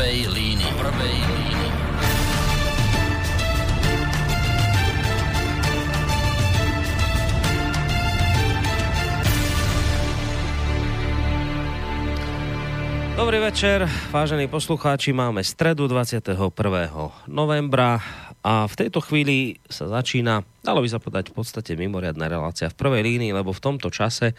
prvej línii. Prvej línii. Dobrý večer, vážení poslucháči. Máme stredu 21. novembra a v tejto chvíli sa začína, dalo by sa povedať, v podstate mimoriadná relácia v prvej línii, lebo v tomto čase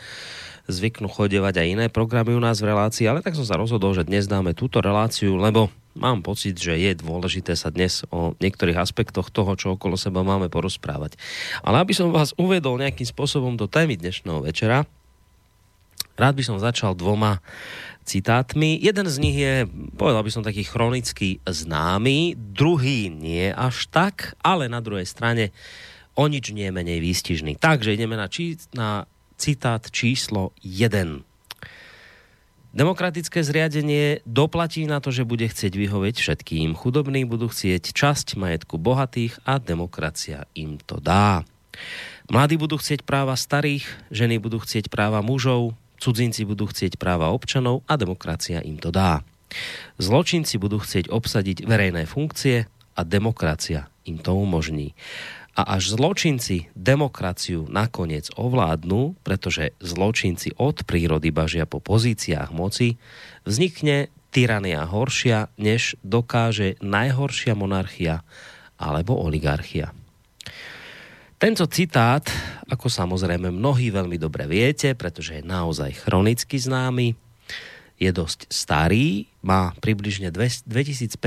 zvyknú chodevať aj iné programy u nás v relácii, ale tak som sa rozhodol, že dnes dáme túto reláciu, lebo mám pocit, že je dôležité sa dnes o niektorých aspektoch toho, čo okolo seba máme porozprávať. Ale aby som vás uvedol nejakým spôsobom do témy dnešného večera, rád by som začal dvoma citátmi. Jeden z nich je, povedal by som, taký chronicky známy, druhý nie až tak, ale na druhej strane o nič nie menej výstižný. Takže ideme na, či, na citát číslo 1. Demokratické zriadenie doplatí na to, že bude chcieť vyhovieť všetkým. Chudobní budú chcieť časť majetku bohatých a demokracia im to dá. Mladí budú chcieť práva starých, ženy budú chcieť práva mužov, Cudzinci budú chcieť práva občanov a demokracia im to dá. Zločinci budú chcieť obsadiť verejné funkcie a demokracia im to umožní. A až zločinci demokraciu nakoniec ovládnu, pretože zločinci od prírody bažia po pozíciách moci, vznikne tyrania horšia, než dokáže najhoršia monarchia alebo oligarchia. Tento citát, ako samozrejme mnohí veľmi dobre viete, pretože je naozaj chronicky známy, je dosť starý, má približne 2500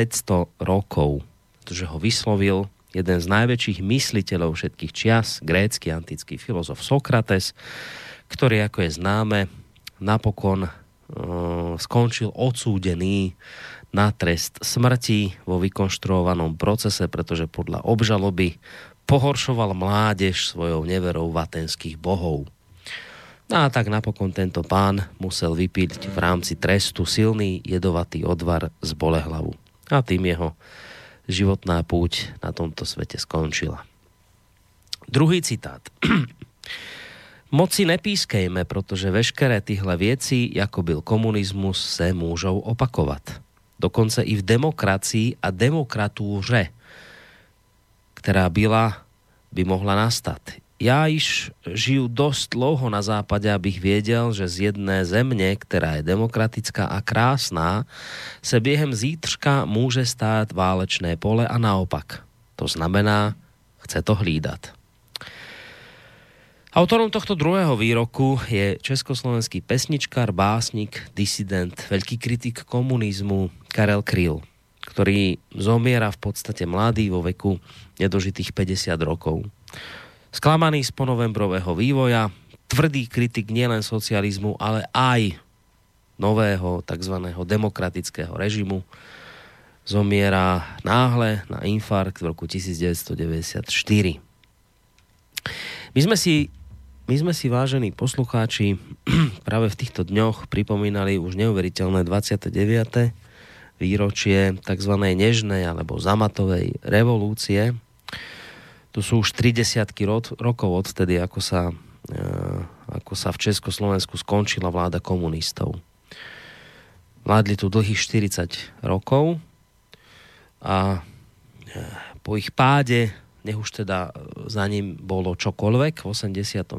rokov, pretože ho vyslovil jeden z najväčších mysliteľov všetkých čias, grécky antický filozof Sokrates, ktorý, ako je známe, napokon e, skončil odsúdený na trest smrti vo vykonštruovanom procese, pretože podľa obžaloby pohoršoval mládež svojou neverou v bohov. No a tak napokon tento pán musel vypiť v rámci trestu silný jedovatý odvar z bolehlavu. A tým jeho životná púť na tomto svete skončila. Druhý citát. Moci nepískejme, protože veškeré tyhle věci, jako byl komunismus, se môžou opakovat. Dokonce i v demokracii a demokratúře ktorá byla, by mohla nastať. Ja iš žiju dosť dlouho na západe, abych věděl, že z jedné země, která je demokratická a krásná, se během zítřka může stát válečné pole a naopak. To znamená, chce to hlídat. Autorom tohto druhého výroku je československý pesničkár, básnik, disident, veľký kritik komunizmu Karel Kryl ktorý zomiera v podstate mladý vo veku nedožitých 50 rokov. Sklamaný z ponovembrového vývoja, tvrdý kritik nielen socializmu, ale aj nového tzv. demokratického režimu, zomiera náhle na infarkt v roku 1994. My sme si, my sme si vážení poslucháči, práve v týchto dňoch pripomínali už neuveriteľné 29 výročie tzv. nežnej alebo zamatovej revolúcie. To sú už 30 rokov odtedy, ako sa, e, ako sa v Československu skončila vláda komunistov. Vládli tu dlhých 40 rokov a e, po ich páde, nech už teda za ním bolo čokoľvek, v 89.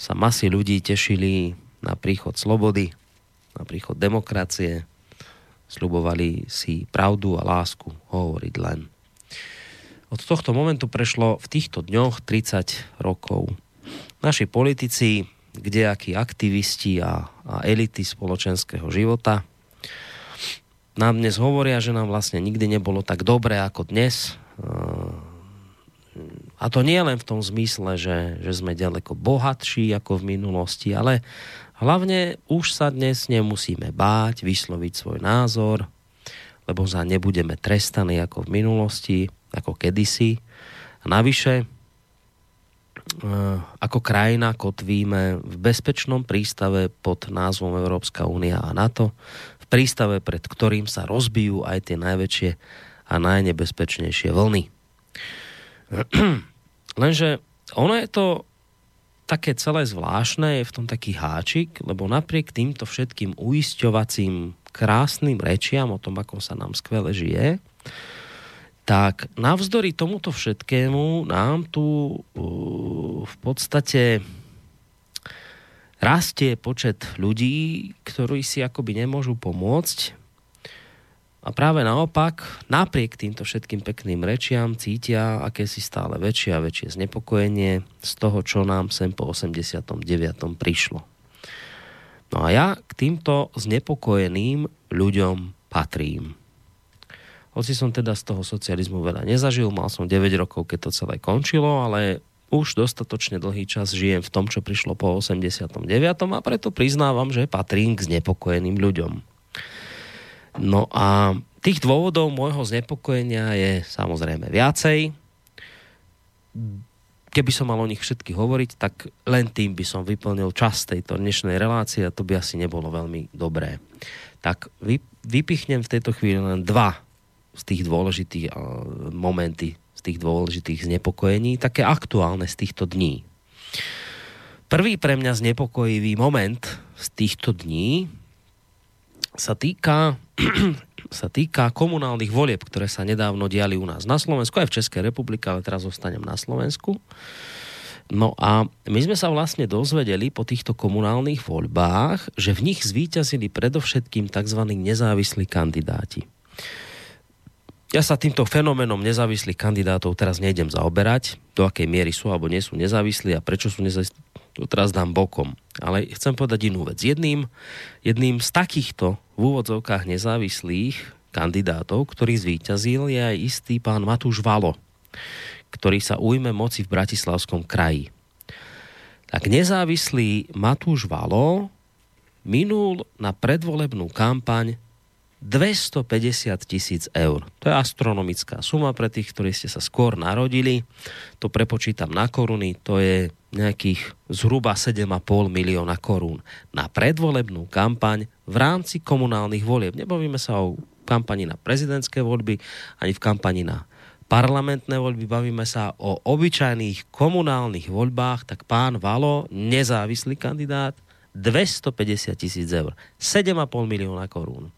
sa masy ľudí tešili na príchod slobody, na príchod demokracie, Sľubovali si pravdu a lásku hovoriť len. Od tohto momentu prešlo v týchto dňoch 30 rokov. Naši politici, kdejakí aktivisti a, a elity spoločenského života nám dnes hovoria, že nám vlastne nikdy nebolo tak dobre ako dnes. A to nie len v tom zmysle, že, že sme ďaleko bohatší ako v minulosti, ale Hlavne už sa dnes nemusíme báť vysloviť svoj názor, lebo za nebudeme trestaní ako v minulosti, ako kedysi. A navyše, e, ako krajina kotvíme v bezpečnom prístave pod názvom Európska únia a NATO, v prístave, pred ktorým sa rozbijú aj tie najväčšie a najnebezpečnejšie vlny. Lenže ono je to také celé zvláštne, je v tom taký háčik, lebo napriek týmto všetkým uisťovacím krásnym rečiam o tom, ako sa nám skvele žije, tak navzdory tomuto všetkému nám tu uh, v podstate rastie počet ľudí, ktorí si akoby nemôžu pomôcť a práve naopak, napriek týmto všetkým pekným rečiam cítia akési stále väčšie a väčšie znepokojenie z toho, čo nám sem po 89. prišlo. No a ja k týmto znepokojeným ľuďom patrím. Hoci som teda z toho socializmu veľa nezažil, mal som 9 rokov, keď to celé končilo, ale už dostatočne dlhý čas žijem v tom, čo prišlo po 89. a preto priznávam, že patrím k znepokojeným ľuďom. No a tých dôvodov môjho znepokojenia je samozrejme viacej. Keby som mal o nich všetky hovoriť, tak len tým by som vyplnil čas tejto dnešnej relácie a to by asi nebolo veľmi dobré. Tak vy, vypichnem v tejto chvíli len dva z tých dôležitých momenty, z tých dôležitých znepokojení, také aktuálne z týchto dní. Prvý pre mňa znepokojivý moment z týchto dní sa týka, sa týka komunálnych volieb, ktoré sa nedávno diali u nás na Slovensku, aj v Českej republike, ale teraz zostanem na Slovensku. No a my sme sa vlastne dozvedeli po týchto komunálnych voľbách, že v nich zvíťazili predovšetkým tzv. nezávislí kandidáti. Ja sa týmto fenoménom nezávislých kandidátov teraz nejdem zaoberať, do akej miery sú alebo nie sú nezávislí a prečo sú nezávislí, to teraz dám bokom. Ale chcem povedať inú vec. Jedným, jedným z takýchto v úvodzovkách nezávislých kandidátov, ktorý zvíťazil, je aj istý pán Matúš Valo, ktorý sa ujme moci v Bratislavskom kraji. Tak nezávislý Matúš Valo minul na predvolebnú kampaň 250 tisíc eur. To je astronomická suma pre tých, ktorí ste sa skôr narodili. To prepočítam na koruny, to je nejakých zhruba 7,5 milióna korún na predvolebnú kampaň v rámci komunálnych volieb. Nebavíme sa o kampani na prezidentské voľby, ani v kampani na parlamentné voľby, bavíme sa o obyčajných komunálnych voľbách, tak pán Valo, nezávislý kandidát, 250 tisíc eur, 7,5 milióna korún.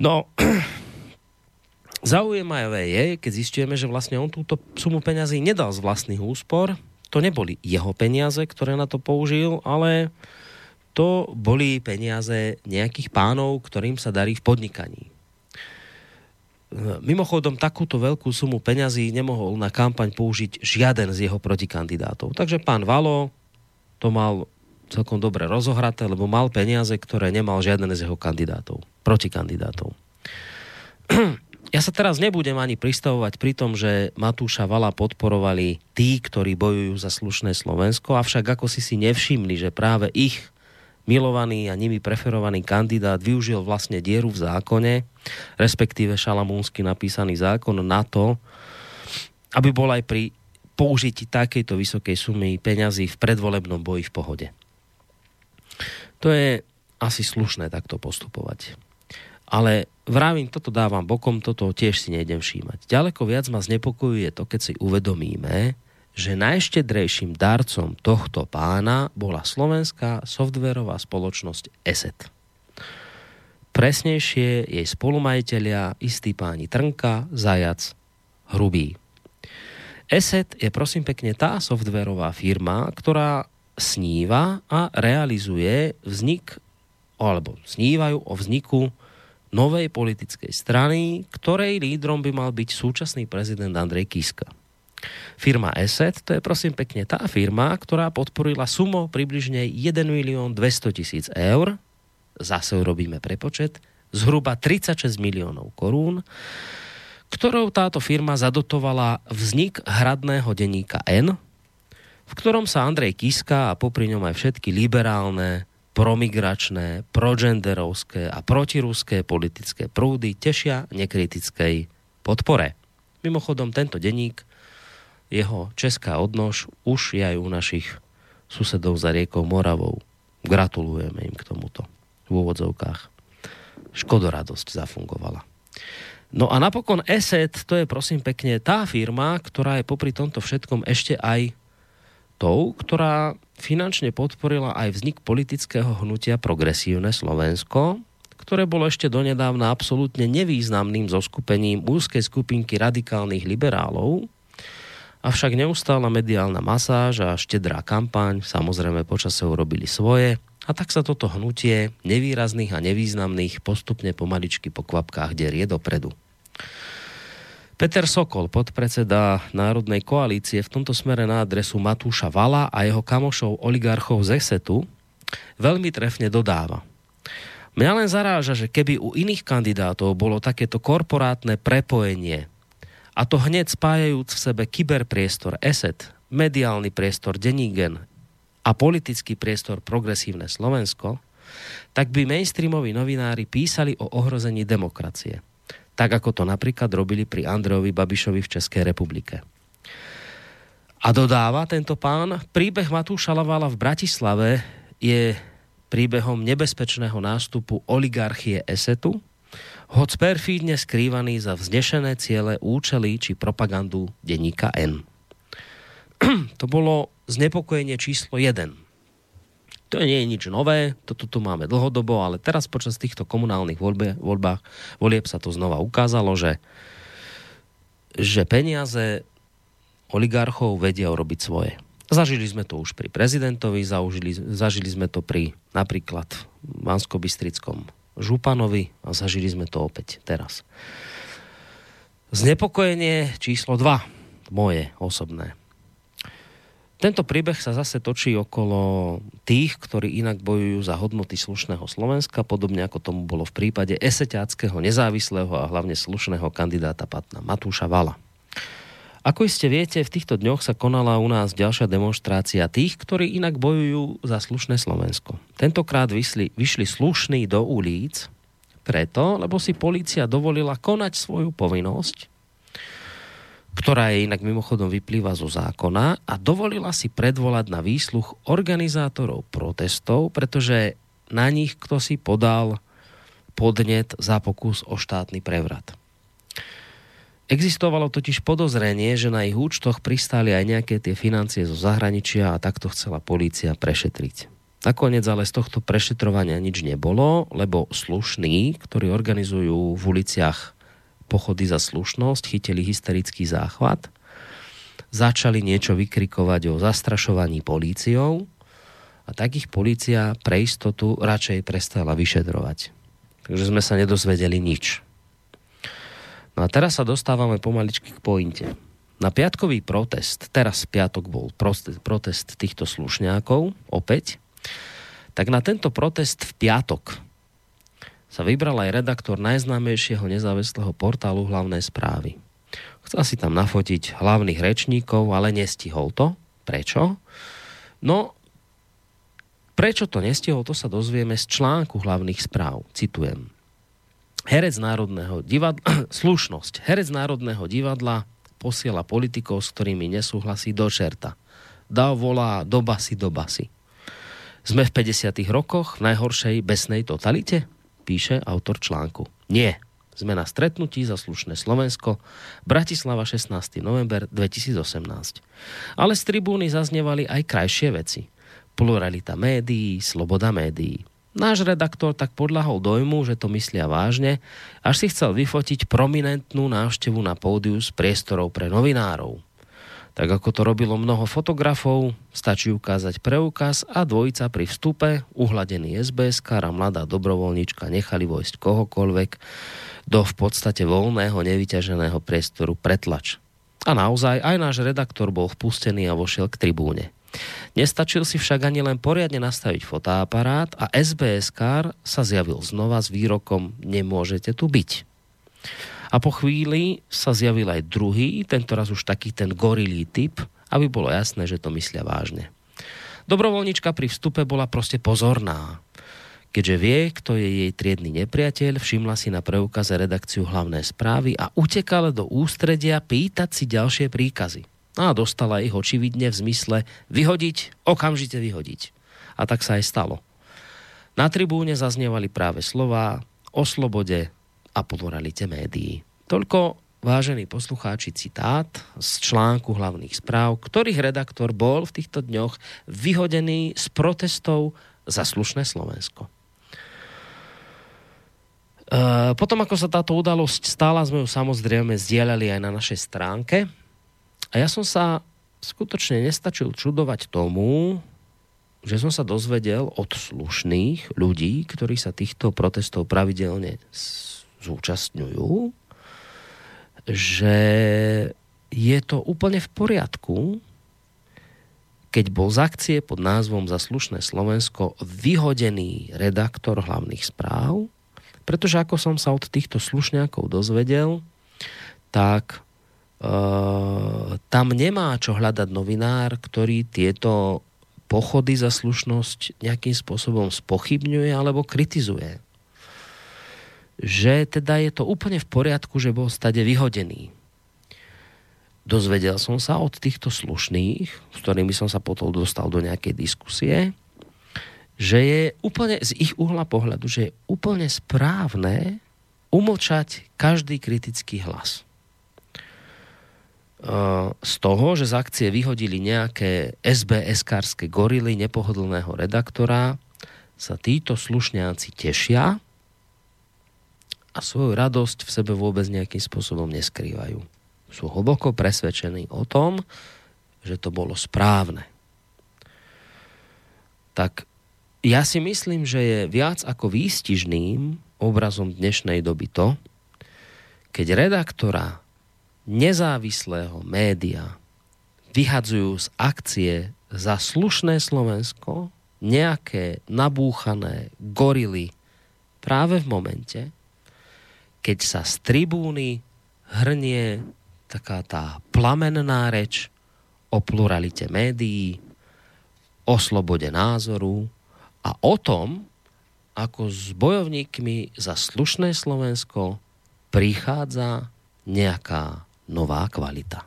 No, zaujímavé je, keď zistujeme, že vlastne on túto sumu peňazí nedal z vlastných úspor. To neboli jeho peniaze, ktoré na to použil, ale to boli peniaze nejakých pánov, ktorým sa darí v podnikaní. Mimochodom, takúto veľkú sumu peňazí nemohol na kampaň použiť žiaden z jeho protikandidátov. Takže pán Valo to mal celkom dobre rozohraté, lebo mal peniaze, ktoré nemal žiaden z jeho kandidátov protikandidátov. Ja sa teraz nebudem ani pristavovať pri tom, že Matúša Vala podporovali tí, ktorí bojujú za slušné Slovensko, avšak ako si si nevšimli, že práve ich milovaný a nimi preferovaný kandidát využil vlastne dieru v zákone, respektíve šalamúnsky napísaný zákon na to, aby bol aj pri použití takejto vysokej sumy peňazí v predvolebnom boji v pohode. To je asi slušné takto postupovať. Ale vravím, toto dávam bokom, toto tiež si nejdem všímať. Ďaleko viac ma znepokojuje to, keď si uvedomíme, že najštedrejším darcom tohto pána bola slovenská softverová spoločnosť ESET. Presnejšie jej spolumajiteľia istý páni Trnka, Zajac, Hrubý. ESET je prosím pekne tá softverová firma, ktorá sníva a realizuje vznik alebo snívajú o vzniku novej politickej strany, ktorej lídrom by mal byť súčasný prezident Andrej Kiska. Firma ESET, to je prosím pekne tá firma, ktorá podporila sumo približne 1 milión 200 tisíc eur, zase urobíme prepočet, zhruba 36 miliónov korún, ktorou táto firma zadotovala vznik hradného denníka N, v ktorom sa Andrej Kiska a popri ňom aj všetky liberálne promigračné, progenderovské a protiruské politické prúdy tešia nekritickej podpore. Mimochodom, tento denník, jeho česká odnož už je aj u našich susedov za riekou Moravou. Gratulujeme im k tomuto v úvodzovkách. Škodoradosť zafungovala. No a napokon ESET, to je prosím pekne tá firma, ktorá je popri tomto všetkom ešte aj tou, ktorá finančne podporila aj vznik politického hnutia Progresívne Slovensko, ktoré bolo ešte donedávna absolútne nevýznamným zoskupením úzkej skupinky radikálnych liberálov, avšak neustála mediálna masáž a štedrá kampaň samozrejme počase urobili svoje a tak sa toto hnutie nevýrazných a nevýznamných postupne pomaličky po kvapkách derie dopredu. Peter Sokol, podpredseda Národnej koalície, v tomto smere na adresu Matúša Vala a jeho kamošov oligarchov z Esetu veľmi trefne dodáva. Mňa len zaráža, že keby u iných kandidátov bolo takéto korporátne prepojenie, a to hneď spájajúc v sebe kyberpriestor ESET, mediálny priestor Denígen a politický priestor Progresívne Slovensko, tak by mainstreamoví novinári písali o ohrození demokracie – tak ako to napríklad robili pri Andrejovi Babišovi v Českej republike. A dodáva tento pán, príbeh Matúša Lavala v Bratislave je príbehom nebezpečného nástupu oligarchie Esetu, hoc perfídne skrývaný za vznešené ciele, účely či propagandu denníka N. to bolo znepokojenie číslo 1 to nie je nič nové, toto tu máme dlhodobo, ale teraz počas týchto komunálnych voľbe, voľbách, volieb sa to znova ukázalo, že, že peniaze oligarchov vedia urobiť svoje. Zažili sme to už pri prezidentovi, zaužili, zažili sme to pri napríklad Mansko-Bystrickom Županovi a zažili sme to opäť teraz. Znepokojenie číslo 2, moje osobné. Tento príbeh sa zase točí okolo tých, ktorí inak bojujú za hodnoty slušného Slovenska, podobne ako tomu bolo v prípade eseťáckého nezávislého a hlavne slušného kandidáta Patna Matúša Vala. Ako iste viete, v týchto dňoch sa konala u nás ďalšia demonstrácia tých, ktorí inak bojujú za slušné Slovensko. Tentokrát vyšli, vyšli slušní do ulic preto, lebo si polícia dovolila konať svoju povinnosť ktorá je inak mimochodom vyplýva zo zákona a dovolila si predvolať na výsluch organizátorov protestov, pretože na nich kto si podal podnet za pokus o štátny prevrat. Existovalo totiž podozrenie, že na ich účtoch pristáli aj nejaké tie financie zo zahraničia a takto chcela polícia prešetriť. Nakoniec ale z tohto prešetrovania nič nebolo, lebo slušní, ktorí organizujú v uliciach pochody za slušnosť, chytili hysterický záchvat, začali niečo vykrikovať o zastrašovaní políciou a tak ich polícia pre istotu radšej prestala vyšetrovať. Takže sme sa nedozvedeli nič. No a teraz sa dostávame pomaličky k pointe. Na piatkový protest, teraz piatok bol protest, týchto slušňákov, opäť, tak na tento protest v piatok sa vybral aj redaktor najznámejšieho nezávislého portálu hlavné správy. Chcel si tam nafotiť hlavných rečníkov, ale nestihol to. Prečo? No, prečo to nestihol, to sa dozvieme z článku hlavných správ. Citujem. Herec Národného divadla, slušnosť. Herec Národného divadla posiela politikov, s ktorými nesúhlasí do čerta. Dá volá do basy do basy. Sme v 50. rokoch v najhoršej besnej totalite? Píše autor článku. Nie. Sme na stretnutí za slušné Slovensko, Bratislava 16. november 2018. Ale z tribúny zaznievali aj krajšie veci. Pluralita médií, sloboda médií. Náš redaktor tak podľahol dojmu, že to myslia vážne, až si chcel vyfotiť prominentnú návštevu na pódiu s priestorov pre novinárov. Tak ako to robilo mnoho fotografov, stačí ukázať preukaz a dvojica pri vstupe, uhladený SBS a mladá dobrovoľnička nechali vojsť kohokoľvek do v podstate voľného, nevyťaženého priestoru pretlač. A naozaj aj náš redaktor bol vpustený a vošiel k tribúne. Nestačil si však ani len poriadne nastaviť fotoaparát a SBS sa zjavil znova s výrokom Nemôžete tu byť. A po chvíli sa zjavil aj druhý, tento raz už taký ten gorilý typ, aby bolo jasné, že to myslia vážne. Dobrovoľnička pri vstupe bola proste pozorná. Keďže vie, kto je jej triedny nepriateľ, všimla si na preukaze redakciu hlavné správy a utekala do ústredia pýtať si ďalšie príkazy. A dostala ich očividne v zmysle vyhodiť, okamžite vyhodiť. A tak sa aj stalo. Na tribúne zaznievali práve slova o slobode, a pluralite médií. Toľko vážení poslucháči, citát z článku hlavných správ, ktorých redaktor bol v týchto dňoch vyhodený z protestov za slušné Slovensko. E, potom, ako sa táto udalosť stala, sme ju samozrejme zdieľali aj na našej stránke. A ja som sa skutočne nestačil čudovať tomu, že som sa dozvedel od slušných ľudí, ktorí sa týchto protestov pravidelne zúčastňujú, že je to úplne v poriadku, keď bol z akcie pod názvom Za slušné Slovensko vyhodený redaktor hlavných správ, pretože ako som sa od týchto slušňákov dozvedel, tak e, tam nemá čo hľadať novinár, ktorý tieto pochody za slušnosť nejakým spôsobom spochybňuje alebo kritizuje. Že teda je to úplne v poriadku, že bol stade vyhodený. Dozvedel som sa od týchto slušných, s ktorými som sa potom dostal do nejakej diskusie, že je úplne z ich uhla pohľadu, že je úplne správne umlčať každý kritický hlas. Z toho, že z akcie vyhodili nejaké SBS-kárske gorily nepohodlného redaktora, sa títo slušňáci tešia a svoju radosť v sebe vôbec nejakým spôsobom neskrývajú. Sú hlboko presvedčení o tom, že to bolo správne. Tak ja si myslím, že je viac ako výstižným obrazom dnešnej doby to, keď redaktora nezávislého média vyhadzujú z akcie za slušné Slovensko nejaké nabúchané gorily práve v momente, keď sa z tribúny hrnie taká tá plamenná reč o pluralite médií, o slobode názoru, a o tom, ako s bojovníkmi za slušné Slovensko prichádza nejaká nová kvalita.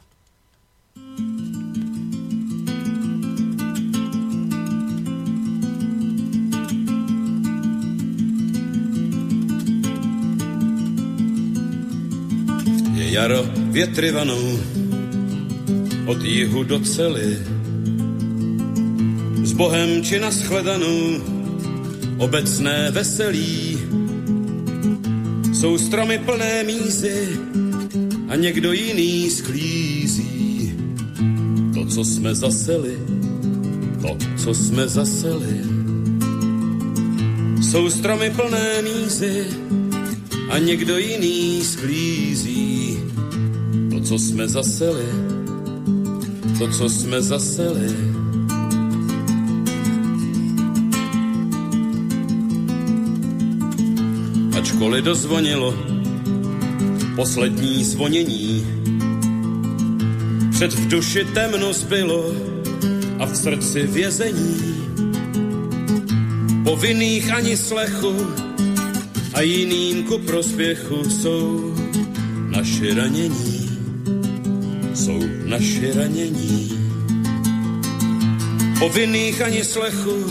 Jaro větry vanou od jihu do cely s Bohem či na shledanou, obecné veselí. Jsou stromy plné mízy a někdo jiný sklízí. To, co jsme zaseli, to, co jsme zaseli. Jsou stromy plné mízy a někdo jiný sklízí. Co jsme zaseli, to, co jsme zaseli. ačkoliv dozvonilo poslední zvonění. Před v duši temno zbylo a v srdci vězení. Povinných ani slechu a jiným ku prospěchu jsou naše ranění. Jsou naše ranění. Povinných ani slechu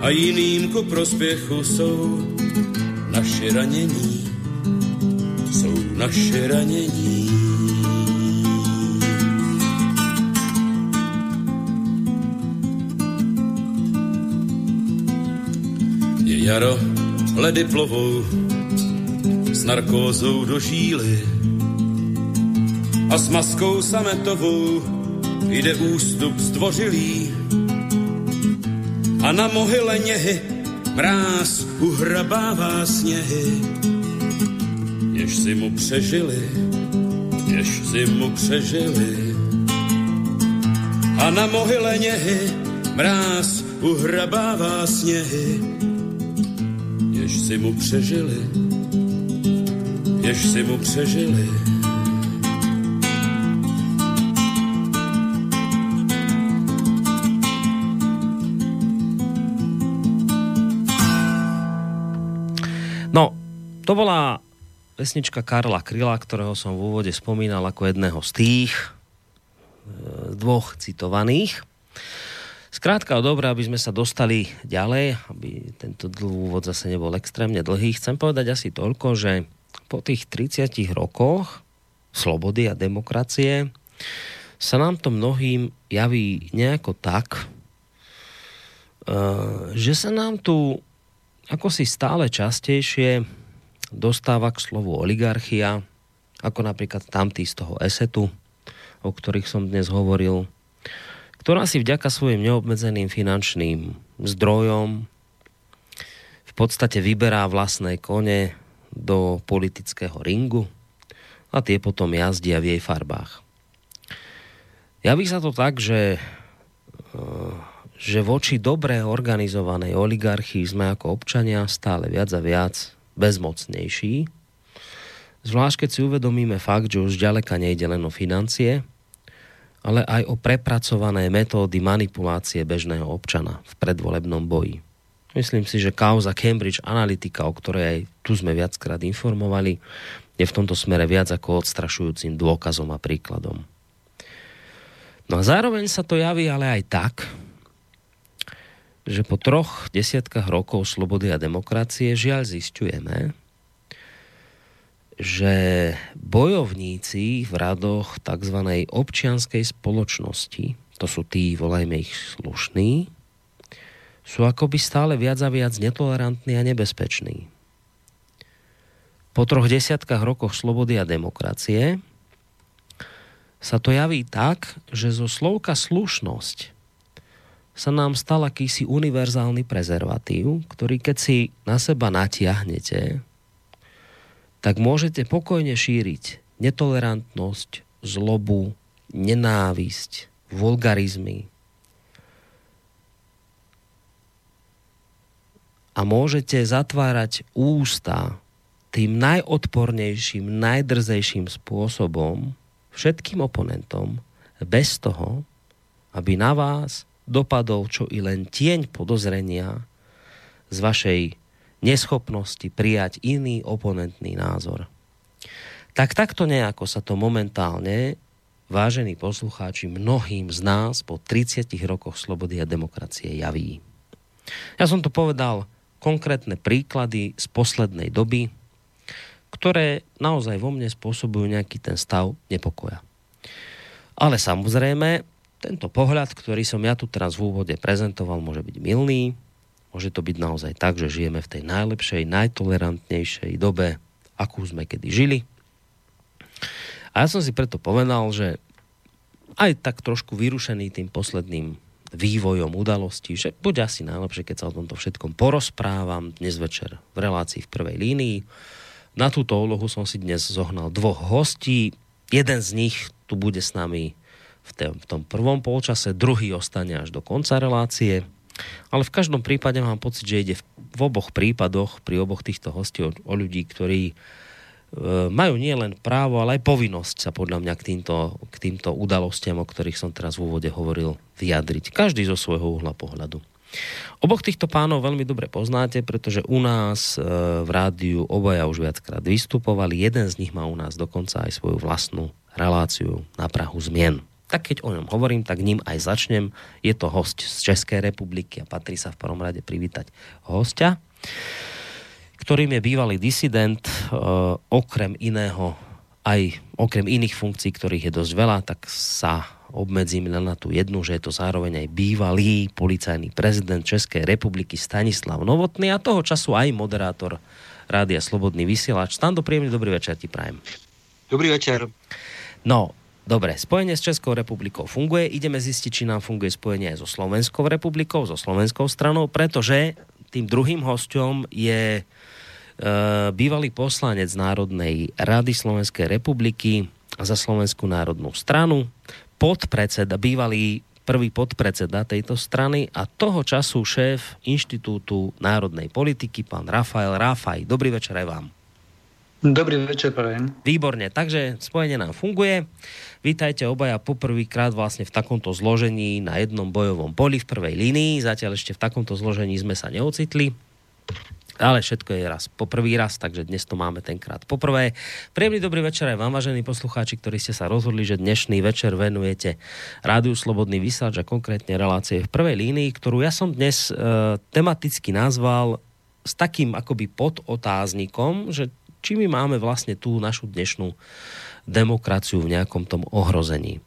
a jiným ku prospěchu jsou naše ranění jsou naše ranění. Je jaro, ledy plovou s narkózou do žíly a s maskou sametovou jde ústup zdvořilý a na mohyle něhy mráz uhrabává sněhy, jež mu přežili, jež mu přežili. A na mohyle něhy mráz uhrabává sněhy, jež mu přežili, jež si mu přežili. To bola pesnička Karla Kryla, ktorého som v úvode spomínal ako jedného z tých e, dvoch citovaných. Skrátka dobré, aby sme sa dostali ďalej, aby tento úvod zase nebol extrémne dlhý. Chcem povedať asi toľko, že po tých 30 rokoch slobody a demokracie, sa nám to mnohým javí nejako tak, e, že sa nám tu ako si stále častejšie dostáva k slovu oligarchia, ako napríklad tamtý z toho esetu, o ktorých som dnes hovoril, ktorá si vďaka svojim neobmedzeným finančným zdrojom v podstate vyberá vlastné kone do politického ringu a tie potom jazdia v jej farbách. Javí sa to tak, že, eh, že voči dobre organizovanej oligarchii sme ako občania stále viac a viac bezmocnejší. Zvlášť keď si uvedomíme fakt, že už ďaleka nejde len o financie, ale aj o prepracované metódy manipulácie bežného občana v predvolebnom boji. Myslím si, že kauza Cambridge Analytica, o ktorej aj tu sme viackrát informovali, je v tomto smere viac ako odstrašujúcim dôkazom a príkladom. No a zároveň sa to javí ale aj tak, že po troch desiatkách rokov slobody a demokracie žiaľ zistujeme, že bojovníci v radoch tzv. občianskej spoločnosti, to sú tí, volajme ich slušní, sú akoby stále viac a viac netolerantní a nebezpeční. Po troch desiatkách rokoch slobody a demokracie sa to javí tak, že zo slovka slušnosť sa nám stal akýsi univerzálny prezervatív, ktorý keď si na seba natiahnete, tak môžete pokojne šíriť netolerantnosť, zlobu, nenávisť, vulgarizmy. A môžete zatvárať ústa tým najodpornejším, najdrzejším spôsobom, všetkým oponentom bez toho, aby na vás dopadol čo i len tieň podozrenia z vašej neschopnosti prijať iný oponentný názor. Tak takto nejako sa to momentálne, vážení poslucháči, mnohým z nás po 30 rokoch slobody a demokracie javí. Ja som to povedal konkrétne príklady z poslednej doby, ktoré naozaj vo mne spôsobujú nejaký ten stav nepokoja. Ale samozrejme, tento pohľad, ktorý som ja tu teraz v úvode prezentoval, môže byť milný, môže to byť naozaj tak, že žijeme v tej najlepšej, najtolerantnejšej dobe, akú sme kedy žili. A ja som si preto povedal, že aj tak trošku vyrušený tým posledným vývojom udalostí, že bude asi najlepšie, keď sa o tomto všetkom porozprávam dnes večer v relácii v prvej línii na túto úlohu som si dnes zohnal dvoch hostí. Jeden z nich tu bude s nami v, tom, v tom prvom polčase, druhý ostane až do konca relácie. Ale v každom prípade mám pocit, že ide v oboch prípadoch, pri oboch týchto hostí o, o ľudí, ktorí e, majú nielen právo, ale aj povinnosť sa podľa mňa k týmto, k týmto udalostiam, o ktorých som teraz v úvode hovoril, vyjadriť. Každý zo svojho uhla pohľadu. Oboch týchto pánov veľmi dobre poznáte, pretože u nás e, v rádiu obaja už viackrát vystupovali. Jeden z nich má u nás dokonca aj svoju vlastnú reláciu na Prahu zmien. Tak keď o ňom hovorím, tak ním aj začnem. Je to host z Českej republiky a patrí sa v prvom rade privítať hostia, ktorým je bývalý disident, e, okrem iného aj okrem iných funkcií, ktorých je dosť veľa, tak sa obmedzím len na tú jednu, že je to zároveň aj bývalý policajný prezident Českej republiky Stanislav Novotný a toho času aj moderátor Rádia Slobodný vysielač. Stando, príjemný dobrý večer ti prajem. Dobrý večer. No, dobre, spojenie s Českou republikou funguje. Ideme zistiť, či nám funguje spojenie aj so Slovenskou republikou, so slovenskou stranou, pretože tým druhým hostom je e, bývalý poslanec Národnej rady Slovenskej republiky za Slovenskú národnú stranu, podpredseda, bývalý prvý podpredseda tejto strany a toho času šéf Inštitútu národnej politiky, pán Rafael Rafaj. Dobrý večer aj vám. Dobrý večer, prajem. Výborne, takže spojenie nám funguje. Vítajte obaja poprvýkrát vlastne v takomto zložení na jednom bojovom poli v prvej línii. Zatiaľ ešte v takomto zložení sme sa neocitli. Ale všetko je raz po prvý raz, takže dnes to máme tenkrát poprvé. Príjemný dobrý večer aj vám, vážení poslucháči, ktorí ste sa rozhodli, že dnešný večer venujete Rádiu Slobodný vysáč a konkrétne relácie v prvej línii, ktorú ja som dnes e, tematicky nazval s takým akoby podotáznikom, že či my máme vlastne tú našu dnešnú demokraciu v nejakom tom ohrození.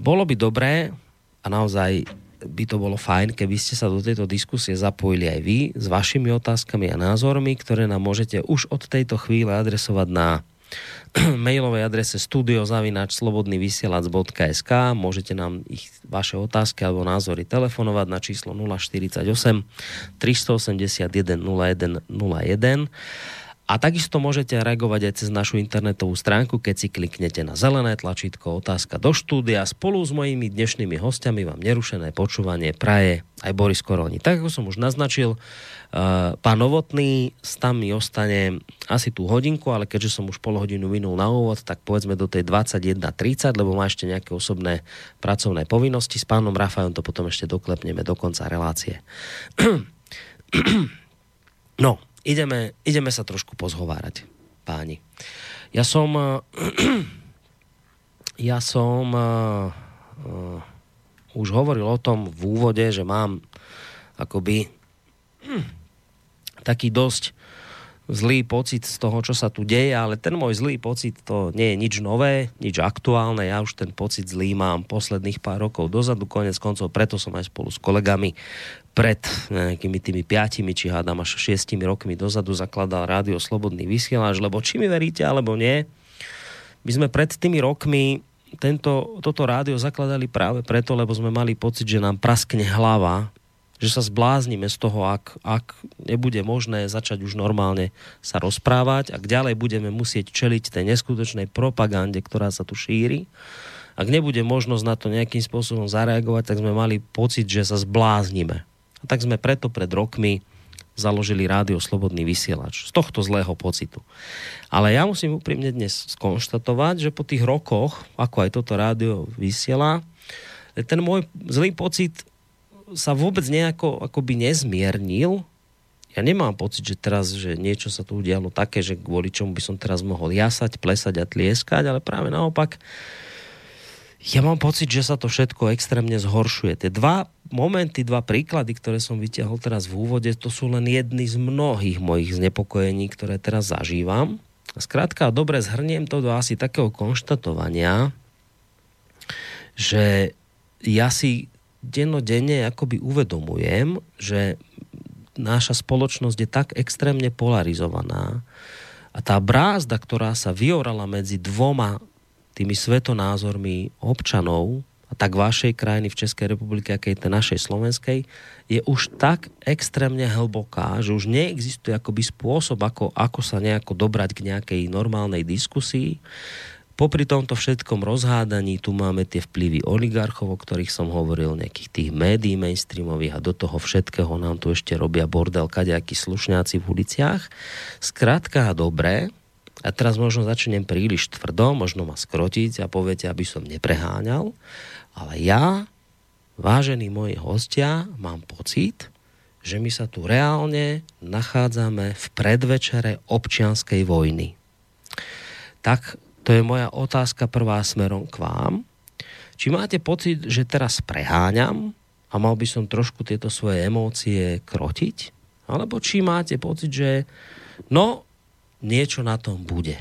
Bolo by dobré a naozaj by to bolo fajn, keby ste sa do tejto diskusie zapojili aj vy s vašimi otázkami a názormi, ktoré nám môžete už od tejto chvíle adresovať na mailovej adrese studiozavinač.slobodnyvysielac.sk Môžete nám ich, vaše otázky alebo názory telefonovať na číslo 048 381 0101 a takisto môžete reagovať aj cez našu internetovú stránku, keď si kliknete na zelené tlačítko otázka do štúdia. Spolu s mojimi dnešnými hostiami vám nerušené počúvanie praje aj Boris Koroni. Tak ako som už naznačil, uh, pán Novotný tam mi ostane asi tú hodinku, ale keďže som už pol hodinu minul na úvod, tak povedzme do tej 21.30, lebo má ešte nejaké osobné pracovné povinnosti. S pánom Rafajom to potom ešte doklepneme do konca relácie. no, ideme, ideme sa trošku pozhovárať, páni. Ja som... Ja som uh, už hovoril o tom v úvode, že mám akoby hm, taký dosť zlý pocit z toho, čo sa tu deje, ale ten môj zlý pocit to nie je nič nové, nič aktuálne. Ja už ten pocit zlý mám posledných pár rokov dozadu, konec koncov, preto som aj spolu s kolegami pred nejakými tými piatimi, či hádam až šiestimi rokmi dozadu zakladal rádio Slobodný vysielač, lebo či mi veríte alebo nie, my sme pred tými rokmi tento, toto rádio zakladali práve preto, lebo sme mali pocit, že nám praskne hlava, že sa zbláznime z toho, ak, ak nebude možné začať už normálne sa rozprávať, ak ďalej budeme musieť čeliť tej neskutočnej propagande, ktorá sa tu šíri, ak nebude možnosť na to nejakým spôsobom zareagovať, tak sme mali pocit, že sa zbláznime. A tak sme preto pred rokmi založili rádio Slobodný vysielač. Z tohto zlého pocitu. Ale ja musím úprimne dnes skonštatovať, že po tých rokoch, ako aj toto rádio vysiela, ten môj zlý pocit sa vôbec nejako akoby nezmiernil. Ja nemám pocit, že teraz, že niečo sa tu udialo také, že kvôli čomu by som teraz mohol jasať, plesať a tlieskať, ale práve naopak, ja mám pocit, že sa to všetko extrémne zhoršuje. Tie dva momenty, dva príklady, ktoré som vytiahol teraz v úvode, to sú len jedny z mnohých mojich znepokojení, ktoré teraz zažívam. Skrátka, dobre zhrniem to do asi takého konštatovania, že ja si dennodenne akoby uvedomujem, že naša spoločnosť je tak extrémne polarizovaná a tá brázda, ktorá sa vyorala medzi dvoma tými svetonázormi občanov, a tak vašej krajiny v Českej republike, akej tej našej slovenskej, je už tak extrémne hlboká, že už neexistuje akoby spôsob, ako, ako sa nejako dobrať k nejakej normálnej diskusii. Popri tomto všetkom rozhádaní tu máme tie vplyvy oligarchov, o ktorých som hovoril, nejakých tých médií mainstreamových a do toho všetkého nám tu ešte robia bordel kadejakí slušňáci v uliciach. Skrátka dobré, a teraz možno začnem príliš tvrdo, možno ma skrotiť a poviete, aby som nepreháňal, ale ja, vážení moji hostia, mám pocit, že my sa tu reálne nachádzame v predvečere občianskej vojny. Tak to je moja otázka prvá smerom k vám. Či máte pocit, že teraz preháňam a mal by som trošku tieto svoje emócie krotiť? Alebo či máte pocit, že no, niečo na tom bude.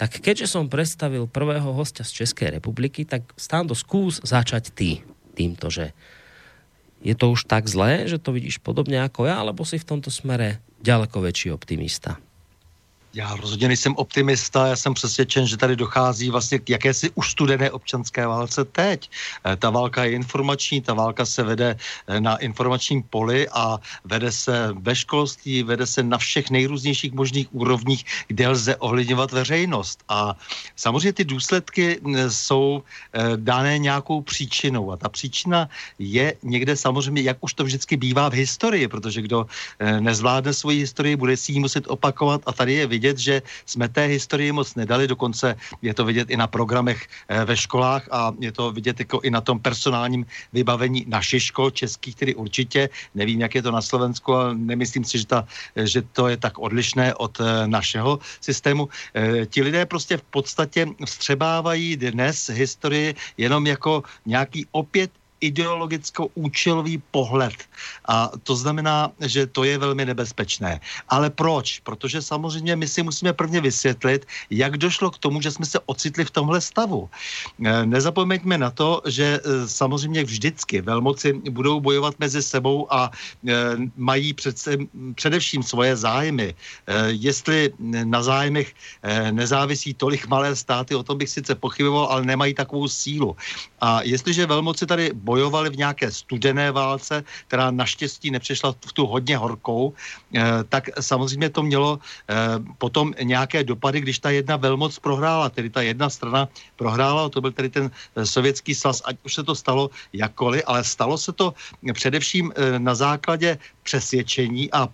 Tak keďže som predstavil prvého hostia z Českej republiky, tak Stando, skús začať ty týmto, že je to už tak zlé, že to vidíš podobne ako ja, alebo si v tomto smere ďaleko väčší optimista? Já rozhodně nejsem optimista, já jsem přesvědčen, že tady dochází vlastně k jakési ustudené občanské válce teď. Eh, ta válka je informační, ta válka se vede eh, na informačním poli a vede se ve školství, vede se na všech nejrůznějších možných úrovních, kde lze ohledňovat veřejnost. A samozřejmě ty důsledky mm, jsou eh, dané nějakou příčinou a ta příčina je někde samozřejmě, jak už to vždycky bývá v historii, protože kdo nezvládne svoji historii, bude si ji muset opakovat a tady je vidět, vidět, že jsme té historii moc nedali, dokonce je to vidět i na programech eh, ve školách a je to vidět jako i na tom personálním vybavení našich škol, českých tedy určitě. Nevím, jak je to na Slovensku, ale nemyslím si, že, ta, že to je tak odlišné od eh, našeho systému. Eh, ti lidé prostě v podstatě vstřebávají dnes historii jenom jako nějaký opět ideologicko-účelový pohled. A to znamená, že to je velmi nebezpečné. Ale proč? Protože samozřejmě my si musíme prvně vysvětlit, jak došlo k tomu, že jsme se ocitli v tomhle stavu. E, nezapomeňme na to, že e, samozřejmě vždycky velmoci budou bojovat mezi sebou a e, mají přece, především svoje zájmy. Jestli na zájmech nezávisí tolik malé státy, o tom bych sice pochyboval, ale nemají takovou sílu. A jestliže velmoci tady bojovali v nějaké studené válce, která naštěstí nepřešla v tu hodně horkou, tak samozřejmě to mělo potom nějaké dopady, když ta jedna velmoc prohrála, tedy ta jedna strana prohrála, to byl tedy ten sovětský svaz, ať už se to stalo jakkoliv, ale stalo se to především na základě přesvědčení a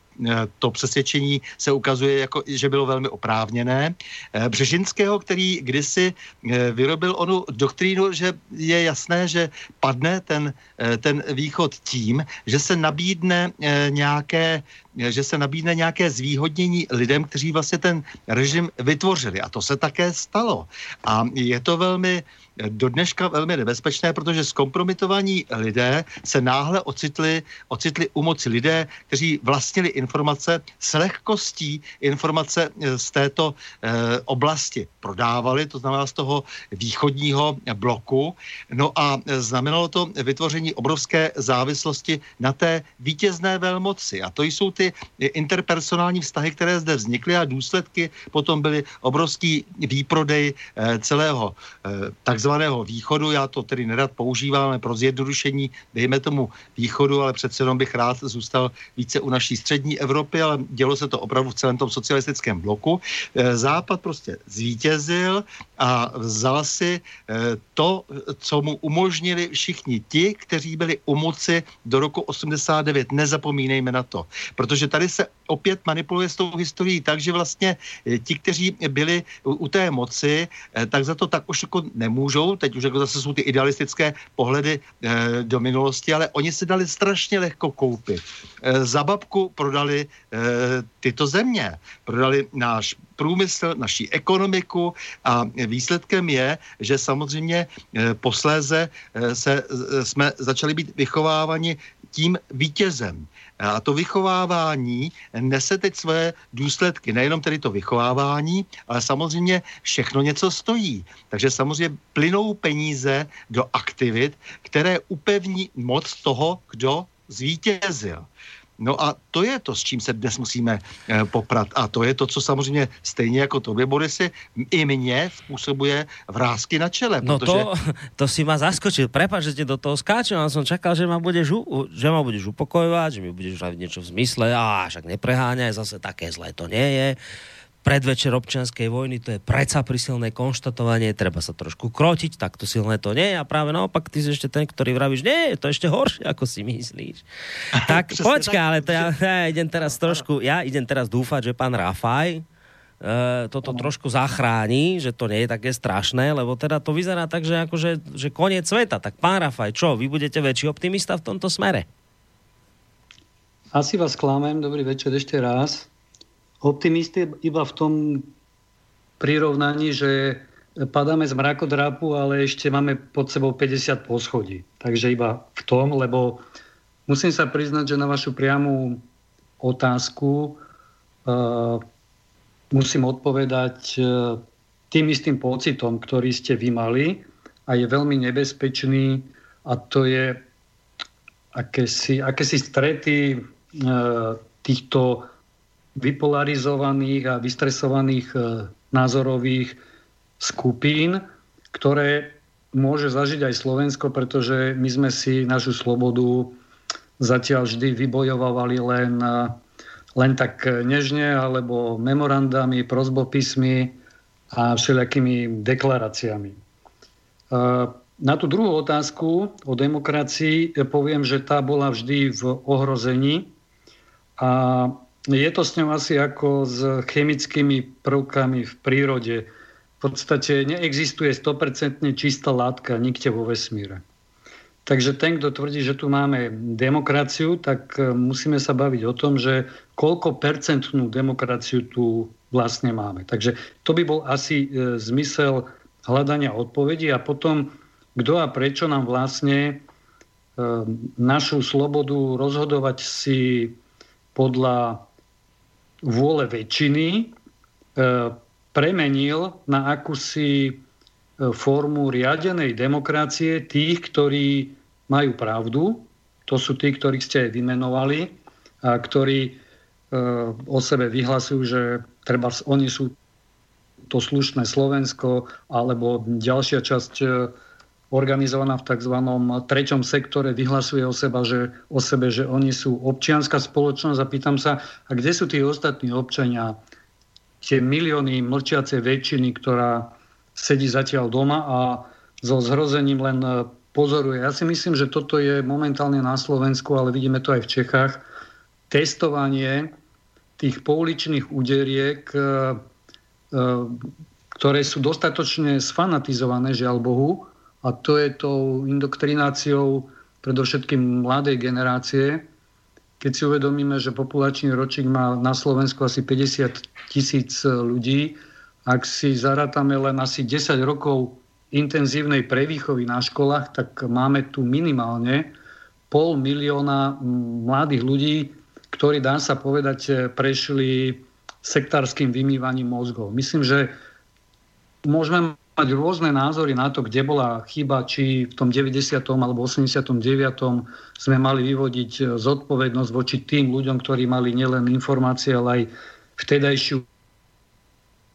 to přesvědčení se ukazuje, jako, že bylo velmi oprávněné. E, Břežinského, který kdysi e, vyrobil onu doktrínu, že je jasné, že padne ten, ten východ tím, že se nabídne nějaké že se nabídne nějaké zvýhodnění lidem, kteří vlastně ten režim vytvořili. A to se také stalo. A je to velmi do dneška velmi nebezpečné, protože zkompromitovaní lidé se náhle ocitli, ocitli u moci lidé, kteří vlastnili informace s lehkostí informace eh, z této eh, oblasti prodávali, to znamená z toho východního bloku. No a znamenalo to vytvoření obrovské závislosti na té vítězné velmoci. A to jsou ty interpersonální vztahy, které zde vznikly a důsledky potom byly obrovský výprodej eh, celého takzvaného takzvaného východu, já to tedy nerad používám, ale pro zjednodušení dejme tomu východu, ale přece jenom bych rád zůstal více u naší střední Evropy, ale dělo se to opravdu v celém tom socialistickém bloku. Eh, Západ prostě zvítězil a vzal si eh, to, co mu umožnili všichni ti, kteří byli u moci do roku 89. Nezapomínejme na to. Protože tady se opět manipuluje s tou historií tak, že vlastně eh, ti, kteří byli u té moci, tak za to tak už jako nemůžou můžou, teď už jako zase jsou ty idealistické pohledy do minulosti, ale oni si dali strašně lehko koupit. Za babku prodali tyto země, prodali náš průmysl, naší ekonomiku a výsledkem je, že samozřejmě e, posléze e, se, e, jsme začali být vychováváni tím vítězem. A to vychovávání nese teď své důsledky. Nejenom tedy to vychovávání, ale samozřejmě všechno něco stojí. Takže samozřejmě plynou peníze do aktivit, které upevní moc toho, kdo zvítězil. No a to je to, s čím se dnes musíme e, poprat. A to je to, co samozřejmě stejně jako tobě, Borisy, i mně způsobuje vrázky na čele. No protože... to, to si ma zaskočil. Prepač, že ti do toho skáčem, ale som čakal, že ma budeš, že ma budeš upokojovať, že mi budeš hovoriť niečo v zmysle, a však nepreháňaj, zase také zlé to nie je predvečer občianskej vojny, to je predsa prisilné konštatovanie, treba sa trošku krotiť, tak to silné to nie je a práve naopak ty si ešte ten, ktorý vravíš, nie, to ešte horšie, ako si myslíš. tak počkaj, ale to ja, ja idem teraz trošku, ja idem teraz dúfať, že pán Rafaj, Uh, toto trošku zachráni, že to nie je také strašné, lebo teda to vyzerá tak, že, akože, že koniec sveta. Tak pán Rafaj, čo, vy budete väčší optimista v tomto smere? Asi vás klamem, dobrý večer ešte raz optimisty iba v tom prirovnaní, že padáme z mrakodrapu, ale ešte máme pod sebou 50 poschodí. Takže iba v tom, lebo musím sa priznať, že na vašu priamu otázku uh, musím odpovedať uh, tým istým pocitom, ktorý ste vy mali a je veľmi nebezpečný a to je akési, akési strety uh, týchto vypolarizovaných a vystresovaných e, názorových skupín, ktoré môže zažiť aj Slovensko, pretože my sme si našu slobodu zatiaľ vždy vybojovali len, e, len tak nežne, alebo memorandami, prozbopismi a všelijakými deklaráciami. E, na tú druhú otázku o demokracii poviem, že tá bola vždy v ohrození a je to s ňou asi ako s chemickými prvkami v prírode. V podstate neexistuje 100% čistá látka nikde vo vesmíre. Takže ten, kto tvrdí, že tu máme demokraciu, tak e, musíme sa baviť o tom, že koľko percentnú demokraciu tu vlastne máme. Takže to by bol asi e, zmysel hľadania odpovedí a potom kto a prečo nám vlastne našu slobodu rozhodovať si podľa vôle väčšiny premenil na akúsi formu riadenej demokracie tých, ktorí majú pravdu, to sú tí, ktorých ste aj vymenovali, a ktorí o sebe vyhlasujú, že treba, oni sú to slušné Slovensko alebo ďalšia časť e, organizovaná v tzv. treťom sektore vyhlasuje o, seba, že, o sebe, že oni sú občianská spoločnosť a pýtam sa, a kde sú tí ostatní občania, tie milióny mlčiacej väčšiny, ktorá sedí zatiaľ doma a so zhrozením len e, pozoruje. Ja si myslím, že toto je momentálne na Slovensku, ale vidíme to aj v Čechách, testovanie tých pouličných úderiek e, E, ktoré sú dostatočne sfanatizované, žiaľ Bohu, a to je tou indoktrináciou predovšetkým mladej generácie. Keď si uvedomíme, že populačný ročník má na Slovensku asi 50 tisíc ľudí, ak si zarátame len asi 10 rokov intenzívnej prevýchovy na školách, tak máme tu minimálne pol milióna mladých ľudí, ktorí, dá sa povedať, prešli sektárským vymývaním mozgov. Myslím, že môžeme mať rôzne názory na to, kde bola chyba, či v tom 90. alebo 89. sme mali vyvodiť zodpovednosť voči tým ľuďom, ktorí mali nielen informácie, ale aj vtedajšiu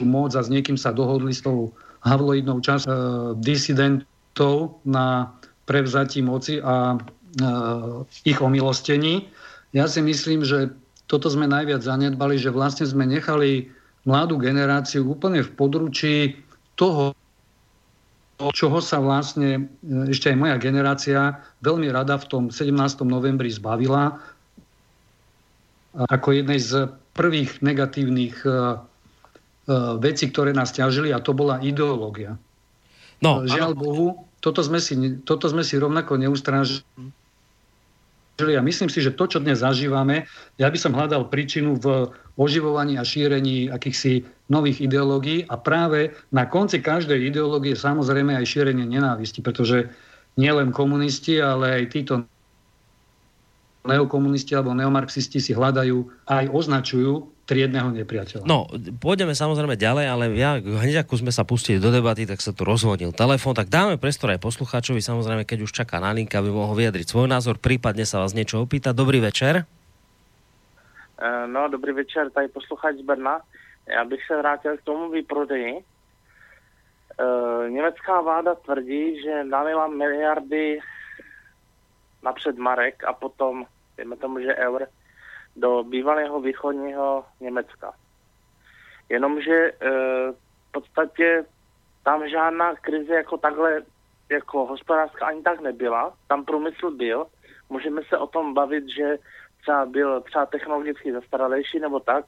moc a s niekým sa dohodli s tou havloidnou časť e, disidentov na prevzatí moci a e, ich omilostení. Ja si myslím, že toto sme najviac zanedbali, že vlastne sme nechali mladú generáciu úplne v područí toho, čoho sa vlastne e, ešte aj moja generácia veľmi rada v tom 17. novembri zbavila ako jednej z prvých negatívnych e, e, vecí, ktoré nás ťažili a to bola ideológia. No, Žiaľ ano. Bohu, toto sme, si, toto sme si rovnako neustrážili a myslím si, že to, čo dnes zažívame, ja by som hľadal príčinu v oživovaní a šírení akýchsi nových ideológií a práve na konci každej ideológie samozrejme aj šírenie nenávisti, pretože nielen komunisti, ale aj títo neokomunisti alebo neomarxisti si hľadajú aj označujú triedného nepriateľa. No, pôjdeme samozrejme ďalej, ale ja hneď ako sme sa pustili do debaty, tak sa tu rozvodnil telefón, tak dáme prestor aj poslucháčovi, samozrejme, keď už čaká na linka, aby mohol vyjadriť svoj názor, prípadne sa vás niečo opýta. Dobrý večer. E, no, dobrý večer, tady posluchač z Brna. Já bych se vrátil k tomu výprodeji. E, německá vláda tvrdí, že nalila miliardy napřed marek a potom, dejme tomu, že eur, do bývalého východního Německa. Jenomže e, v podstatě tam žádná krize jako takhle, jako hospodářská ani tak nebyla. Tam průmysl byl. Můžeme se o tom bavit, že třeba byl třeba technologicky zastaralejší nebo tak,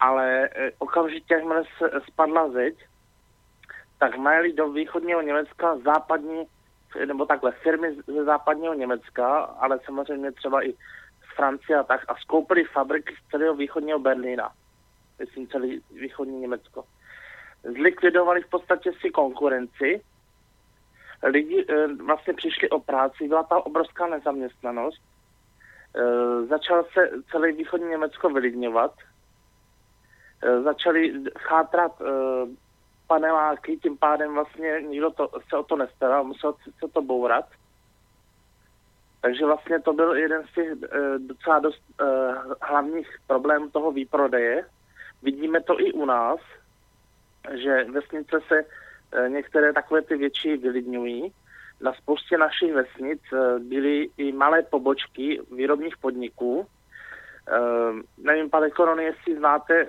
ale e, okamžitě, jakmile spadla zeď, tak mají do východního Německa západní, nebo takhle, firmy ze západního Německa, ale samozřejmě třeba i Francie a tak a skoupili fabriky z celého východního Berlína. Myslím celý východní Německo. Zlikvidovali v podstatě si konkurenci. Lidi e, vlastně přišli o práci, byla tam obrovská nezaměstnanost. E, začal se celý východní Německo vylidňovat. E, začali chátrat e, paneláky, tím pádem vlastně nikdo to, se o to nestaral, musel se to bourat. Takže vlastně to byl jeden z těch e, docela dost hlavních problémů toho výprodeje. Vidíme to i u nás, že vesnice se některé takové ty větší vylidňují. Na spoustě našich vesnic byly i malé pobočky výrobních podniků. Nevím, pane Korony, jestli znáte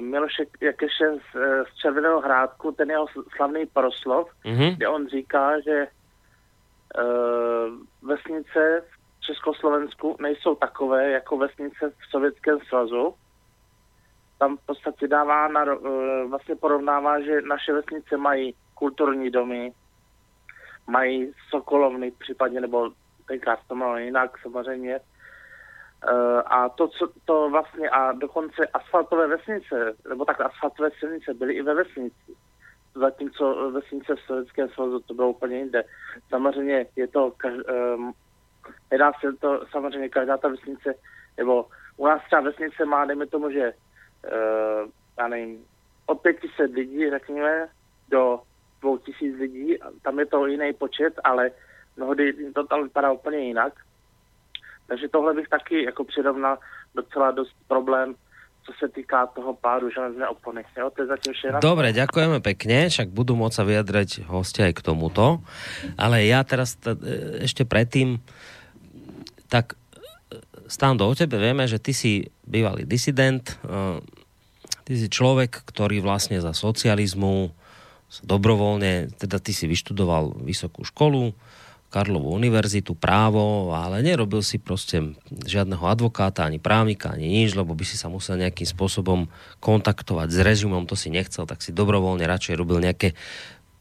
Miloše Jakeše z, z Červeného hrádku, ten jeho slavný proslov, mm-hmm. kde on říká, že Eh, vesnice v Československu nejsou takové jako vesnice v Sovětském svazu. Tam v podstatě dává, na, eh, vlastně porovnává, že naše vesnice mají kulturní domy, mají sokolovny případně, nebo tenkrát to bylo jinak samozřejmě. Eh, a to, co to vlastně, a dokonce asfaltové vesnice, nebo tak asfaltové silnice byly i ve vesnici. zatímco vesnice v Sovětském svazu to bylo úplně jinde. Samozřejmě je to, um, nedá se to, samozřejmě každá ta vesnice, nebo u nás třeba vesnice má, dejme tomu, že uh, já nevím, od 500 lidí, řekněme, do 2000 lidí, tam je to jiný počet, ale mnohdy to tam vypadá úplně jinak. Takže tohle bych taky jako přirovnal docela dost problém co se týká toho pádu železné opony. Jo, to je zatím vše. Dobre, ďakujeme pekne, však budú môcť sa vyjadrať hostia aj k tomuto. Ale ja teraz t- ešte predtým, tak Stando, o tebe vieme, že ty si bývalý disident, ty si človek, ktorý vlastne za socializmu dobrovoľne, teda ty si vyštudoval vysokú školu, Karlovú univerzitu, právo, ale nerobil si proste žiadneho advokáta, ani právnika, ani nič, lebo by si sa musel nejakým spôsobom kontaktovať s režimom, to si nechcel, tak si dobrovoľne radšej robil nejaké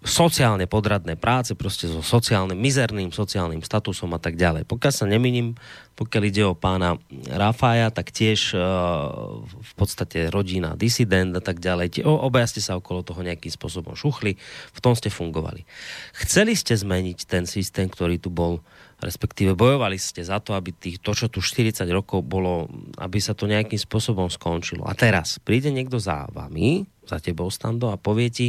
sociálne podradné práce, proste so sociálnym, mizerným sociálnym statusom a tak ďalej. Pokiaľ sa neminím, pokiaľ ide o pána Rafaja, tak tiež uh, v podstate rodina disident a tak ďalej. Obaja ste sa okolo toho nejakým spôsobom šuchli, v tom ste fungovali. Chceli ste zmeniť ten systém, ktorý tu bol, respektíve bojovali ste za to, aby tých, to, čo tu 40 rokov bolo, aby sa to nejakým spôsobom skončilo. A teraz príde niekto za vami, za tebou, Stando, a povie ti,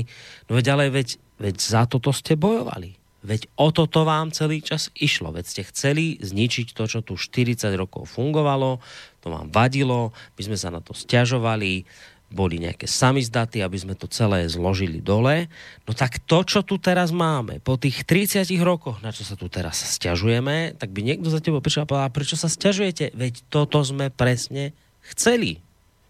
no veď ale veď Veď za toto ste bojovali. Veď o toto vám celý čas išlo. Veď ste chceli zničiť to, čo tu 40 rokov fungovalo, to vám vadilo, my sme sa na to stiažovali, boli nejaké samizdaty, aby sme to celé zložili dole. No tak to, čo tu teraz máme, po tých 30 rokoch, na čo sa tu teraz stiažujeme, tak by niekto za tebo prišiel a povedal, prečo sa stiažujete? Veď toto sme presne chceli.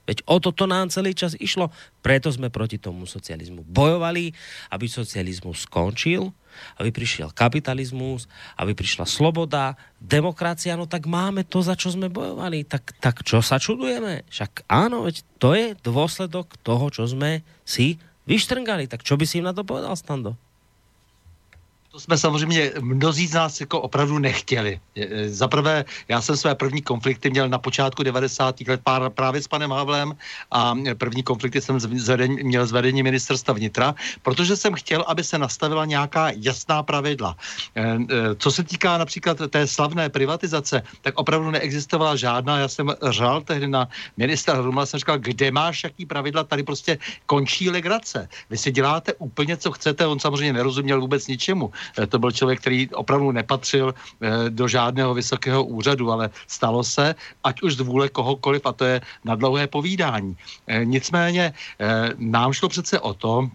Veď o toto nám celý čas išlo, preto sme proti tomu socializmu bojovali, aby socializmus skončil, aby prišiel kapitalizmus, aby prišla sloboda, demokracia, no tak máme to, za čo sme bojovali. Tak, tak čo sa čudujeme? Však áno, veď to je dôsledok toho, čo sme si vyštrngali. Tak čo by si im na to povedal, Stando? To jsme samozřejmě mnozí z nás jako opravdu nechtěli. E, za prvé, já jsem své první konflikty měl na počátku 90. let pár, právě s panem Havlem a první konflikty jsem zveden, měl z vedení ministerstva vnitra, protože jsem chtěl, aby se nastavila nějaká jasná pravidla. E, e, co se týká například té slavné privatizace, tak opravdu neexistovala žádná. Já jsem řál tehdy na ministra Hrumla, jsem říkal, kde máš jaký pravidla, tady prostě končí legrace. Vy si děláte úplně, co chcete, on samozřejmě nerozuměl vůbec ničemu. Eh, to byl člověk, který opravdu nepatřil eh, do žádného vysokého úřadu, ale stalo se, ať už z vůle kohokoliv, a to je na dlouhé povídání. Eh, nicméně nám šlo přece o to,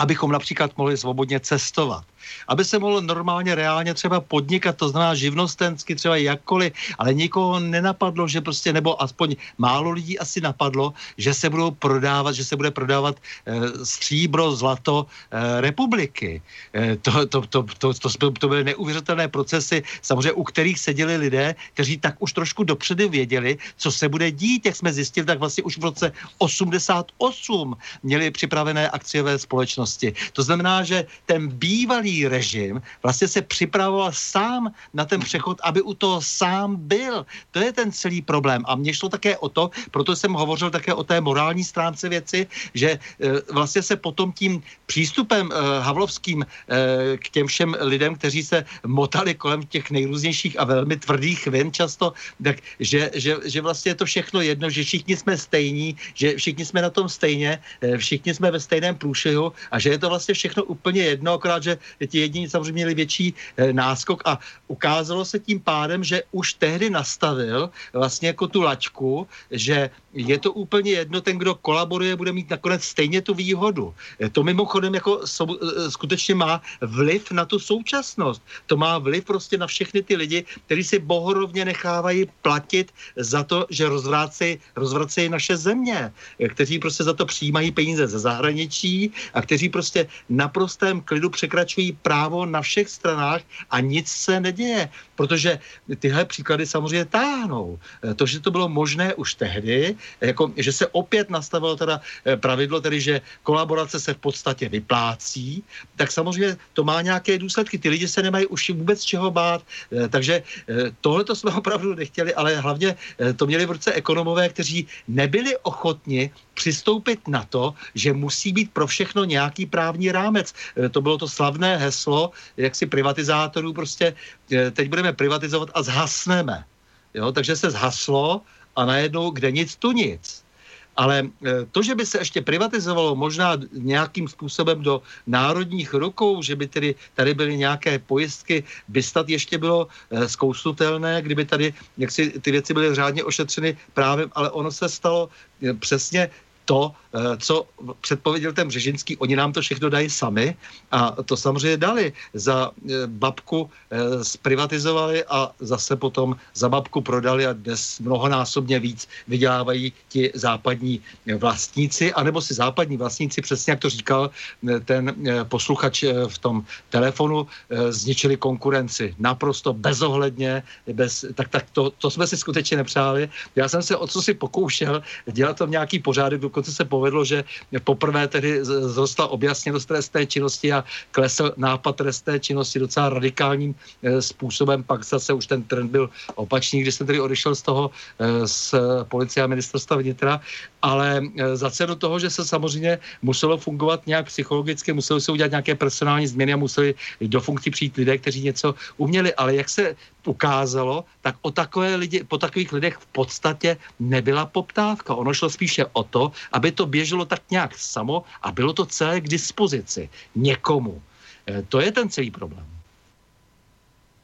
abychom například mohli svobodně cestovat aby se mohl normálně, reálně třeba podnikat, to znamená živnostensky, třeba jakkoliv, ale nikoho nenapadlo, že prostě, nebo aspoň málo lidí asi napadlo, že se budou prodávat, že se bude prodávat e, stříbro, zlato e, republiky. E, to, to, to, to, to, to byly neuvěřitelné procesy, samozřejmě u kterých seděli lidé, kteří tak už trošku dopředu věděli, co se bude dít, jak jsme zjistili, tak vlastně už v roce 88 měli připravené akciové společnosti. To znamená, že ten bývalý režim vlastně se připravoval sám na ten přechod, aby u toho sám byl. To je ten celý problém. A mně šlo také o to, proto jsem hovořil také o té morální stránce věci, že e, vlastně se potom tím přístupem e, havlovským e, k těm všem lidem, kteří se motali kolem těch nejrůznějších a velmi tvrdých vin často, tak že, že, že vlastně je to všechno jedno, že všichni jsme stejní, že všichni jsme na tom stejně, všichni jsme ve stejném průšvihu a že je to vlastně všechno úplně jedno, akorát, že ti jediní samozřejmě měli větší e, náskok a ukázalo se tím pádem, že už tehdy nastavil vlastně jako tu laťku, že je to úplně jedno, ten, kdo kolaboruje, bude mít nakonec stejně tu výhodu. E, to mimochodem jako sou, e, skutečně má vliv na tu současnost. To má vliv prostě na všechny ty lidi, kteří si bohorovně nechávají platit za to, že rozvrácejí, naše země, kteří prostě za to přijímají peníze ze zahraničí a kteří prostě naprostém klidu překračují právo na všech stranách a nic se neděje, protože tyhle příklady samozřejmě táhnou. E, to, že to bylo možné už tehdy, jako, že se opět nastavilo teda e, pravidlo, tedy, že kolaborace se v podstatě vyplácí, tak samozřejmě to má nějaké důsledky. Ty lidi se nemají už vůbec čeho bát. E, takže tohle to jsme opravdu nechtěli, ale hlavně to měli v ruce ekonomové, kteří nebyli ochotni přistoupit na to, že musí být pro všechno nějaký právní rámec. E, to bylo to slavné heslo, jak si privatizátorů prostě, e, teď budeme privatizovat a zhasneme. Jo, takže se zhaslo a najednou kde nic, tu nic. Ale e, to, že by se ještě privatizovalo možná nějakým způsobem do národních rukou, že by tedy tady byly nějaké pojistky, by snad ještě bylo zkousnutelné, kdyby tady jak si ty věci byly řádně ošetřeny právem, ale ono se stalo přesně to, eh, co předpověděl ten Břežinský, oni nám to všechno dají sami a to samozřejmě dali. Za eh, babku eh, zprivatizovali a zase potom za babku prodali a dnes mnohonásobně víc vydělávají ti západní vlastníci, anebo si západní vlastníci, přesně jak to říkal ten posluchač v tom telefonu, zničili konkurenci naprosto bezohledně, bez, tak, tak to, to jsme si skutečně nepřáli. Já jsem se o co si pokoušel dělat v nějaký pořádek, dokonce se povedlo, že poprvé tedy zrostla objasněnost trestné činnosti a klesl nápad trestné činnosti docela radikálním e, způsobem. Pak zase už ten trend byl opačný, když jsem tedy odešel z toho e, z policie a ministerstva vnitra, ale e, za cenu toho, že se samozřejmě muselo fungovat nějak psychologicky, muselo se udělat nějaké personální změny a museli do funkcí přijít lidé, kteří něco uměli. Ale jak se ukázalo, tak o takové lidi, po takových lidech v podstatě nebyla poptávka. Ono šlo spíše o to, aby to běželo tak nějak samo a bylo to celé k dispozici někomu. E, to je ten celý problém.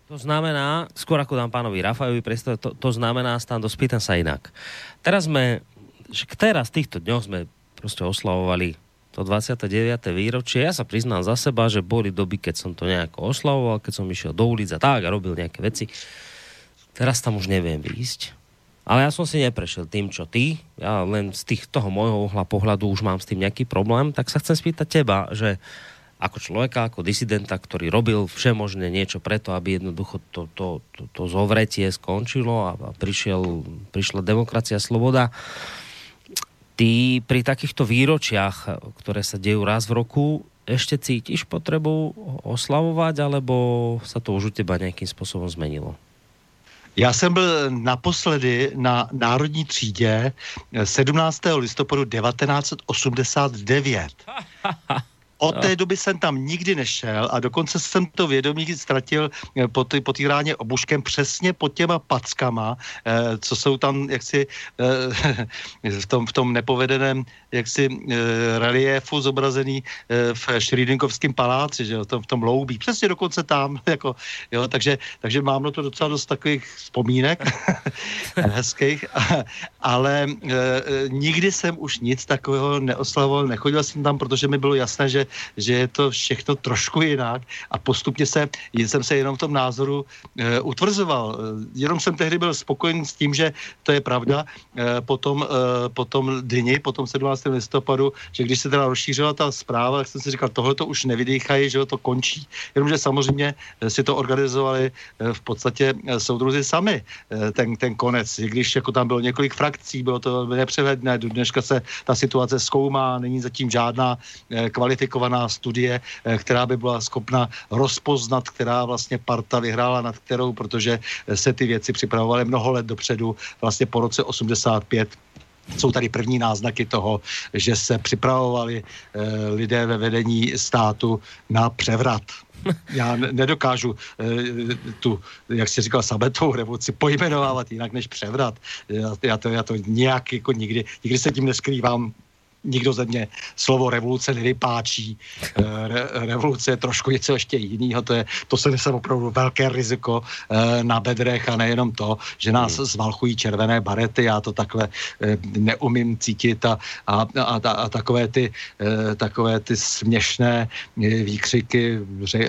To znamená, skôr ako dám pánovi Rafajovi priestor, to, to znamená, to spýtam sa inak. Teraz sme, že teraz v týchto dňoch sme proste oslavovali to 29. výročie. Ja sa priznám za seba, že boli doby, keď som to nejako oslavoval, keď som išiel do ulic a tak a robil nejaké veci. Teraz tam už neviem výjsť. Ale ja som si neprešiel tým, čo ty. Ja len z tých, toho môjho uhla pohľadu už mám s tým nejaký problém. Tak sa chcem spýtať teba, že ako človeka, ako disidenta, ktorý robil všemožné niečo preto, aby jednoducho to, to, to, to zovretie skončilo a prišiel, prišla demokracia, sloboda. Ty pri takýchto výročiach, ktoré sa dejú raz v roku, ešte cítiš potrebu oslavovať, alebo sa to už u teba nejakým spôsobom zmenilo? Já jsem byl naposledy na Národní třídě 17. listopadu 1989. Od té doby jsem tam nikdy nešel a dokonce jsem to vědomí ztratil eh, po, ty, po té ráně obuškem přesně pod těma packama, eh, co jsou tam jaksi eh, v, tom, v tom nepovedeném jaksi eh, reliéfu zobrazený eh, v Šrýdinkovském paláci, že jo, v tom, v tom loubí, přesně dokonce tam, jako, jo, takže, takže mám na to docela dost takových vzpomínek hezkých, ale eh, nikdy jsem už nic takového neoslavoval, nechodil jsem tam, protože mi bylo jasné, že že je to všechno trošku jinak a postupně se, jsem se jenom v tom názoru e, utvrzoval. Eh, jenom jsem tehdy byl spokojen s tím, že to je pravda e, po, tom, e, po tom dni, po tom 17. listopadu, že když se teda rozšířila ta zpráva, tak jsem si říkal, tohle to už nevydýchají, že to končí. Jenomže samozřejmě si to organizovali v podstatě soudruzi sami, ten, ten konec. I když jako tam bylo několik frakcí, bylo to nepřehledné, do dneška se ta situace zkoumá, není zatím žádná kvalifikace komplikovaná studie, eh, která by byla schopna rozpoznat, která vlastně parta vyhrála nad kterou, protože se ty věci připravovaly mnoho let dopředu, vlastně po roce 85 jsou tady první náznaky toho, že se připravovali e, lidé ve vedení státu na převrat. Já nedokážu e, tu, jak jsi říkal, sabetovou revoluci pojmenovávat jinak než převrat. Já, já, to, já to nějak jako nikdy, nikdy se tím neskrývám, nikdo ze mě slovo revoluce nevypáčí. Eh, re, revoluce je trošku něco ještě jiného, to, je, to se nese opravdu velké riziko eh, na bedrech a nejenom to, že nás hmm. zvalchují červené barety, já to takhle eh, neumím cítit a, a, a, a, a takové, ty, takové ty směšné výkřiky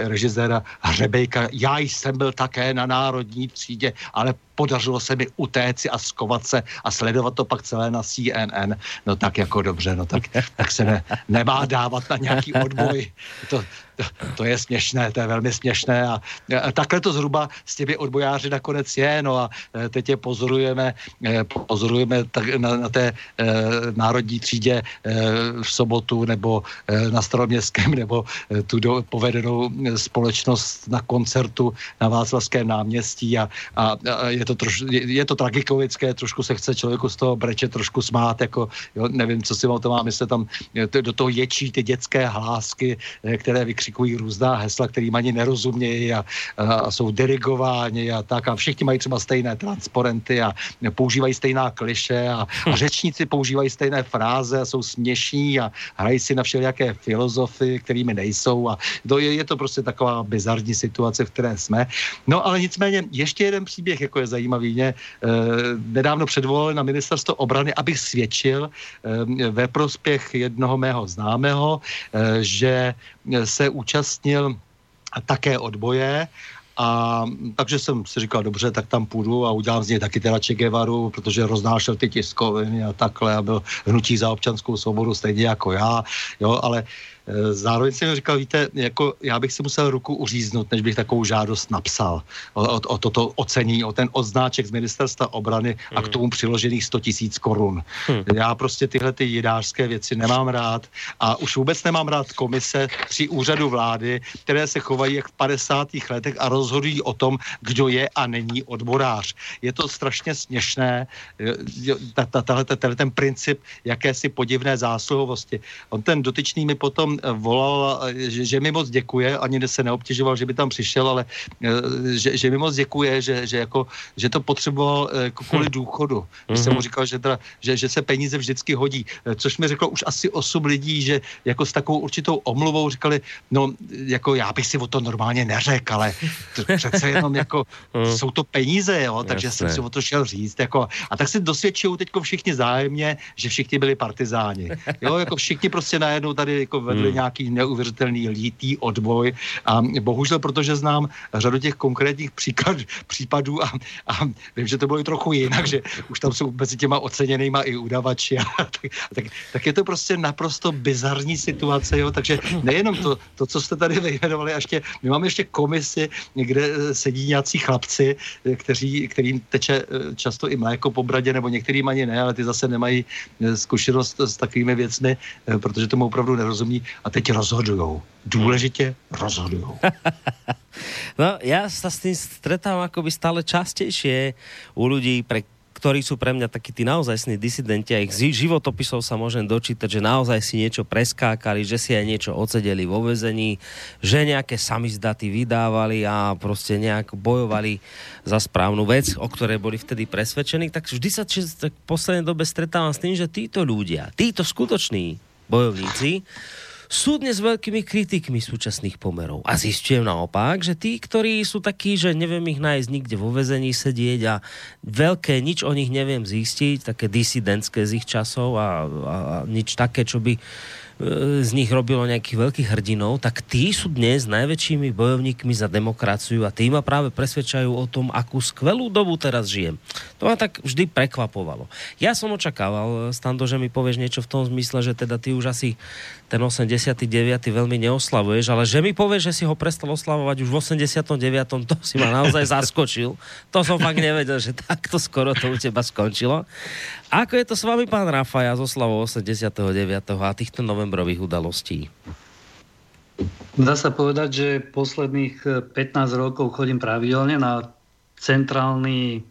režiséra Hřebejka, já jsem byl také na národní třídě, ale podařilo se mi utéci a skovat se a sledovat to pak celé na CNN, no tak jako dobře, no tak, tak se ne, nemá dávat na nějaký odboj. To, to, je směšné, to je velmi směšné a, a takhle to zhruba s těmi odbojáři nakonec je, no a e, teď je pozorujeme, e, pozorujeme tak na, na té eh, národní třídě eh, v sobotu nebo eh, na staroměstském nebo eh, tu do, povedenou společnost na koncertu na Václavském náměstí a, a, a je, to troš, je, je to tragikovické, trošku se chce člověku z toho breče trošku smát, jako jo, nevím, co si o to má myslet, tam do toho ječí ty dětské hlásky, které vykřikují různá hesla, kterým ani nerozumějí a, a, a jsou dirigováni a tak. A všichni mají třeba stejné transparenty a používají stejná kliše a, a řečníci používají stejné fráze a jsou směšní a hrají si na všelijaké filozofy, kterými nejsou. A to je, je to prostě taková bizarní situace, v které jsme. No ale nicméně ještě jeden příběh, jako je zajímavý, mě e, nedávno předvolali na ministerstvo obrany, abych svědčil e, ve prospěch jednoho mého známého, e, že se účastnil také odboje. A takže jsem si říkal, dobře, tak tam půjdu a udělám z něj taky teda Che Guevaru, protože roznášel ty tiskoviny a takhle a byl hnutí za občanskou svobodu stejně jako já, jo, ale Eh, zároveň jsem říkal, víte, jako já bych si musel ruku uříznout, než bych takovou žádost napsal o, o, o toto ocení, o ten odznáček z ministerstva obrany hmm. a k hmm. tomu přiložených 100 tisíc korun. Hmm. Já prostě tyhle ty jidářské věci nemám rád a už vůbec nemám rád komise při úřadu vlády, které se chovají jak v 50. letech a rozhodují o tom, kdo je a není odborář. Je to strašně směšné, tahle ten princip jakési podivné zásluhovosti. On ten dotyčný mi potom volal, že, že mi moc děkuje, ani se neobtěžoval, že by tam přišel, ale eh, že, že mi moc děkuje, že, že, jako, že to potřeboval eh, jako kvůli hm. důchodu. Když jsem mu říkal, že, teda, že, že se peníze vždycky hodí, eh, což mi řeklo už asi osm lidí, že jako s takovou určitou omluvou říkali, no jako já bych si o to normálně neřekl, ale přece jenom jako hm. jsou to peníze, jo, takže Jasné. jsem si o to šel říct. Jako, a tak si dosvědčují teď všichni zájemně, že všichni byli partizáni. Jo, jako všichni prostě najednou tady jako vedli byl nějaký neuvěřitelný lítý odboj. A bohužel, protože znám řadu těch konkrétních příklad, případů a, a vím, že to bylo i trochu jinak, že už tam jsou mezi těma oceněnýma i udavači a tak, tak, tak je to prostě naprosto bizarní situace, jo, takže nejenom to, to co jste tady vyjmenovali, ještě, my máme ještě komisi, kde sedí nějací chlapci, kteří, kterým teče eh, často i mléko po bradě, nebo některým ani ne, ale ty zase nemají eh, zkušenost s takovými věcmi, eh, protože tomu opravdu nerozumí a teď rozhodujou. Důležitě rozhodujou. no, ja sa s tým stretávam akoby stále častejšie u ľudí, pre ktorí sú pre mňa takí tí naozajstní disidenti a ich životopisov sa môžem dočítať, že naozaj si niečo preskákali, že si aj niečo odsedeli vo vezení, že nejaké samizdaty vydávali a proste nejak bojovali za správnu vec, o ktorej boli vtedy presvedčení, tak vždy sa v poslednej dobe stretávam s tým, že títo ľudia, títo skutoční bojovníci, sú dnes veľkými kritikmi súčasných pomerov. A zistujem naopak, že tí, ktorí sú takí, že neviem ich nájsť nikde vo vezení sedieť a veľké, nič o nich neviem zistiť, také disidentské z ich časov a, a, a nič také, čo by E, z nich robilo nejakých veľkých hrdinov, tak tí sú dnes najväčšími bojovníkmi za demokraciu a tí ma práve presvedčajú o tom, akú skvelú dobu teraz žijem. To ma tak vždy prekvapovalo. Ja som očakával, Stando, že mi povieš niečo v tom zmysle, že teda ty už asi ten 89. veľmi neoslavuješ, ale že mi povieš, že si ho prestal oslavovať už v 89. to si ma naozaj zaskočil. To som fakt nevedel, že takto skoro to u teba skončilo. Ako je to s vami, pán Rafaja, zo oslavou 89. a týchto novembrových udalostí? Dá sa povedať, že posledných 15 eh, rokov chodím pravidelne na centrálny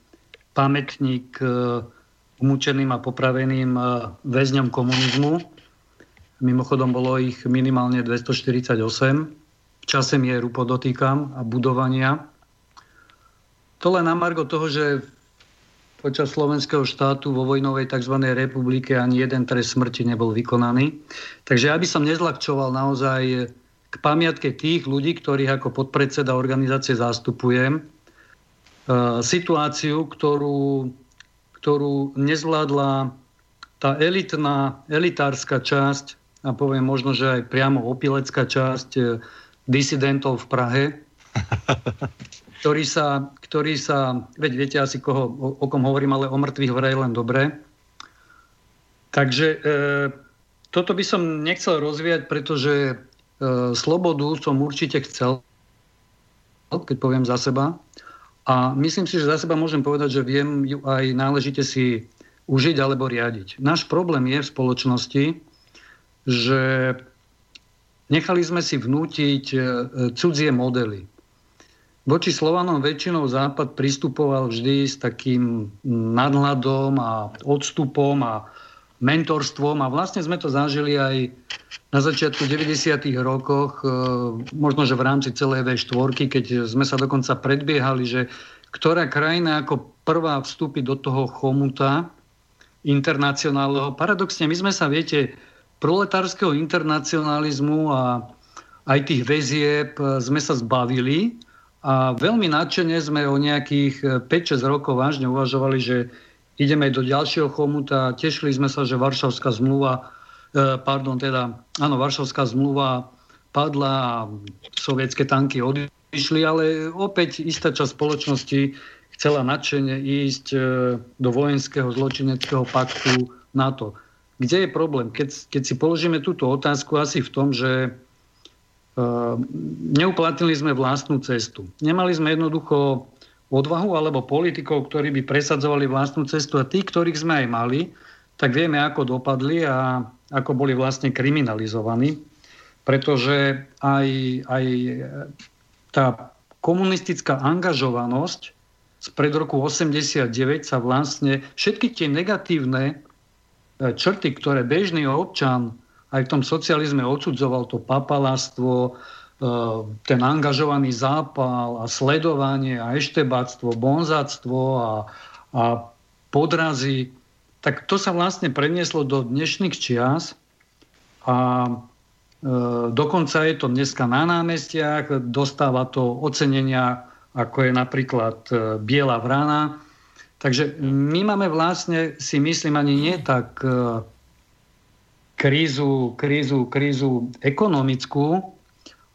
pamätník eh, umúčeným a popraveným eh, väzňom komunizmu. Mimochodom bolo ich minimálne 248. V čase mieru podotýkam a budovania. To len na margo toho, že počas slovenského štátu vo vojnovej tzv. republike ani jeden trest smrti nebol vykonaný. Takže ja by som nezľahčoval naozaj k pamiatke tých ľudí, ktorých ako podpredseda organizácie zastupujem, e, situáciu, ktorú, ktorú nezvládla tá elitná, elitárska časť, a poviem možno, že aj priamo opilecká časť e, disidentov v Prahe, ktorí sa, ktorí sa, veď viete asi, koho, o, o kom hovorím, ale o mŕtvych vraj len dobre. Takže e, toto by som nechcel rozvíjať, pretože e, slobodu som určite chcel, keď poviem za seba. A myslím si, že za seba môžem povedať, že viem ju aj náležite si užiť alebo riadiť. Náš problém je v spoločnosti, že nechali sme si vnútiť e, cudzie modely. Voči Slovanom väčšinou Západ pristupoval vždy s takým nadhľadom a odstupom a mentorstvom a vlastne sme to zažili aj na začiatku 90. rokoch, e, možno, že v rámci celej V4, keď sme sa dokonca predbiehali, že ktorá krajina ako prvá vstúpi do toho chomuta internacionálneho. Paradoxne, my sme sa, viete, proletárskeho internacionalizmu a aj tých väzieb sme sa zbavili a veľmi nadšene sme o nejakých 5-6 eh, rokov vážne uvažovali, že ideme do ďalšieho chomuta. Tešili sme sa, že Varšavská zmluva, eh, pardon, teda, áno, Varšavská zmluva padla a sovietské tanky odišli, ale opäť istá časť spoločnosti chcela nadšene ísť do vojenského zločineckého paktu NATO. Kde je problém? Keď, keď si položíme túto otázku asi v tom, že Ehm, neuplatnili sme vlastnú cestu. Nemali sme jednoducho odvahu alebo politikov, ktorí by presadzovali vlastnú cestu a tí, ktorých sme aj mali, tak vieme, ako dopadli a ako boli vlastne kriminalizovaní. Pretože aj, aj tá komunistická angažovanosť z pred roku 89 sa vlastne všetky tie negatívne črty, ktoré bežný občan aj v tom socializme odsudzoval to papalastvo, e, ten angažovaný zápal a sledovanie a eštebáctvo, bonzáctvo a, a podrazy, tak to sa vlastne prenieslo do dnešných čias a e, dokonca je to dneska na námestiach, dostáva to ocenenia, ako je napríklad e, Biela vrana. Takže my máme vlastne, si myslím, ani nie tak e, krízu, krízu, krízu ekonomickú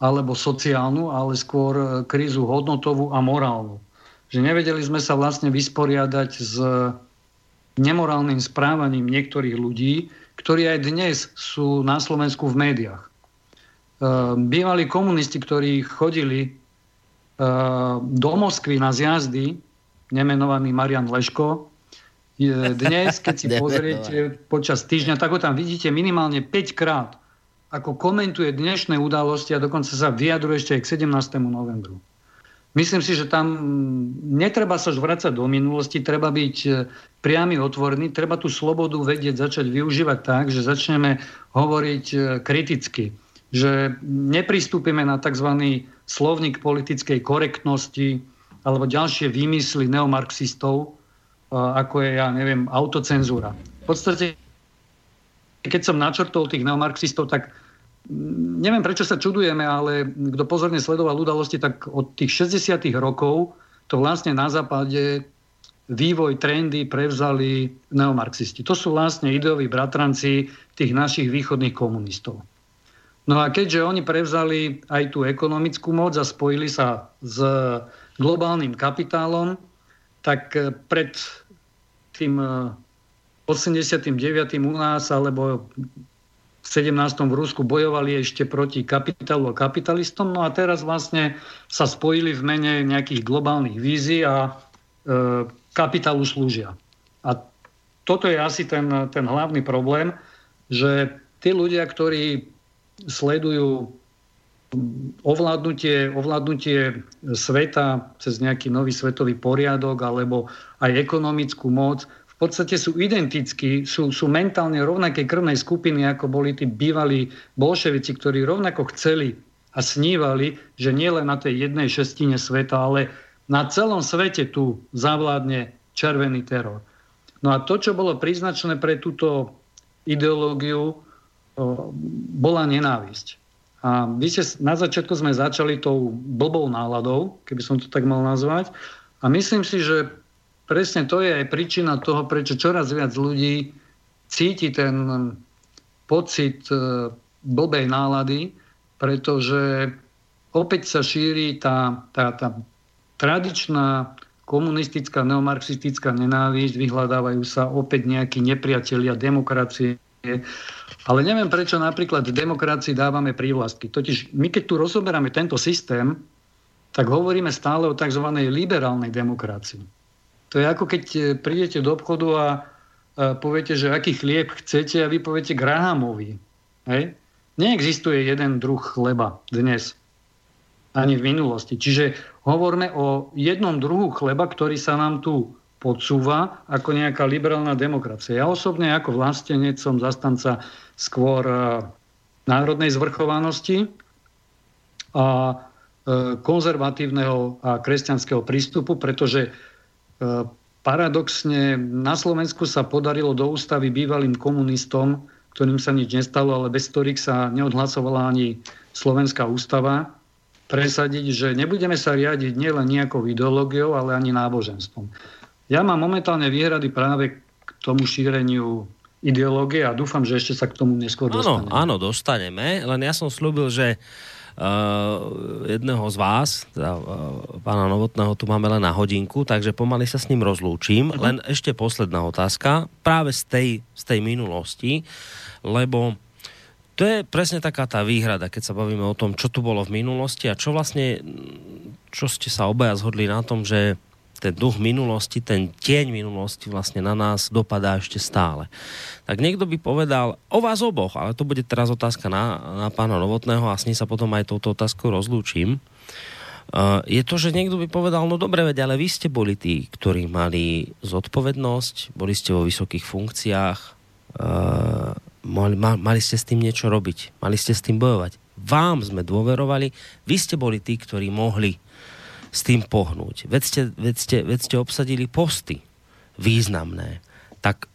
alebo sociálnu, ale skôr e, krízu hodnotovú a morálnu. Že nevedeli sme sa vlastne vysporiadať s nemorálnym správaním niektorých ľudí, ktorí aj dnes sú na Slovensku v médiách. E, bývalí komunisti, ktorí chodili do Moskvy na zjazdy, nemenovaný Marian Leško, dnes, keď si pozriete počas týždňa, tak ho tam vidíte minimálne 5 krát, ako komentuje dnešné udalosti a dokonca sa vyjadruje ešte aj k 17. novembru. Myslím si, že tam netreba sa vrácať do minulosti, treba byť e, priamy, otvorený, treba tú slobodu vedieť, začať využívať tak, že začneme hovoriť e, kriticky, že nepristúpime na tzv. slovník politickej korektnosti alebo ďalšie výmysly neomarxistov, ako je, ja neviem, autocenzúra. V podstate, keď som načrtol tých neomarxistov, tak mm, neviem, prečo sa čudujeme, ale kto pozorne sledoval udalosti, tak od tých 60 rokov to vlastne na západe vývoj, trendy prevzali neomarxisti. To sú vlastne ideoví bratranci tých našich východných komunistov. No a keďže oni prevzali aj tú ekonomickú moc a spojili sa s globálnym kapitálom, tak pred tým 89. E, u nás alebo v 17. v Rusku bojovali ešte proti kapitálu a kapitalistom, no a teraz vlastne sa spojili v mene nejakých globálnych vízií a e, kapitálu slúžia. A toto je asi ten, ten hlavný problém, že tí ľudia, ktorí sledujú ovládnutie, ovládnutie sveta cez nejaký nový svetový poriadok alebo aj ekonomickú moc v podstate sú identickí, sú, sú mentálne rovnaké krvnej skupiny, ako boli tí bývalí bolševici, ktorí rovnako chceli a snívali, že nielen na tej jednej šestine sveta, ale na celom svete tu zavládne červený teror. No a to, čo bolo príznačné pre túto ideológiu, bola nenávisť. A vy ste, na začiatku sme začali tou blbou náladou, keby som to tak mal nazvať. A myslím si, že presne to je aj príčina toho, prečo čoraz viac ľudí cíti ten pocit e, blbej nálady, pretože opäť sa šíri tá, tá, tá tradičná komunistická, neomarxistická nenávisť, vyhľadávajú sa opäť nejakí nepriatelia demokracie, Ale neviem, prečo napríklad demokracii dávame prívlastky. Totiž my, keď tu rozoberáme tento systém, tak hovoríme stále o tzv. liberálnej demokracii. To je ako keď e, prídete do obchodu a poviete, že aký chlieb chcete a vy poviete Grahamovi. Hej? Neexistuje jeden druh chleba dnes. Ani v minulosti. Čiže hovoríme o jednom druhu chleba, ktorý sa nám tu podsúva ako nejaká liberálna demokracia. Ja osobne ako vlastenec som zastanca skôr e, národnej zvrchovanosti a e, konzervatívneho a kresťanského prístupu, pretože e, paradoxne na Slovensku sa podarilo do ústavy bývalým komunistom ktorým sa nič nestalo, ale bez ktorých sa neodhlasovala ani slovenská ústava, presadiť, že nebudeme sa riadiť nielen nejakou ideológiou, ale ani náboženstvom. Ja mám momentálne výhrady práve k tomu šíreniu ideológie a dúfam, že ešte sa k tomu neskôr dostaneme. Áno, áno, dostaneme, len ja som slúbil, že Uh, jedného z vás, teda, uh, pána Novotného, tu máme len na hodinku, takže pomaly sa s ním rozlúčim. Uh-huh. Len ešte posledná otázka, práve z tej, z tej minulosti, lebo to je presne taká tá výhrada, keď sa bavíme o tom, čo tu bolo v minulosti a čo vlastne, čo ste sa obaja zhodli na tom, že ten duch minulosti, ten tieň minulosti vlastne na nás dopadá ešte stále. Tak niekto by povedal o vás oboch, ale to bude teraz otázka na, na pána Novotného a s ním sa potom aj touto otázkou rozlúčim. Uh, je to, že niekto by povedal, no dobre, veď, ale vy ste boli tí, ktorí mali zodpovednosť, boli ste vo vysokých funkciách, uh, mali, mali ste s tým niečo robiť, mali ste s tým bojovať. Vám sme dôverovali, vy ste boli tí, ktorí mohli s tým pohnúť. Veď ste, veď ste, veď ste obsadili posty významné. Tak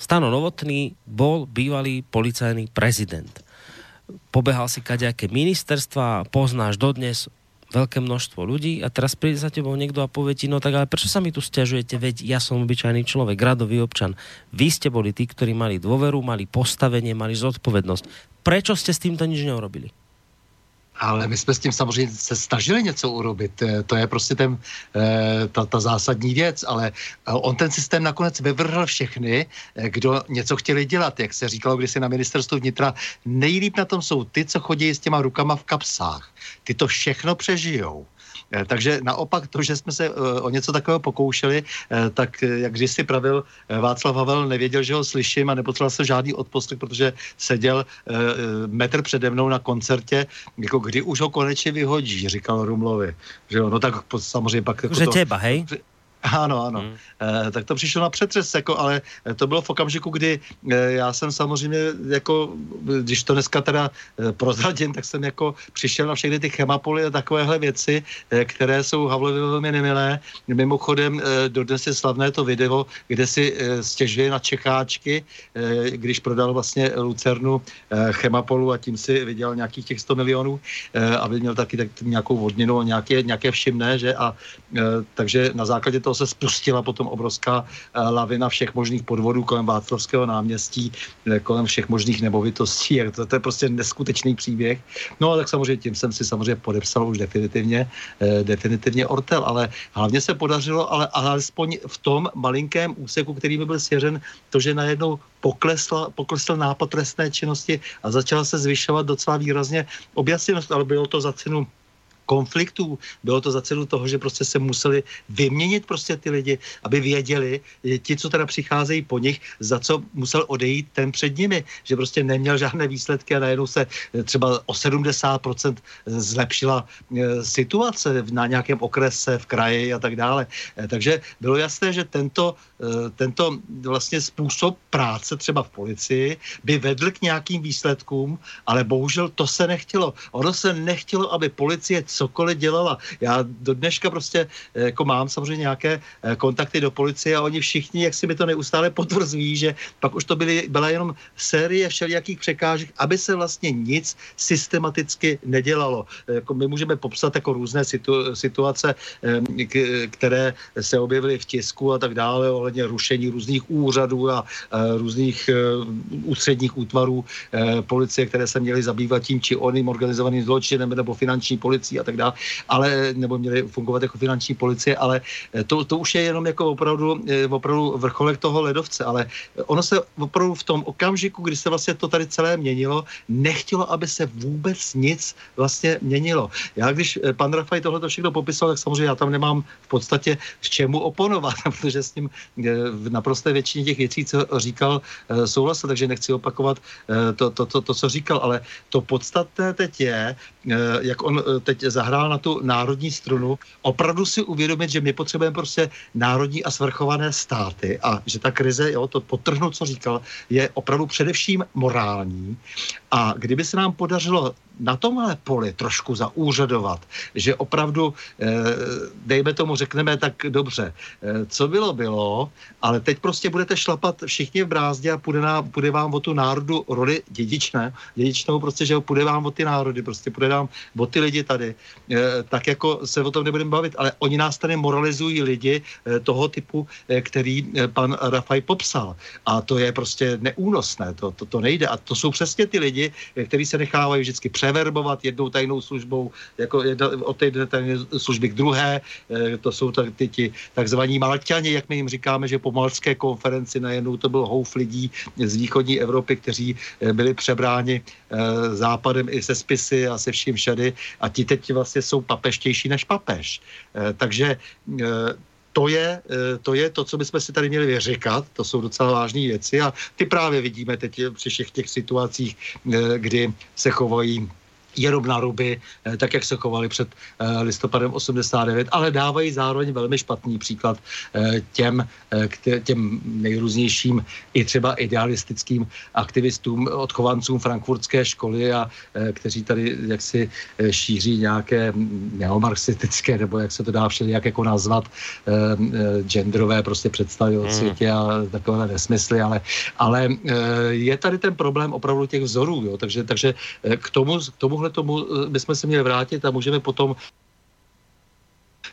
Stano Novotný bol bývalý policajný prezident. Pobehal si kaďaké ministerstva, poznáš dodnes veľké množstvo ľudí a teraz príde za tebou niekto a povie ti, no tak ale prečo sa mi tu stiažujete, veď ja som obyčajný človek, radový občan. Vy ste boli tí, ktorí mali dôveru, mali postavenie, mali zodpovednosť. Prečo ste s týmto nič neurobili? Ale my jsme s tím samozřejmě se snažili něco urobit. Eh, to je prostě ten, eh, ta, ta zásadní věc, ale eh, on ten systém nakonec vyvrhl všechny, kdo něco chtěli dělat. Jak se říkalo kdysi na ministerstvu vnitra, nejlíp na tom jsou ty, co chodí s těma rukama v kapsách. Ty to všechno přežijou. Eh, takže naopak to, že jsme se eh, o něco takového pokoušeli, eh, tak jak když si pravil Václav Havel, nevěděl, že ho slyším a nepotřeboval se žádný odposlech, protože seděl metr přede mnou na koncertě, jako kdy už ho konečně vyhodí, říkal Rumlovi. Že jo, no tak samozřejmě pak... Jako že to, těba, hej? Ano, ano. Hmm. E, tak to přišlo na přetřes, jako, ale to bylo v okamžiku, kdy e, já jsem samozřejmě, jako, když to dneska teda e, prozradím, tak jsem jako přišel na všechny ty chemapoly a takovéhle věci, e, které jsou Havlovi velmi nemilé. Mimochodem, e, dodnes je slavné to video, kde si e, stěžuje na Čecháčky, e, když prodal vlastně Lucernu e, chemapolu a tím si vydělal nějakých těch 100 milionů, e, aby měl taky tak, nějakou vodninu, nějaké, nějaké všimné, že? A e, takže na základě toho se spustila potom obrovská eh, lavina všech možných podvodů kolem Václavského náměstí, eh, kolem všech možných nemovitostí. To, to je prostě neskutečný příběh. No a tak samozřejmě tím jsem si samozřejmě podepsal už definitivně, eh, definitivně Ortel, ale hlavně se podařilo, ale alespoň v tom malinkém úseku, který mi byl svěřen, to, že najednou poklesl, poklesl nápad trestné činnosti a začala se zvyšovat docela výrazně objasněnost, ale bylo to za cenu konfliktů. Bylo to za cenu toho, že prostě se museli vyměnit prostě ty lidi, aby věděli, ti, co teda přicházejí po nich, za co musel odejít ten před nimi, že prostě neměl žádné výsledky a najednou se eh, třeba o 70% zlepšila eh, situace na nějakém okrese, v kraji a tak dále. Eh, takže bylo jasné, že tento, tento vlastně způsob práce třeba v policii by vedl k nějakým výsledkům, ale bohužel to se nechtělo. Ono se nechtělo, aby policie cokoliv dělala. Já do dneška prostě eh, jako mám samozřejmě nějaké eh, kontakty do policie a oni všichni, jak si mi to neustále potvrzují, že pak už to byly, byla jenom série všelijakých překážek, aby se vlastně nic systematicky nedělalo. Eh, jako my můžeme popsat jako různé situ, situace, které se objevily v tisku a tak dále, ohledně rušení různých úřadů a různých ústředních útvarů policie, které se měly zabývat tím či oným organizovaným zločinem nebo finanční policií a tak dále, ale, nebo měly fungovat jako finanční policie, ale to, to už je jenom jako opravdu, opravdu vrcholek toho ledovce, ale ono se opravdu v tom okamžiku, kdy se vlastně to tady celé měnilo, nechtělo, aby se vůbec nic vlastně měnilo. Já když pan Rafaj tohle všechno popisoval, tak samozřejmě já tam nemám v podstatě k čemu oponovat, protože s ním v naprosté většině těch věcí, co říkal, souhlasil, takže nechci opakovat to, to, to, to, co říkal, ale to podstatné teď je, jak on teď zahrál na tu národní strunu, opravdu si uvědomit, že my potřebujeme prostě národní a svrchované státy a že ta krize, jo, to potrhnout, co říkal, je opravdu především morální. A kdyby se nám podařilo na tomhle poli trošku zaúřadovat, že opravdu, eh, dejme tomu, řekneme tak dobře, eh, co bylo, bylo, ale teď prostě budete šlapat všichni v brázdě a půjde, nám, půjde vám o tu národu roli dědičné, dědičnou prostě, že půjde vám o ty národy, prostě půjde vám o ty lidi tady, eh, tak jako se o tom nebudeme bavit, ale oni nás tady moralizují lidi toho typu, který pan Rafaj popsal. A to je prostě neúnosné, to, to, to nejde. A to jsou přesně ty lidi, kteří se nechávají vždycky pře převerbovat jednou tajnou službou jako jedna, od té tajné služby k druhé. E, to jsou ty, ty takzvaní Malťani, jak my jim říkáme, že po Malské konferenci najednou to byl houf lidí z východní Evropy, kteří e, byli přebráni e, západem i se spisy a se vším všady a ti teď vlastně jsou papeštější než papež. Takže to je, to je to, co bychom si tady měli vyříkat, to jsou docela vážné věci a ty právě vidíme teď při všech těch situacích, kdy se chovají jenom na ruby, eh, tak jak se chovali před eh, listopadem 89, ale dávají zároveň velmi špatný příklad eh, těm, těm nejrůznějším i třeba idealistickým aktivistům, odchovancům frankfurtské školy a kteří tady jaksi šíří nějaké neomarxistické, nebo jak se to dá všelijak jako nazvat, genderové prostě představy o hmm. světě a takové nesmysly, ale, ale je tady ten problém opravdu těch vzorů, jo? Takže, takže k tomu, k tomuhle tomuhle tomu eh, bychom se měli vrátit a můžeme potom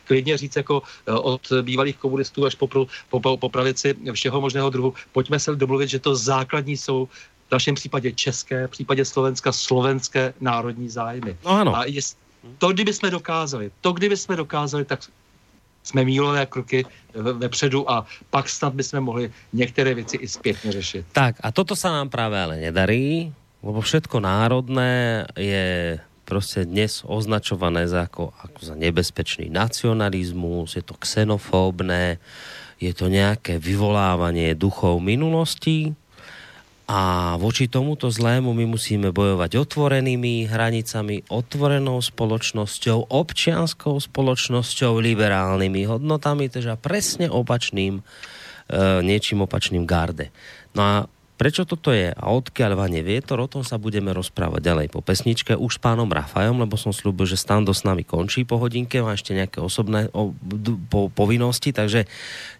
klidně říct jako eh, od bývalých komunistů až po, po, po, po pravici všeho možného druhu. Pojďme se domluvit, že to základní jsou v našem případě české, v případě Slovenska slovenské národní zájmy. No ano. A jest, to, kdyby jsme dokázali, to, kdyby jsme dokázali, tak jsme mílové kroky vepředu a pak snad bychom mohli některé věci i zpětně řešit. Tak a toto sa nám práve ale nedarí lebo všetko národné je proste dnes označované za, ako, ako za nebezpečný nacionalizmus, je to xenofóbne, je to nejaké vyvolávanie duchov minulosti a voči tomuto zlému my musíme bojovať otvorenými hranicami, otvorenou spoločnosťou, občianskou spoločnosťou, liberálnymi hodnotami, teda presne opačným, e, niečím opačným garde. No a Prečo toto je a odkiaľ vane vietor, o tom sa budeme rozprávať ďalej po pesničke už s pánom Rafajom, lebo som slúbil, že stando s nami končí po hodinke, má ešte nejaké osobné povinnosti, takže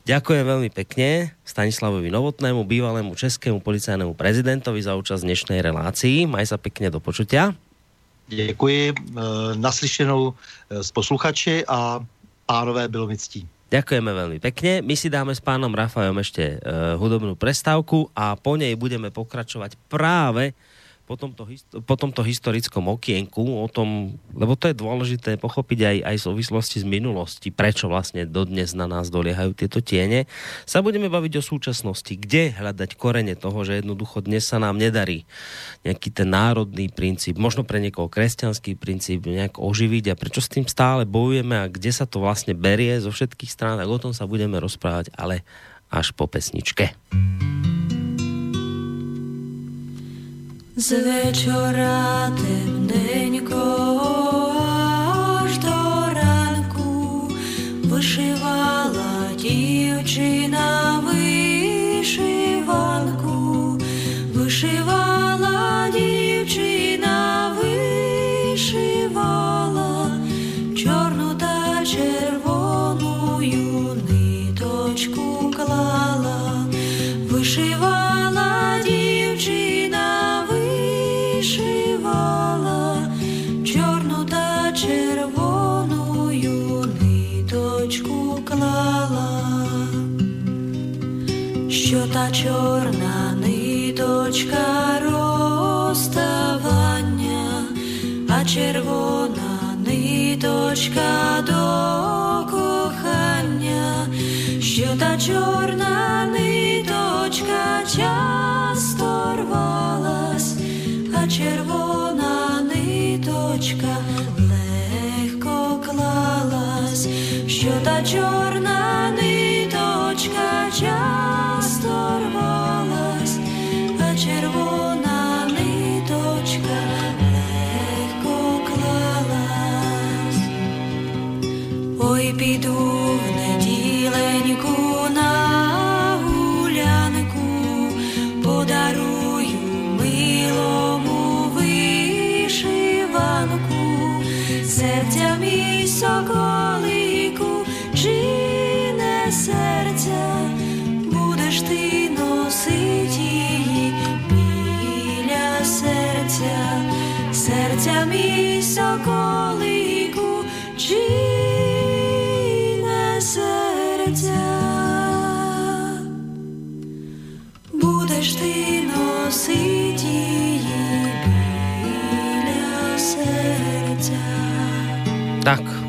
ďakujem veľmi pekne Stanislavovi Novotnému, bývalému českému policajnému prezidentovi za účasť dnešnej relácii. Maj sa pekne do počutia. Děkuji, e, naslyšenou e, s posluchači a pánové bylo mi ctí. Ďakujeme veľmi pekne. My si dáme s pánom Rafajom ešte uh, hudobnú prestávku a po nej budeme pokračovať práve po tomto, po tomto historickom okienku, o tom, lebo to je dôležité pochopiť aj, aj súvislosti z minulosti, prečo vlastne dodnes na nás doliehajú tieto tiene, sa budeme baviť o súčasnosti, kde hľadať korene toho, že jednoducho dnes sa nám nedarí nejaký ten národný princíp, možno pre niekoho kresťanský princíp nejak oživiť? A prečo s tým stále bojujeme a kde sa to vlastne berie zo všetkých strán, tak o tom sa budeme rozprávať, ale až po pesničke. З вечора темненько аж до ранку вишивала дівчина вишиванку, вишивала що та чорна ниточка розставання, а червона ниточка do kochania, що та чорна ниточка часто рвалась, а червона ниточка легко клалась, що та чорна ниточка часто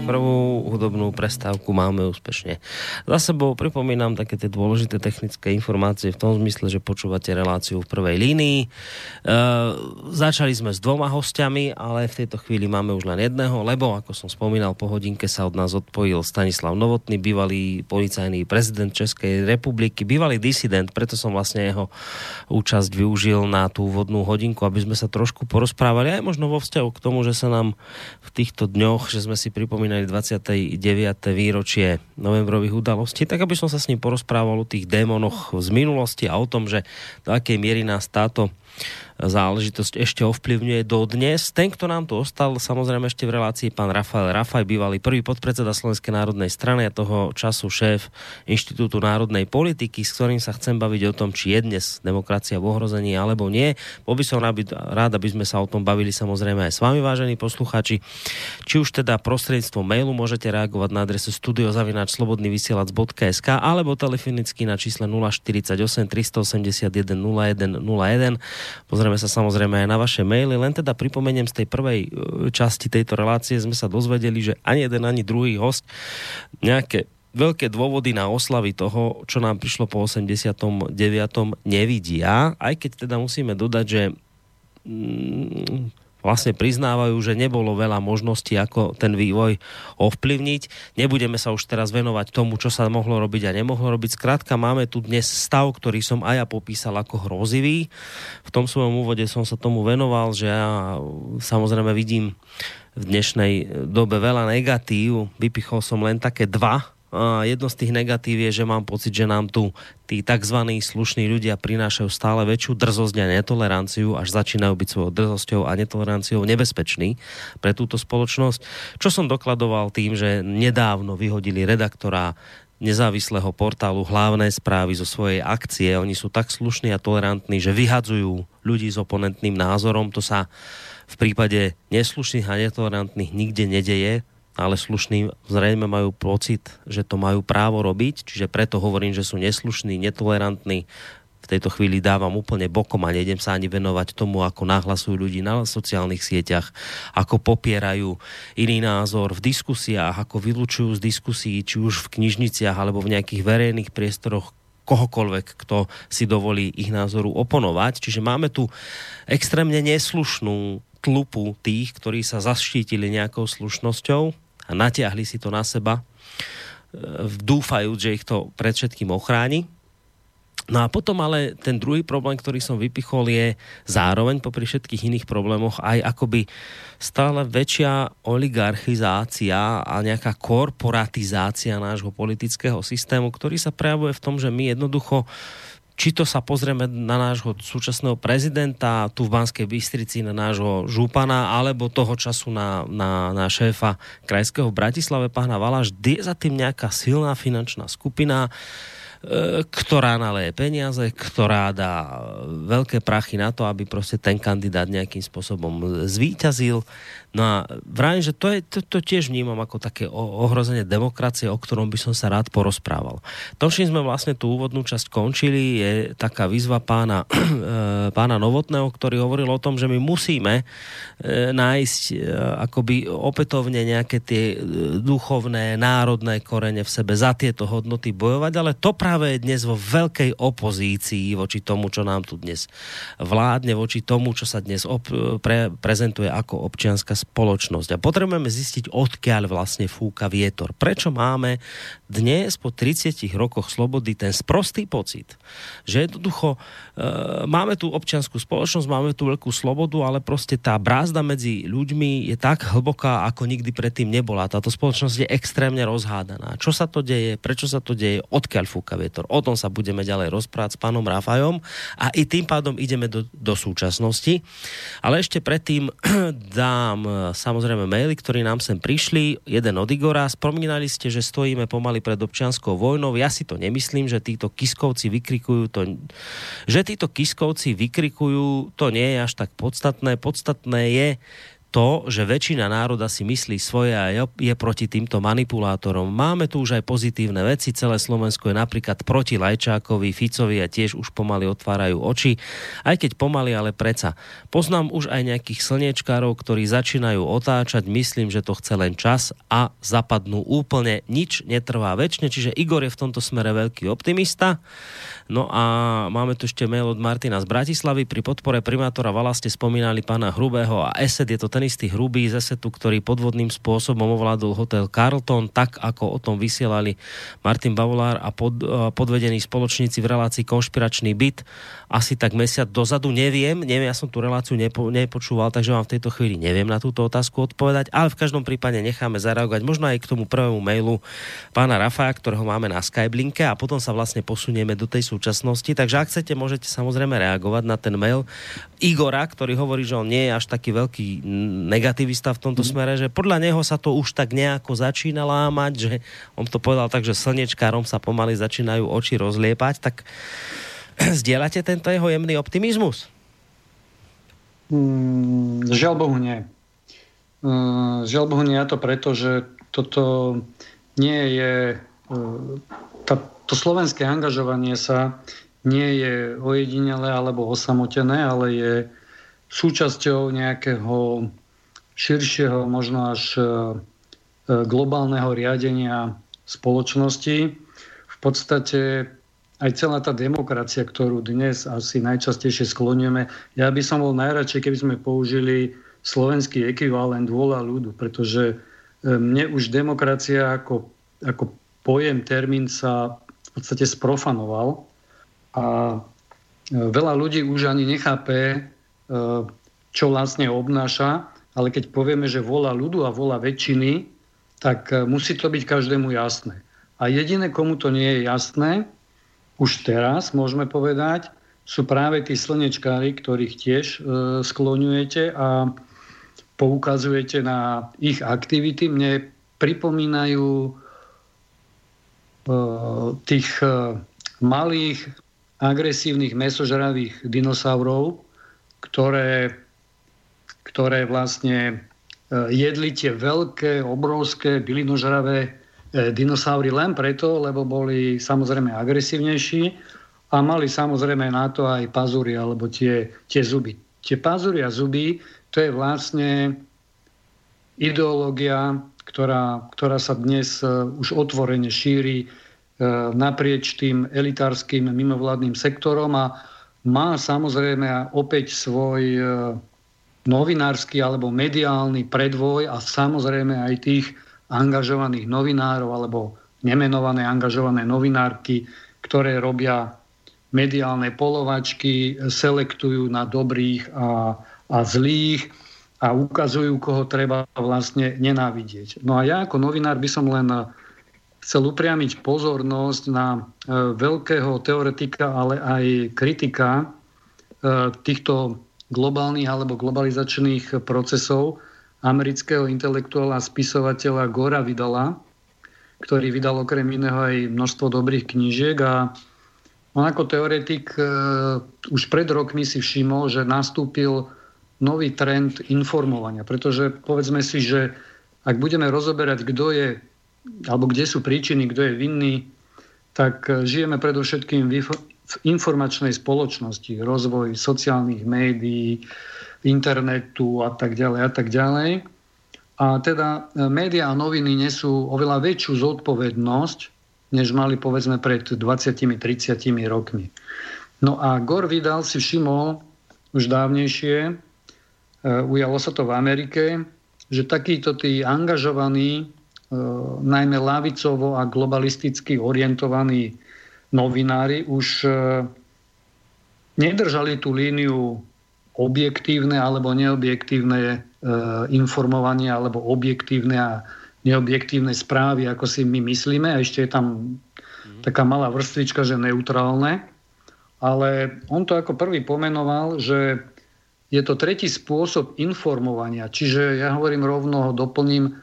prvú hudobnú prestávku máme úspešne za sebou. Pripomínam také tie dôležité technické informácie v tom zmysle, že počúvate reláciu v prvej línii. E, začali sme s dvoma hostiami, ale v tejto chvíli máme už len jedného, lebo, ako som spomínal, po hodinke sa od nás odpojil Stanislav Novotný, bývalý policajný prezident Českej republiky, bývalý disident, preto som vlastne jeho účasť využil na tú úvodnú hodinku, aby sme sa trošku porozprávali aj možno vo vzťahu k tomu, že sa nám v týchto dňoch, že sme si pripomínali 29. výročie novembrových udalostí, tak aby som sa s ním porozprával o tých démonoch z minulosti a o tom, že do akej miery nás táto záležitosť ešte ovplyvňuje dodnes. Ten, kto nám tu ostal, samozrejme ešte v relácii pán Rafael Rafaj, bývalý prvý podpredseda Slovenskej národnej strany a toho času šéf Inštitútu národnej politiky, s ktorým sa chcem baviť o tom, či je dnes demokracia v ohrození alebo nie. Bol by som rád, aby sme sa o tom bavili samozrejme aj s vami, vážení poslucháči. Či už teda prostredníctvom mailu môžete reagovať na adresu studiozavináčslobodnyvysielac.sk alebo telefonicky na čísle 048 381 0101. Pozrieme sa samozrejme aj na vaše maily, len teda pripomeniem z tej prvej e, časti tejto relácie sme sa dozvedeli, že ani jeden, ani druhý host nejaké veľké dôvody na oslavy toho, čo nám prišlo po 89. nevidia, aj keď teda musíme dodať, že mm, vlastne priznávajú, že nebolo veľa možností, ako ten vývoj ovplyvniť. Nebudeme sa už teraz venovať tomu, čo sa mohlo robiť a nemohlo robiť. Skrátka, máme tu dnes stav, ktorý som aj ja popísal ako hrozivý. V tom svojom úvode som sa tomu venoval, že ja samozrejme vidím v dnešnej dobe veľa negatív. Vypichol som len také dva, jedno z tých negatív je, že mám pocit, že nám tu tí tzv. slušní ľudia prinášajú stále väčšiu drzosť a netoleranciu, až začínajú byť svojou drzosťou a netoleranciou nebezpeční pre túto spoločnosť. Čo som dokladoval tým, že nedávno vyhodili redaktora nezávislého portálu hlavné správy zo svojej akcie. Oni sú tak slušní a tolerantní, že vyhadzujú ľudí s oponentným názorom. To sa v prípade neslušných a netolerantných nikde nedeje ale slušní zrejme majú pocit, že to majú právo robiť, čiže preto hovorím, že sú neslušní, netolerantní. V tejto chvíli dávam úplne bokom a nejdem sa ani venovať tomu, ako nahlasujú ľudí na sociálnych sieťach, ako popierajú iný názor v diskusiách, ako vylúčujú z diskusí, či už v knižniciach alebo v nejakých verejných priestoroch kohokoľvek, kto si dovolí ich názoru oponovať. Čiže máme tu extrémne neslušnú tlupu tých, ktorí sa zaštítili nejakou slušnosťou, a natiahli si to na seba, e, dúfajúc, že ich to pred všetkým ochráni. No a potom ale ten druhý problém, ktorý som vypichol, je zároveň popri všetkých iných problémoch aj akoby stále väčšia oligarchizácia a nejaká korporatizácia nášho politického systému, ktorý sa prejavuje v tom, že my jednoducho uh, či to sa pozrieme na nášho súčasného prezidenta tu v Banskej Bystrici, na nášho župana, alebo toho času na, na, na šéfa krajského v Bratislave, pána Vala, vždy je za tým nejaká silná finančná skupina, ktorá naleje peniaze, ktorá dá veľké prachy na to, aby proste ten kandidát nejakým spôsobom zvíťazil. No a vrajím, že to, je, to, to tiež vnímam ako také ohrozenie demokracie, o ktorom by som sa rád porozprával. To, čím sme vlastne tú úvodnú časť končili, je taká výzva pána, e, pána Novotného, ktorý hovoril o tom, že my musíme e, nájsť e, akoby opätovne nejaké tie duchovné, národné korene v sebe za tieto hodnoty bojovať, ale to práve je dnes vo veľkej opozícii voči tomu, čo nám tu dnes vládne, voči tomu, čo sa dnes op- pre- prezentuje ako občianská spoločnosť. A potrebujeme zistiť, odkiaľ vlastne fúka vietor. Prečo máme dnes po 30 rokoch slobody ten sprostý pocit, že jednoducho e, máme tu občianskú spoločnosť, máme tu veľkú slobodu, ale proste tá brázda medzi ľuďmi je tak hlboká, ako nikdy predtým nebola. Táto spoločnosť je extrémne rozhádaná. Čo sa to deje, prečo sa to deje, odkiaľ fúka vietor. O tom sa budeme ďalej rozprávať s pánom Rafajom a i tým pádom ideme do, do súčasnosti. Ale ešte predtým dám e, samozrejme maily, ktorí nám sem prišli. Jeden od Igora. Spomínali ste, že stojíme pomaly pred občianskou vojnou. Ja si to nemyslím, že títo kiskovci vykrikujú to, že títo kiskovci vykrikujú, to nie je až tak podstatné. Podstatné je, to, že väčšina národa si myslí svoje a je proti týmto manipulátorom. Máme tu už aj pozitívne veci. Celé Slovensko je napríklad proti Lajčákovi, Ficovi a tiež už pomaly otvárajú oči. Aj keď pomaly, ale preca. Poznám už aj nejakých slniečkárov, ktorí začínajú otáčať. Myslím, že to chce len čas a zapadnú úplne. Nič netrvá väčšine, čiže Igor je v tomto smere veľký optimista. No a máme tu ešte mail od Martina z Bratislavy. Pri podpore primátora Vala ste spomínali pána Hrubého a Esed je to ten istý Hrubý z Esetu, ktorý podvodným spôsobom ovládol hotel Carlton, tak ako o tom vysielali Martin Bavolár a pod, podvedení spoločníci v relácii Konšpiračný byt asi tak mesiac dozadu. Neviem, neviem, ja som tú reláciu nepo, nepočúval, takže vám v tejto chvíli neviem na túto otázku odpovedať, ale v každom prípade necháme zareagovať možno aj k tomu prvému mailu pána Rafaja, ktorého máme na Skyblinke a potom sa vlastne posunieme do tej súčasnosti. Takže ak chcete, môžete samozrejme reagovať na ten mail Igora, ktorý hovorí, že on nie je až taký veľký negativista v tomto mm. smere, že podľa neho sa to už tak nejako začína lámať, že on to povedal tak, že slnečkárom sa pomaly začínajú oči rozliepať, tak zdieľate tento jeho jemný optimizmus? Mm, žiaľ Bohu nie. Uh, žiaľ Bohu nie, a to preto, že toto nie je uh, tá, to slovenské angažovanie sa nie je ojedinelé alebo osamotené, ale je súčasťou nejakého širšieho, možno až e, e, globálneho riadenia spoločnosti. V podstate aj celá tá demokracia, ktorú dnes asi najčastejšie skloňujeme, ja by som bol najradšej, keby sme použili slovenský ekvivalent vôľa ľudu, pretože e, mne už demokracia ako, ako pojem, termín sa v podstate sprofanoval a veľa ľudí už ani nechápe, čo vlastne obnáša, ale keď povieme, že vola ľudu a vola väčšiny, tak e, musí to byť každému jasné. A jediné, komu to nie je jasné, už teraz môžeme povedať, sú práve tí slnečkári, ktorých tiež e, skloňujete a poukazujete na ich aktivity. Mne pripomínajú Eh, tých eh, malých agresívnych mesožravých dinosaurov, ktoré, ktoré vlastne eh, jedli tie veľké, obrovské bylinožravé dinosaury len preto, lebo boli samozrejme agresívnejší a mali samozrejme na to aj pazúry alebo tie, tie zuby. Tie pazúry a zuby, to je vlastne ideológia ktorá, ktorá sa dnes e, už otvorene šíri e, naprieč tým elitárským mimovládnym sektorom a má samozrejme opäť svoj e, novinársky alebo mediálny predvoj a samozrejme aj tých angažovaných novinárov alebo nemenované angažované novinárky, ktoré robia mediálne polovačky, selektujú na dobrých a, a zlých a ukazujú, koho treba vlastne nenávidieť. No a ja ako novinár by som len chcel upriamiť pozornosť na e, veľkého teoretika, ale aj kritika e, týchto globálnych alebo globalizačných procesov amerického intelektuála a spisovateľa Gora Vidala, ktorý vydal okrem iného aj množstvo dobrých knížiek a on ako teoretik e, už pred rokmi si všimol, že nastúpil nový trend informovania, pretože povedzme si, že ak budeme rozoberať, kto je, alebo kde sú príčiny, kto je vinný, tak e, žijeme predovšetkým v informačnej spoločnosti, rozvoj sociálnych médií, internetu a tak ďalej a tak ďalej. A teda e, médiá a noviny nesú oveľa väčšiu zodpovednosť, než mali povedzme pred 20-30 rokmi. No a Gore Vidal si všimol už dávnejšie, e, ujalo sa to v Amerike, že takíto tí angažovaní, najmä lavicovo a globalisticky orientovaní novinári už nedržali tú líniu objektívne alebo neobjektívne E, informovanie alebo objektívne a neobjektívne správy, ako si my myslíme. A ešte je tam mm. taká malá vrstvička, že neutrálne. Ale on to ako prvý pomenoval, že je to tretí spôsob informovania. Čiže ja hovorím rovno, doplním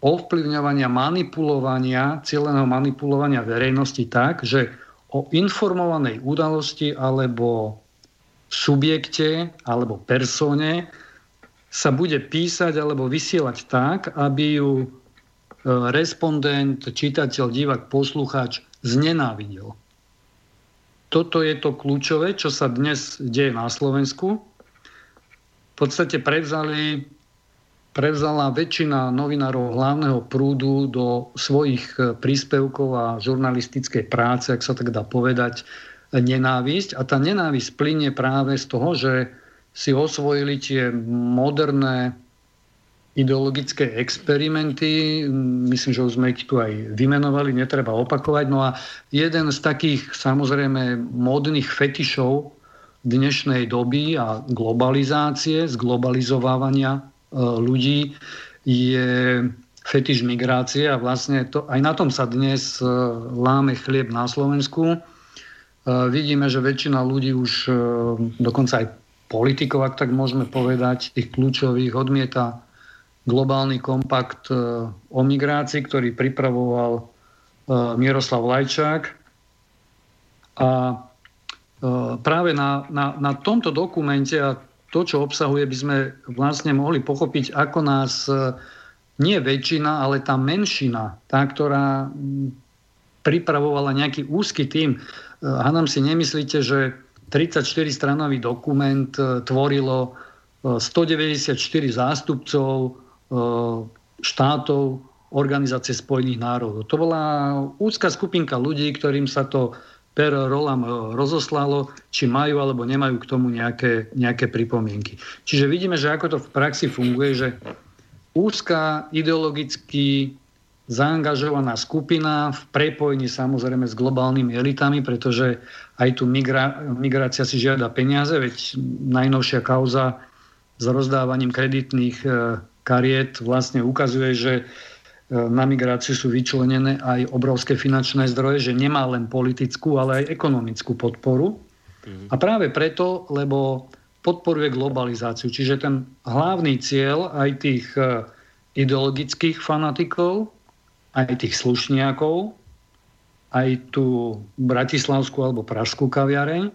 ovplyvňovania, manipulovania, cieľeného manipulovania verejnosti tak, že o informovanej udalosti alebo subjekte alebo persone sa bude písať alebo vysielať tak, aby ju e, respondent, čitateľ, divák, poslucháč znenávidel. Toto je to kľúčové, čo sa dnes deje na Slovensku. V podstate prevzali, prevzala väčšina novinárov hlavného prúdu do svojich e, príspevkov a žurnalistickej práce, ak sa tak dá povedať, nenávisť. A tá nenávisť plynie práve z toho, že si osvojili tie moderné ideologické experimenty. Myslím, že už sme ich tu aj vymenovali, netreba opakovať. No a jeden z takých samozrejme modných fetišov dnešnej doby a globalizácie, zglobalizovávania ľudí je fetiš migrácie a vlastne to, aj na tom sa dnes e, láme chlieb na Slovensku. E, vidíme, že väčšina ľudí už dokonca aj politikov, ak tak môžeme povedať, tých kľúčových, odmieta globálny kompakt e, o migrácii, ktorý pripravoval e, Miroslav Lajčák. A e, práve na, na, na tomto dokumente a to, čo obsahuje, by sme vlastne mohli pochopiť, ako nás nie väčšina, ale tá menšina, tá, ktorá pripravovala nejaký úzky tým. Hanam si nemyslíte, že 34-stranový dokument e, tvorilo 194 e, zástupcov e, štátov Organizácie spojených národov. To bola úzka skupinka ľudí, ktorým sa to per rolam rozoslalo, či majú alebo nemajú k tomu nejaké, nejaké pripomienky. Čiže vidíme, že ako to v praxi funguje, že úzka ideologicky zaangažovaná skupina v prepojení samozrejme s globálnymi elitami, pretože aj tu migra- migrácia si žiada peniaze, veď najnovšia kauza s rozdávaním kreditných e, kariet vlastne ukazuje, že na migráciu sú vyčlenené aj obrovské finančné zdroje, že nemá len politickú, ale aj ekonomickú podporu. A práve preto, lebo podporuje globalizáciu. Čiže ten hlavný cieľ aj tých e, ideologických fanatikov aj tých slušniakov, aj tú bratislavskú alebo pražskú kaviareň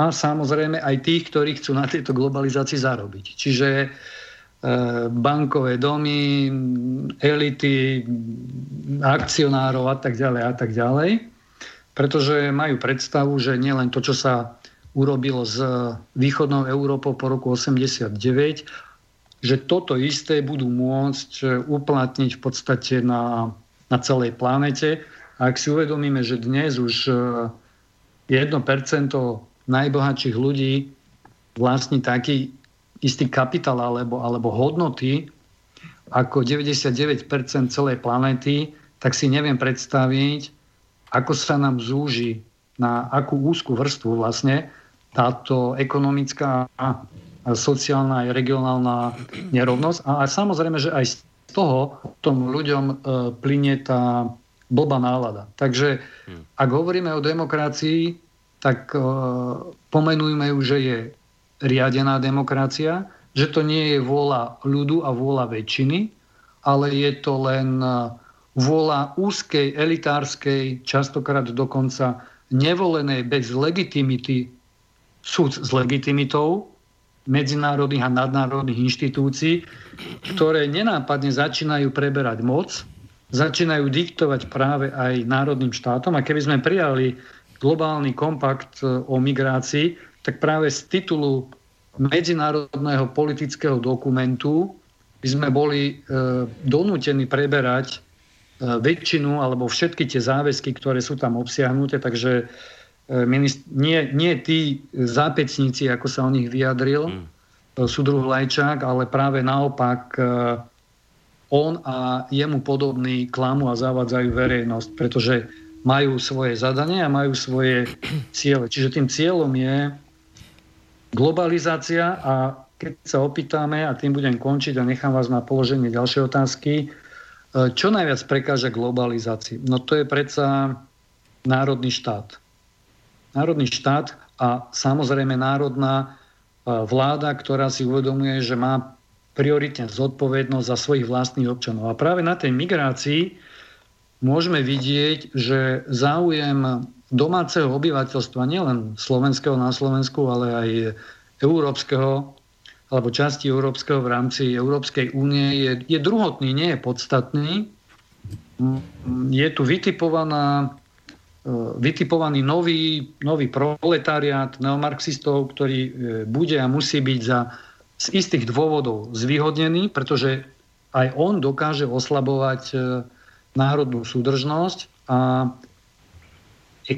a samozrejme aj tých, ktorí chcú na tejto globalizácii zarobiť. Čiže e, bankové domy, elity, akcionárov a tak ďalej a tak ďalej. Pretože majú predstavu, že nielen to, čo sa urobilo s východnou Európou po roku 89, že toto isté budú môcť uplatniť v podstate na, na celej planete. A ak si uvedomíme, že dnes už 1% e, najbohatších ľudí vlastní taký istý kapitál alebo, alebo hodnoty ako 99% celej planéty, tak si neviem predstaviť, ako sa nám zúži na akú úzkú vrstvu vlastne táto ekonomická sociálna aj regionálna nerovnosť. A, a samozrejme, že aj z toho tom ľuďom e, plinie tá blbá nálada. Takže hm. ak hovoríme o demokracii, tak e, pomenujme ju, že je riadená demokracia, že to nie je vôľa ľudu a vôľa väčšiny, ale je to len e, vôľa úzkej, elitárskej, častokrát dokonca nevolenej bez legitimity súd s legitimitou medzinárodných a nadnárodných inštitúcií, ktoré nenápadne začínajú preberať moc, začínajú diktovať práve aj národným štátom. A keby sme prijali globálny kompakt e, o migrácii, tak práve z titulu medzinárodného politického dokumentu by sme boli e, donútení preberať e, väčšinu alebo všetky tie záväzky, ktoré sú tam obsiahnuté. Takže E, minist- nie, nie tí zápecníci, ako sa o nich vyjadril, mm. súdruh Lajčák, ale práve naopak e, on a jemu podobný klamu a zavádzajú verejnosť, pretože majú svoje zadanie a majú svoje ciele. Čiže tým cieľom je globalizácia a keď sa opýtame, a tým budem končiť a nechám vás na položenie ďalšej otázky, e, čo najviac prekáža globalizácii? No to je predsa národný štát národný štát a samozrejme národná e, vláda, ktorá si uvedomuje, že má prioritne zodpovednosť za svojich vlastných občanov. A práve na tej migrácii môžeme vidieť, že záujem domáceho obyvateľstva, nielen slovenského na Slovensku, ale aj európskeho alebo časti európskeho v rámci Európskej únie je, je druhotný, nie je podstatný. Je tu vytipovaná E, vytipovaný nový, nový proletariát neomarxistov, ktorý e, bude a musí byť za, z istých dôvodov zvýhodnený, pretože aj on dokáže oslabovať e, národnú súdržnosť a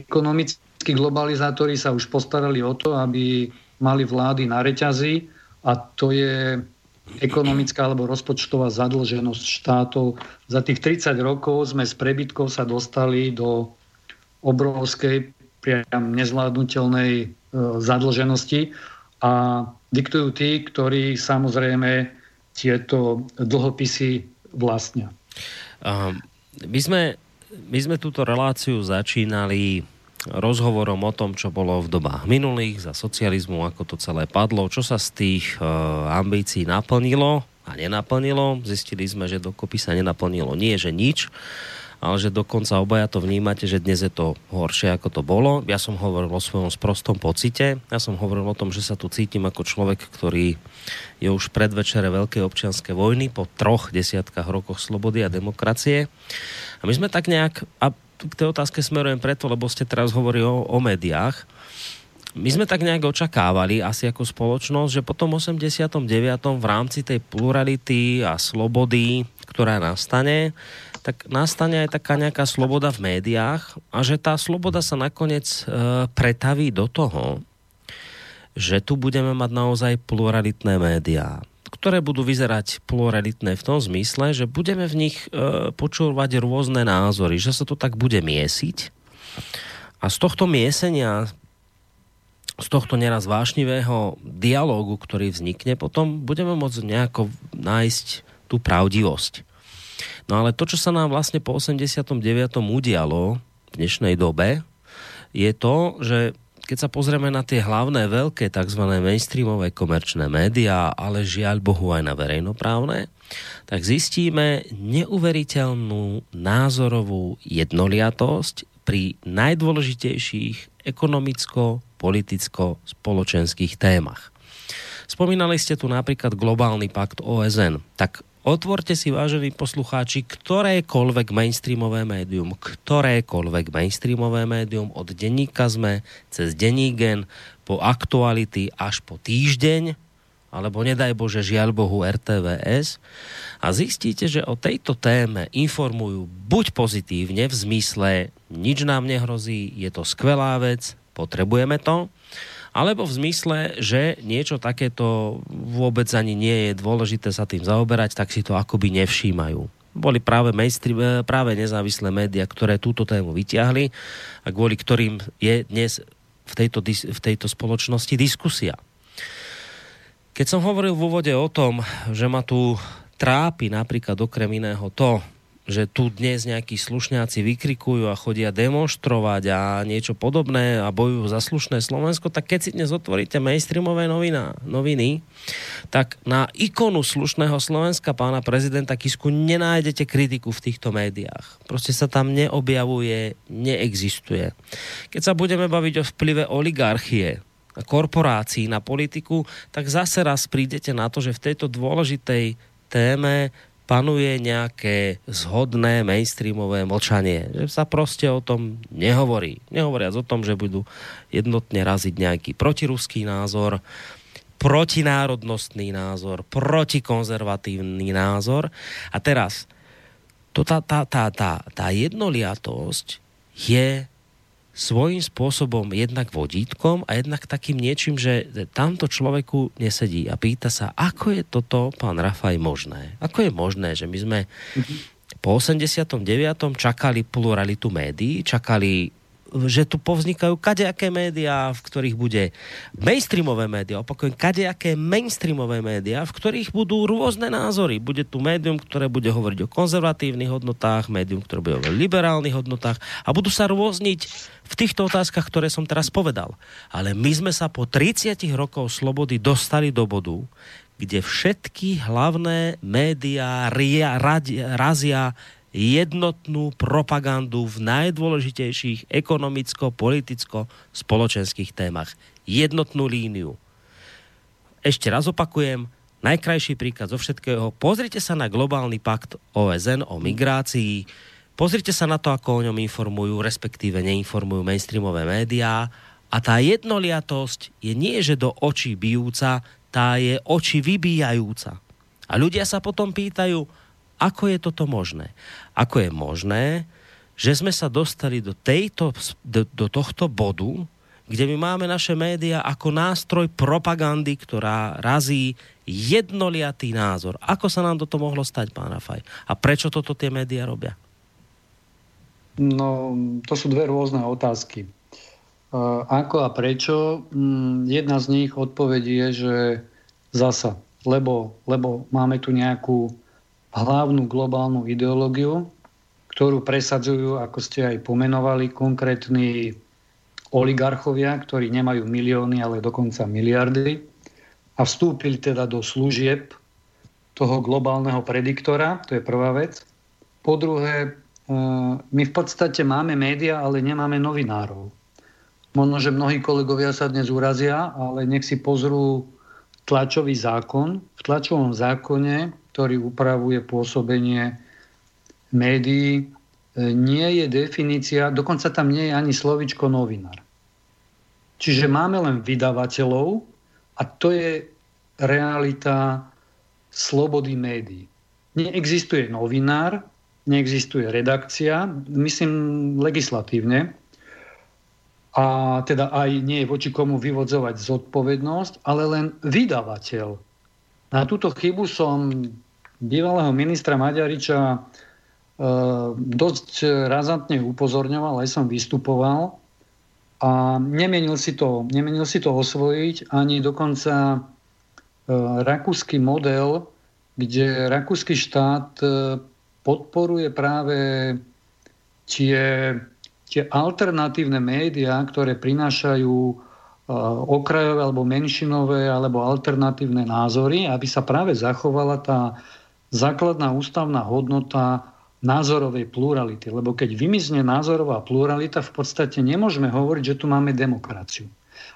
ekonomickí globalizátori sa už postarali o to, aby mali vlády na reťazi a to je ekonomická alebo rozpočtová zadlženosť štátov. Za tých 30 rokov sme z prebytkov sa dostali do obrovskej, priam nezvládnutelnej e, zadlženosti a diktujú tí, ktorí samozrejme tieto dlhopisy vlastnia. Um, my, sme, my sme túto reláciu začínali rozhovorom o tom, čo bolo v dobách minulých, za socializmu, ako to celé padlo, čo sa z tých uh, ambícií naplnilo a nenaplnilo. Zistili sme, že dokopy sa nenaplnilo nie, že nič ale že dokonca obaja to vnímate, že dnes je to horšie, ako to bolo. Ja som hovoril o svojom sprostom pocite. Ja som hovoril o tom, že sa tu cítim ako človek, ktorý je už predvečere veľkej občianskej vojny po troch desiatkách rokoch slobody a demokracie. A my sme tak nejak, a k tej otázke smerujem preto, lebo ste teraz hovorili o, o médiách, my sme tak nejak očakávali asi ako spoločnosť, že po tom 89. v rámci tej plurality a slobody, ktorá nastane, tak nastane aj taká nejaká sloboda v médiách a že tá sloboda sa nakoniec e, pretaví do toho, že tu budeme mať naozaj pluralitné médiá, ktoré budú vyzerať pluralitné v tom zmysle, že budeme v nich e, počúvať rôzne názory, že sa to tak bude miesiť. A z tohto miesenia, z tohto neraz vášnivého dialógu, ktorý vznikne, potom budeme môcť nejako nájsť tú pravdivosť. No ale to, čo sa nám vlastne po 89. udialo v dnešnej dobe, je to, že keď sa pozrieme na tie hlavné veľké tzv. mainstreamové komerčné médiá, ale žiaľ Bohu aj na verejnoprávne, tak zistíme neuveriteľnú názorovú jednoliatosť pri najdôležitejších ekonomicko, politicko, spoločenských témach. Spomínali ste tu napríklad globálny pakt OSN. Tak Otvorte si, vážení poslucháči, ktorékoľvek mainstreamové médium, ktorékoľvek mainstreamové médium od denníka sme cez dennígen po aktuality až po týždeň, alebo nedaj Bože, žiaľ Bohu RTVS a zistíte, že o tejto téme informujú buď pozitívne v zmysle nič nám nehrozí, je to skvelá vec, potrebujeme to, alebo v zmysle, že niečo takéto vôbec ani nie je dôležité sa tým zaoberať, tak si to akoby nevšímajú. Boli práve, mainstream, eh, práve nezávislé médiá, ktoré túto tému vyťahli a kvôli ktorým je dnes v tejto, v tejto spoločnosti diskusia. Keď som hovoril v úvode o tom, že ma tu trápi napríklad okrem iného to, že tu dnes nejakí slušňáci vykrikujú a chodia demonstrovať a niečo podobné a bojujú za slušné Slovensko, tak keď si dnes otvoríte mainstreamové novina, noviny, tak na ikonu slušného Slovenska pána prezidenta Kisku nenájdete kritiku v týchto médiách. Proste sa tam neobjavuje, neexistuje. Keď sa budeme baviť o vplyve oligarchie, korporácií na politiku, tak zase raz prídete na to, že v tejto dôležitej téme panuje nejaké zhodné mainstreamové mlčanie. Že sa proste o tom nehovorí. Nehovoriac o tom, že budú jednotne raziť nejaký protiruský názor, protinárodnostný názor, protikonzervatívny názor. A teraz, to tá, tá, tá, tá, tá jednoliatosť je svojím spôsobom jednak vodítkom a jednak takým niečím, že tamto človeku nesedí a pýta sa, ako je toto, pán Rafaj, možné? Ako je možné, že my sme po 89. čakali pluralitu médií, čakali že tu povznikajú kadejaké médiá, v ktorých bude mainstreamové médiá, opakujem, kadejaké mainstreamové médiá, v ktorých budú rôzne názory. Bude tu médium, ktoré bude hovoriť o konzervatívnych hodnotách, médium, ktoré bude hovoriť o liberálnych hodnotách a budú sa rôzniť v týchto otázkach, ktoré som teraz povedal. Ale my sme sa po 30 rokov slobody dostali do bodu, kde všetky hlavné médiá razia jednotnú propagandu v najdôležitejších ekonomicko, politicko, spoločenských témach. Jednotnú líniu. Ešte raz opakujem, najkrajší príklad zo všetkého. Pozrite sa na globálny pakt OSN o migrácii, pozrite sa na to, ako o ňom informujú, respektíve neinformujú mainstreamové médiá a tá jednoliatosť je nie, že do očí bijúca, tá je oči vybíjajúca. A ľudia sa potom pýtajú, ako je toto možné? Ako je možné, že sme sa dostali do, tejto, do, do tohto bodu, kde my máme naše médiá ako nástroj propagandy, ktorá razí jednoliatý názor. Ako sa nám toto mohlo stať, pán Rafaj? A prečo toto tie médiá robia? No, to sú dve rôzne otázky. Uh, ako a prečo? Um, jedna z nich odpovedí je, že zasa, lebo, lebo máme tu nejakú hlavnú globálnu ideológiu, ktorú presadzujú, ako ste aj pomenovali, konkrétni oligarchovia, ktorí nemajú milióny, ale dokonca miliardy a vstúpili teda do služieb toho globálneho prediktora, to je prvá vec. Po druhé, e, my v podstate máme média, ale nemáme novinárov. Možno, že mnohí kolegovia sa dnes urazia, ale nech si pozrú tlačový zákon. V tlačovom zákone ktorý upravuje pôsobenie médií, e, nie je definícia, dokonca tam nie je ani slovičko novinár. Čiže máme len vydavateľov a to je realita slobody médií. Neexistuje novinár, neexistuje redakcia, myslím legislatívne, a teda aj nie je voči komu vyvodzovať zodpovednosť, ale len vydavateľ. Na túto chybu som bývalého ministra Maďariča e, dosť razantne upozorňoval, aj som vystupoval. A nemenil si to, nemenil si to osvojiť ani dokonca e, rakúsky model, kde rakúsky štát e, podporuje práve tie, tie alternatívne médiá, ktoré prinášajú okrajové alebo menšinové alebo alternatívne názory, aby sa práve zachovala tá základná ústavná hodnota názorovej plurality. Lebo keď vymizne názorová pluralita, v podstate nemôžeme hovoriť, že tu máme demokraciu.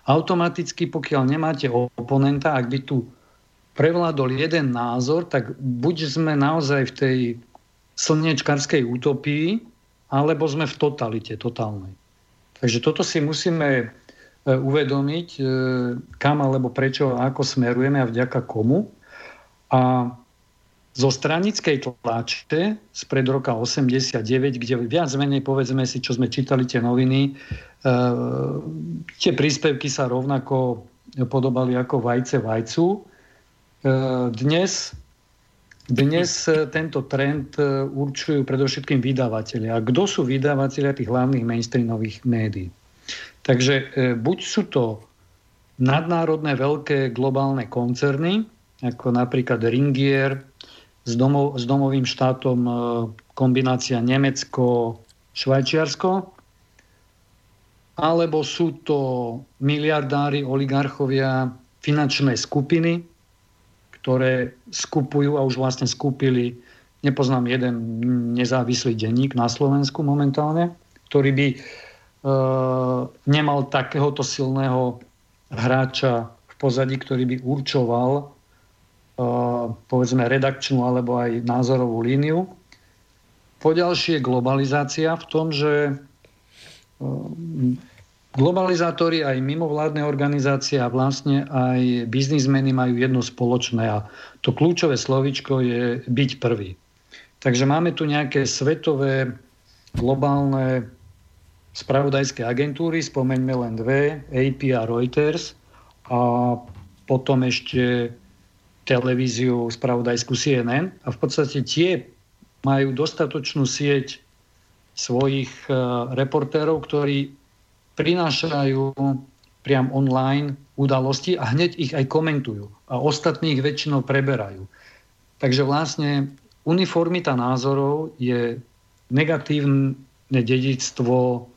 Automaticky, pokiaľ nemáte oponenta, ak by tu prevládol jeden názor, tak buď sme naozaj v tej slniečkarskej utopii, alebo sme v totalite, totálnej. Takže toto si musíme e, uvedomiť, e, kam alebo prečo a ako smerujeme a vďaka komu. A zo stranickej tlače spred roka 89, kde viac menej povedzme si, čo sme čítali tie noviny, e, tie príspevky sa rovnako podobali ako vajce vajcu. E, dnes, dnes tento trend určujú predovšetkým vydavatelia. A kto sú vydavatelia tých hlavných mainstreamových médií? Takže e, buď sú to nadnárodné veľké globálne koncerny, ako napríklad Ringier, s, domov, s domovým štátom e, kombinácia Nemecko, Švajčiarsko, alebo sú to miliardári, oligarchovia, finančné skupiny, ktoré skupujú a už vlastne skúpili, nepoznám jeden nezávislý denník na Slovensku momentálne, ktorý by e, nemal takéhoto silného hráča v pozadí, ktorý by určoval povedzme redakčnú alebo aj názorovú líniu. Poďalšie globalizácia v tom, že e, Globalizátori aj mimovládne organizácie a vlastne aj biznismeny majú jedno spoločné a to kľúčové slovičko je byť prvý. Takže máme tu nejaké svetové globálne spravodajské agentúry, spomeňme len dve, AP a Reuters a potom ešte televíziu spravodajskú CNN a v podstate tie majú dostatočnú sieť svojich eh, reportérov, ktorí prinášajú priam online udalosti a hneď ich aj komentujú. A ostatní ich väčšinou preberajú. Takže vlastne uniformita názorov je negatívne dedictvo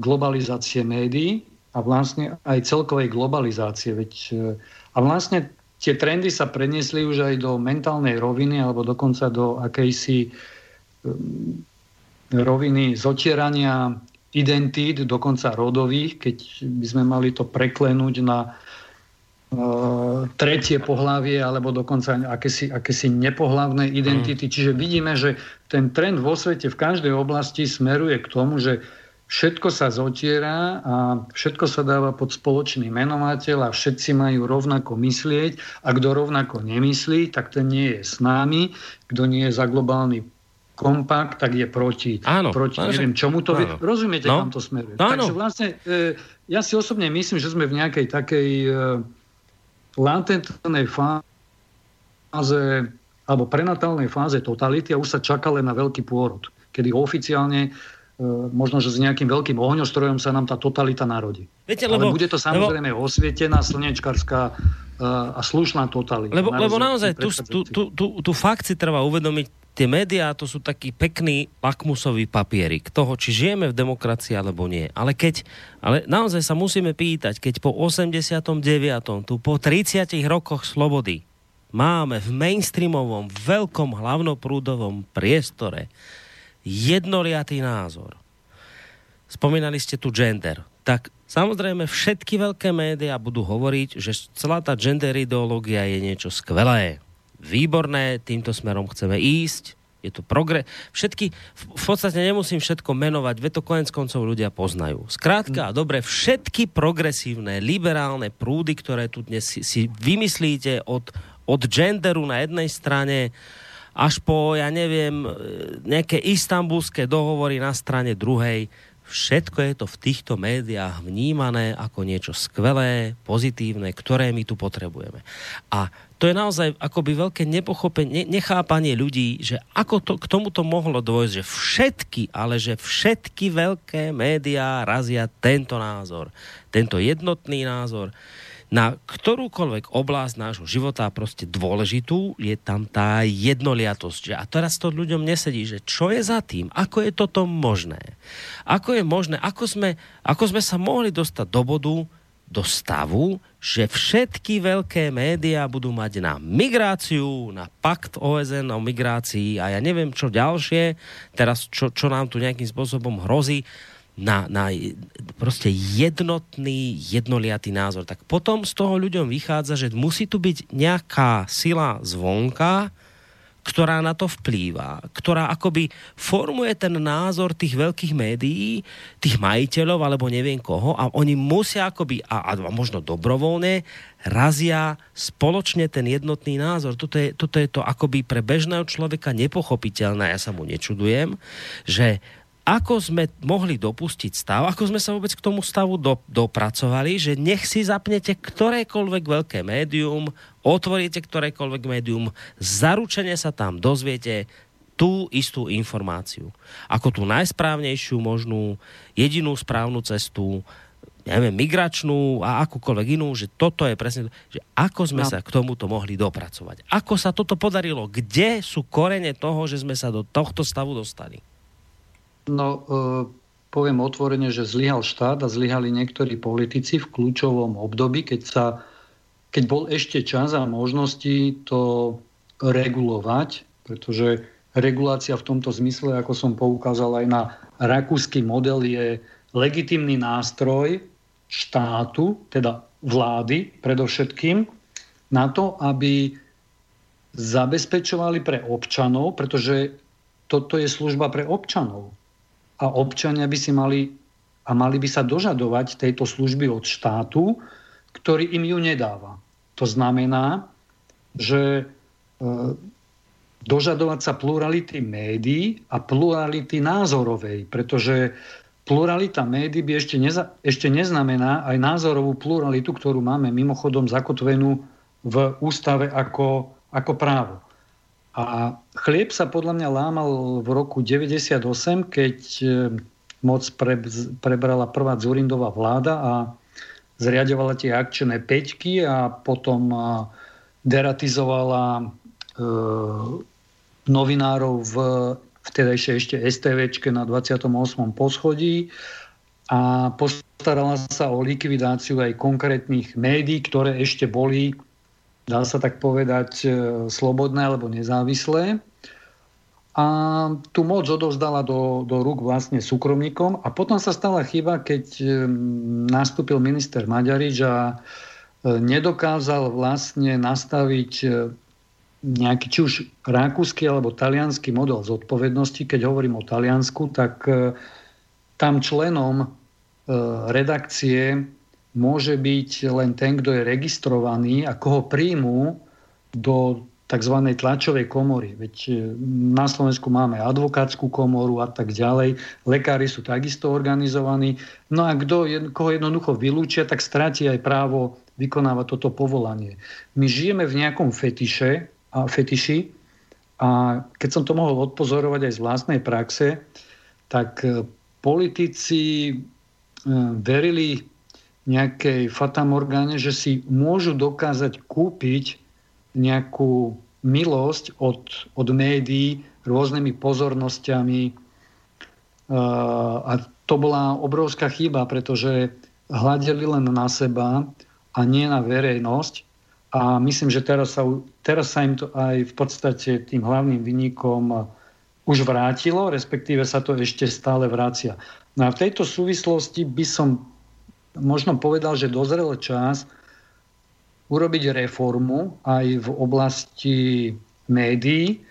globalizácie médií a vlastne aj celkovej globalizácie. Veď, e, a vlastne tie trendy sa preniesli už aj do mentálnej roviny alebo dokonca do akejsi e, roviny zotierania identít, dokonca rodových, keď by sme mali to preklenúť na uh, tretie pohlavie alebo dokonca akési, akési nepohlavné identity. Mm. Čiže vidíme, že ten trend vo svete v každej oblasti smeruje k tomu, že všetko sa zotiera a všetko sa dáva pod spoločný menovateľ a všetci majú rovnako myslieť a kto rovnako nemyslí, tak ten nie je s námi, kto nie je za globálny kompakt, tak je proti, áno, proti áno, neviem čomu to... Áno. Rozumiete, no? kam to smeruje. Áno. Takže vlastne e, ja si osobne myslím, že sme v nejakej takej e, latentnej fáze alebo prenatálnej fáze totality a už sa čaká len na veľký pôrod, kedy oficiálne možno, že s nejakým veľkým ohňostrojom sa nám tá totalita narodí. Viete, lebo, Ale bude to samozrejme lebo, osvietená, slnečkarská e, a slušná totalita. Lebo, lebo naozaj tu, tu, tu, tu, tu fakt si treba uvedomiť, tie médiá to sú taký pekný lakmusový papierik toho, či žijeme v demokracii alebo nie. Ale keď, ale naozaj sa musíme pýtať, keď po 89. tu po 30 rokoch slobody máme v mainstreamovom veľkom hlavnoprúdovom priestore jednoliatý názor. Spomínali ste tu gender. Tak samozrejme všetky veľké médiá budú hovoriť, že celá tá gender ideológia je niečo skvelé výborné, týmto smerom chceme ísť, je to progres. Všetky, v podstate nemusím všetko menovať, ve to konec koncov ľudia poznajú. Skrátka a dobre, všetky progresívne, liberálne prúdy, ktoré tu dnes si, si vymyslíte od, od genderu na jednej strane až po, ja neviem, nejaké istambulské dohovory na strane druhej, všetko je to v týchto médiách vnímané ako niečo skvelé, pozitívne, ktoré my tu potrebujeme. A to je naozaj akoby veľké nepochopenie, nechápanie ľudí, že ako to, k tomuto mohlo dôjsť, že všetky, ale že všetky veľké médiá razia tento názor, tento jednotný názor na ktorúkoľvek oblasť nášho života proste dôležitú, je tam tá jednoliatosť. A teraz to ľuďom nesedí, že čo je za tým, ako je toto možné. Ako je možné, ako sme, ako sme sa mohli dostať do bodu, do stavu, že všetky veľké médiá budú mať na migráciu, na pakt OSN o migrácii a ja neviem čo ďalšie, teraz čo, čo nám tu nejakým spôsobom hrozí, na, na proste jednotný, jednoliatý názor. Tak potom z toho ľuďom vychádza, že musí tu byť nejaká sila zvonka, ktorá na to vplýva, ktorá akoby formuje ten názor tých veľkých médií, tých majiteľov alebo neviem koho a oni musia akoby, a, a možno dobrovoľne, razia spoločne ten jednotný názor. Toto je, toto je to akoby pre bežného človeka nepochopiteľné, ja sa mu nečudujem, že ako sme mohli dopustiť stav, ako sme sa vôbec k tomu stavu do, dopracovali, že nech si zapnete ktorékoľvek veľké médium, otvoríte ktorékoľvek médium, zaručene sa tam dozviete tú istú informáciu. Ako tú najsprávnejšiu možnú, jedinú správnu cestu, neviem, migračnú a akúkoľvek inú, že toto je presne, že ako sme no. sa k tomuto mohli dopracovať. Ako sa toto podarilo? Kde sú korene toho, že sme sa do tohto stavu dostali? No, e, poviem otvorene, že zlyhal štát a zlyhali niektorí politici v kľúčovom období, keď sa keď bol ešte čas a možnosti to regulovať, pretože regulácia v tomto zmysle, ako som poukázal aj na rakúsky model, je legitimný nástroj štátu, teda vlády predovšetkým, na to, aby zabezpečovali pre občanov, pretože toto je služba pre občanov. A občania by si mali a mali by sa dožadovať tejto služby od štátu, ktorý im ju nedáva. To znamená, že e, dožadovať sa plurality médií a plurality názorovej, pretože pluralita médií by ešte, neza, ešte neznamená aj názorovú pluralitu, ktorú máme mimochodom zakotvenú v ústave ako, ako právo. A chlieb sa podľa mňa lámal v roku 98, keď e, moc pre, prebrala prvá Zurindová vláda a zriadovala tie akčné peťky a potom deratizovala e, novinárov v vtedajšie ešte STVčke na 28. poschodí a postarala sa o likvidáciu aj konkrétnych médií, ktoré ešte boli, dá sa tak povedať, e, slobodné alebo nezávislé a tú moc odovzdala do, do rúk vlastne súkromníkom a potom sa stala chyba, keď nastúpil minister Maďarič a e, nedokázal vlastne nastaviť e, nejaký či už rakúsky alebo talianský model zodpovednosti. Keď hovorím o Taliansku, tak e, tam členom redakcie môže byť len ten, kto je registrovaný a koho príjmu do tzv. tlačovej komory. Veď e, na Slovensku máme advokátsku komoru a tak ďalej. Lekári sú takisto organizovaní. No a kto, koho jednoducho vylúčia, tak stráti aj právo vykonávať toto povolanie. My žijeme v nejakom fetiše a fetiši a keď som to mohol odpozorovať aj z vlastnej praxe, tak e, politici e, verili nejakej fatamorgáne, že si môžu dokázať kúpiť nejakú milosť od, od médií rôznymi pozornosťami. A to bola obrovská chyba, pretože hľadeli len na seba a nie na verejnosť. A myslím, že teraz sa, teraz sa im to aj v podstate tým hlavným vynikom už vrátilo, respektíve sa to ešte stále vracia. No a v tejto súvislosti by som možno povedal, že dozrel čas urobiť reformu aj v oblasti médií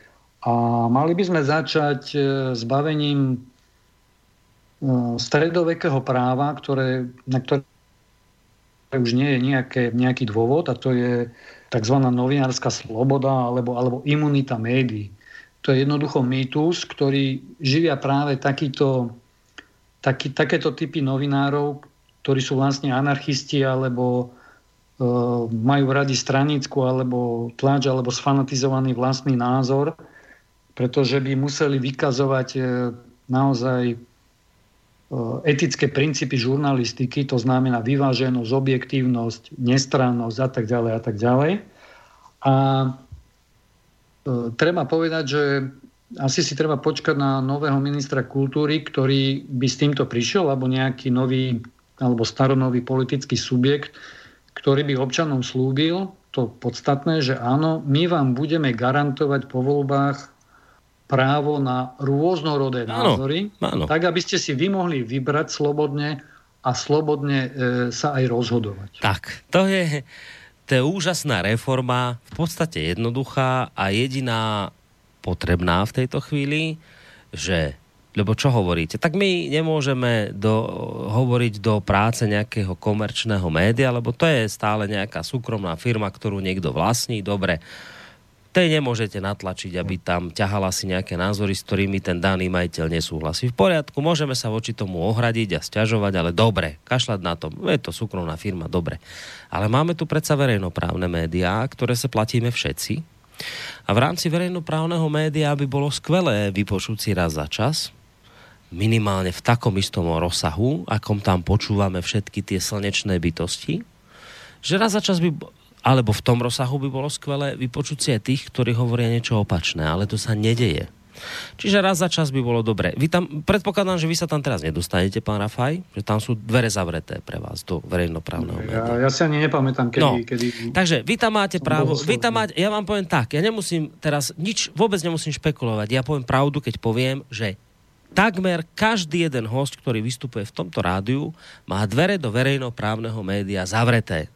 a mali by sme začať e, zbavením e, stredovekého práva, ktoré, na ktoré už nie je nejaké, nejaký dôvod a to je tzv. novinárska sloboda alebo, alebo imunita médií. To je jednoducho mýtus, ktorý živia práve takýto, taký, takéto typy novinárov, ktorí sú vlastne anarchisti alebo E, majú radi stranickú alebo tlač alebo sfanatizovaný vlastný názor, pretože by museli vykazovať e, naozaj e, etické princípy žurnalistiky, to znamená vyváženosť, objektívnosť, nestrannosť a tak ďalej a tak ďalej. A treba povedať, že asi si treba počkať na nového ministra kultúry, ktorý by s týmto prišiel, alebo nejaký nový alebo staronový politický subjekt, ktorý by občanom slúbil to podstatné, že áno, my vám budeme garantovať po voľbách právo na rôznorodé názory, áno, áno. tak aby ste si vy mohli vybrať slobodne a slobodne e, sa aj rozhodovať. Tak, to je, to je úžasná reforma, v podstate jednoduchá a jediná potrebná v tejto chvíli, že lebo čo hovoríte? Tak my nemôžeme do, hovoriť do práce nejakého komerčného média, lebo to je stále nejaká súkromná firma, ktorú niekto vlastní. Dobre, tej nemôžete natlačiť, aby tam ťahala si nejaké názory, s ktorými ten daný majiteľ nesúhlasí. V poriadku, môžeme sa voči tomu ohradiť a stiažovať, ale dobre, kašľať na to. Je to súkromná firma, dobre. Ale máme tu predsa verejnoprávne médiá, ktoré sa platíme všetci. A v rámci verejnoprávneho média by bolo skvelé vypočuť si raz za čas, minimálne v takom istom rozsahu, akom tam počúvame všetky tie slnečné bytosti, že raz za čas by, alebo v tom rozsahu by bolo skvelé vypočuť si aj tých, ktorí hovoria niečo opačné, ale to sa nedeje. Čiže raz za čas by bolo dobre. Vy tam, predpokladám, že vy sa tam teraz nedostanete, pán Rafaj, že tam sú dvere zavreté pre vás do verejnoprávneho média. Ja, ja si ani nepamätám, kedy... No, kedy... takže vy tam máte právo, vy tam máte, ja vám poviem tak, ja nemusím teraz nič, vôbec nemusím špekulovať, ja poviem pravdu, keď poviem, že takmer každý jeden host, ktorý vystupuje v tomto rádiu, má dvere do verejnoprávneho média zavreté.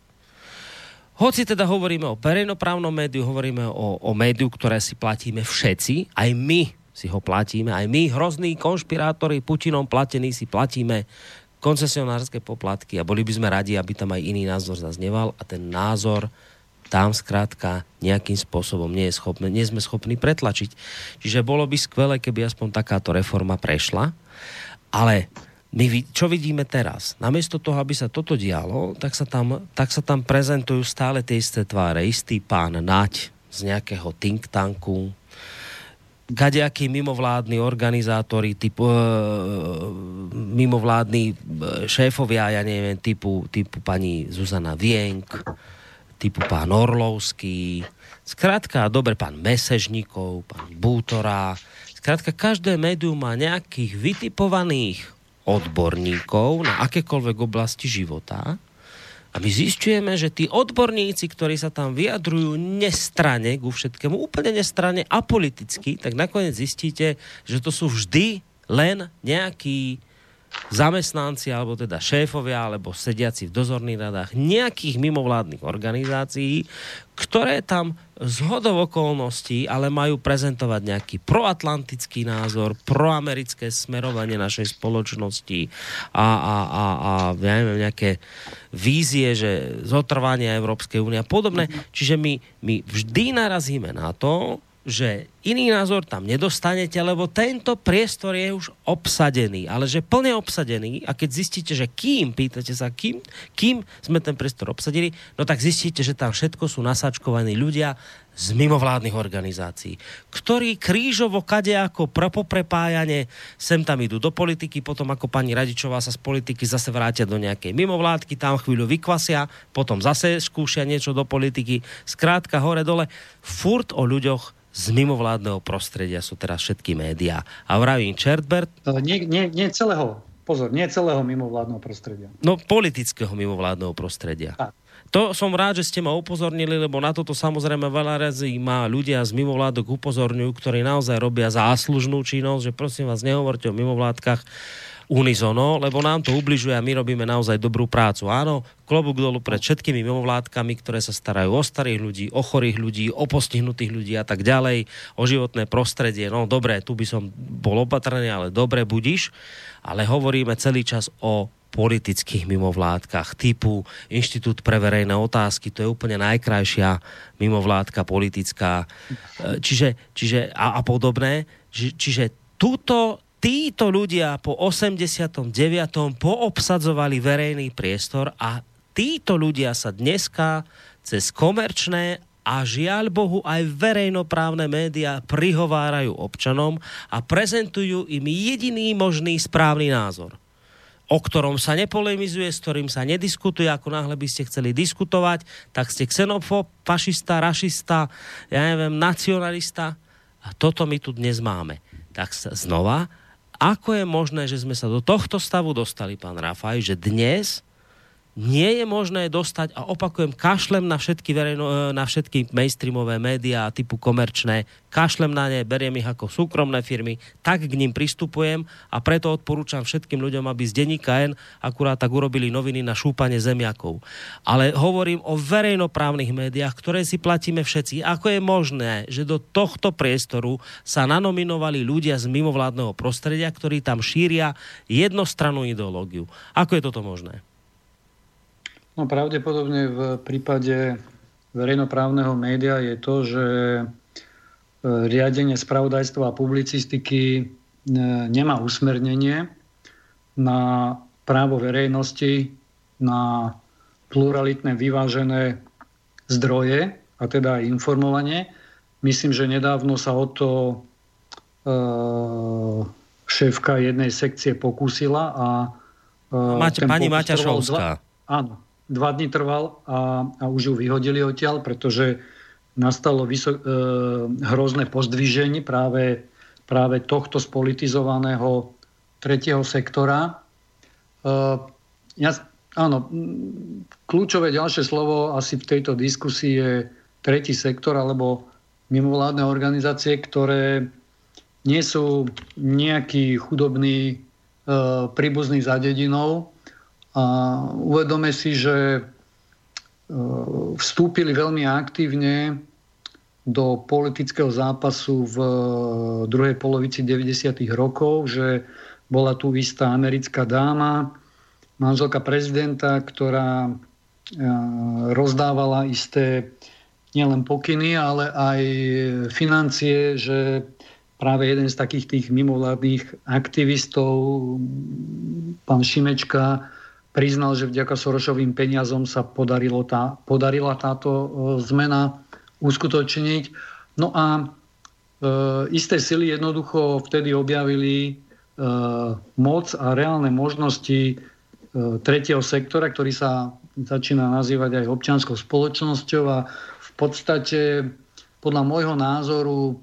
Hoci teda hovoríme o verejnoprávnom médiu, hovoríme o, o médiu, ktoré si platíme všetci, aj my si ho platíme, aj my, hrozní konšpirátori, Putinom platení, si platíme koncesionárske poplatky a boli by sme radi, aby tam aj iný názor zazneval a ten názor tam skrátka nejakým spôsobom nie, je schopný, nie sme schopní pretlačiť. Čiže bolo by skvelé, keby aspoň takáto reforma prešla, ale my čo vidíme teraz? Namiesto toho, aby sa toto dialo, tak sa tam, tak sa tam prezentujú stále tie isté tváre. Istý pán Nať z nejakého think tanku, kadejakí mimovládni organizátori, typu, e, mimovládni e, šéfovia, ja neviem, typu, typu pani Zuzana Vienk, typu pán Orlovský, skrátka, dobre, pán Mesežníkov, pán Bútora, skrátka, každé médium má nejakých vytipovaných odborníkov na akékoľvek oblasti života. A my zistujeme, že tí odborníci, ktorí sa tam vyjadrujú nestrane ku všetkému, úplne nestrane a politicky, tak nakoniec zistíte, že to sú vždy len nejakí zamestnanci, alebo teda šéfovia, alebo sediaci v dozorných radách nejakých mimovládnych organizácií, ktoré tam z okolností ale majú prezentovať nejaký proatlantický názor, proamerické smerovanie našej spoločnosti a, a, a, a ja neviem, nejaké vízie, že zotrvanie Európskej únie a podobné. Čiže my, my vždy narazíme na to, že iný názor tam nedostanete, lebo tento priestor je už obsadený, ale že plne obsadený. A keď zistíte, že kým, pýtate sa, kým, kým sme ten priestor obsadili, no tak zistíte, že tam všetko sú nasačkovaní ľudia z mimovládnych organizácií, ktorí krížovo kade ako poprepájane sem tam idú do politiky, potom ako pani Radičová sa z politiky zase vrátia do nejakej mimovládky, tam chvíľu vykvasia, potom zase skúšia niečo do politiky, skrátka hore dole, furt o ľuďoch z mimovládneho prostredia sú teraz všetky médiá. A vravím, Čertbert... Nie, nie, nie celého, pozor, nie celého mimovládneho prostredia. No, politického mimovládneho prostredia. Tak. To som rád, že ste ma upozornili, lebo na toto samozrejme veľa razy má ľudia z mimovládok upozorňujú, ktorí naozaj robia záslužnú činnosť, že prosím vás, nehovorte o mimovládkach, unizono, lebo nám to ubližuje a my robíme naozaj dobrú prácu. Áno, klobúk dolu pred všetkými mimovládkami, ktoré sa starajú o starých ľudí, o chorých ľudí, o postihnutých ľudí a tak ďalej, o životné prostredie. No dobre, tu by som bol opatrný, ale dobre budíš. Ale hovoríme celý čas o politických mimovládkach typu Inštitút pre verejné otázky, to je úplne najkrajšia mimovládka politická, e, čiže, čiže a, a podobné. Či, čiže túto títo ľudia po 89. poobsadzovali verejný priestor a títo ľudia sa dneska cez komerčné a žiaľ Bohu aj verejnoprávne médiá prihovárajú občanom a prezentujú im jediný možný správny názor o ktorom sa nepolemizuje, s ktorým sa nediskutuje, ako náhle by ste chceli diskutovať, tak ste xenofób, fašista, rašista, ja neviem, nacionalista. A toto my tu dnes máme. Tak znova ako je možné, že sme sa do tohto stavu dostali, pán Rafaj, že dnes nie je možné dostať, a opakujem, kašlem na všetky, verejno, e, na všetky mainstreamové médiá typu komerčné, kašlem na ne, beriem ich ako súkromné firmy, tak k ním pristupujem a preto odporúčam všetkým ľuďom, aby z denníka N akurát tak urobili noviny na šúpanie zemiakov. Ale hovorím o verejnoprávnych médiách, ktoré si platíme všetci. Ako je možné, že do tohto priestoru sa nanominovali ľudia z mimovládneho prostredia, ktorí tam šíria jednostrannú ideológiu? Ako je toto možné? No pravdepodobne v prípade verejnoprávneho média je to, že e, riadenie spravodajstva a publicistiky e, nemá usmernenie na právo verejnosti na pluralitné, vyvážené zdroje, a teda aj informovanie. Myslím, že nedávno sa o to e, šéfka jednej sekcie pokúsila a Máte, pani Maťašovská. áno, dva dní trval a, a už ju vyhodili odtiaľ, pretože nastalo vysok, e, hrozné pozdvíženie práve, práve tohto spolitizovaného tretieho sektora. E, ja, áno, kľúčové ďalšie slovo asi v tejto diskusii je tretí sektor alebo mimovládne organizácie, ktoré nie sú nejaký chudobný e, príbuzný za dedinou a uvedome si, že e, vstúpili veľmi aktívne do politického zápasu v druhej polovici 90. rokov, že bola tu istá americká dáma, manželka prezidenta, ktorá e, rozdávala isté nielen pokyny, ale aj financie, že práve jeden z takých tých mimovládnych aktivistov, pán Šimečka, priznal, že vďaka Sorošovým peniazom sa podarilo tá, podarila táto e, zmena uskutočniť. No a e, isté sily jednoducho vtedy objavili e, moc a reálne možnosti e, tretieho sektora, ktorý sa začína nazývať aj občianskou spoločnosťou a v podstate podľa môjho názoru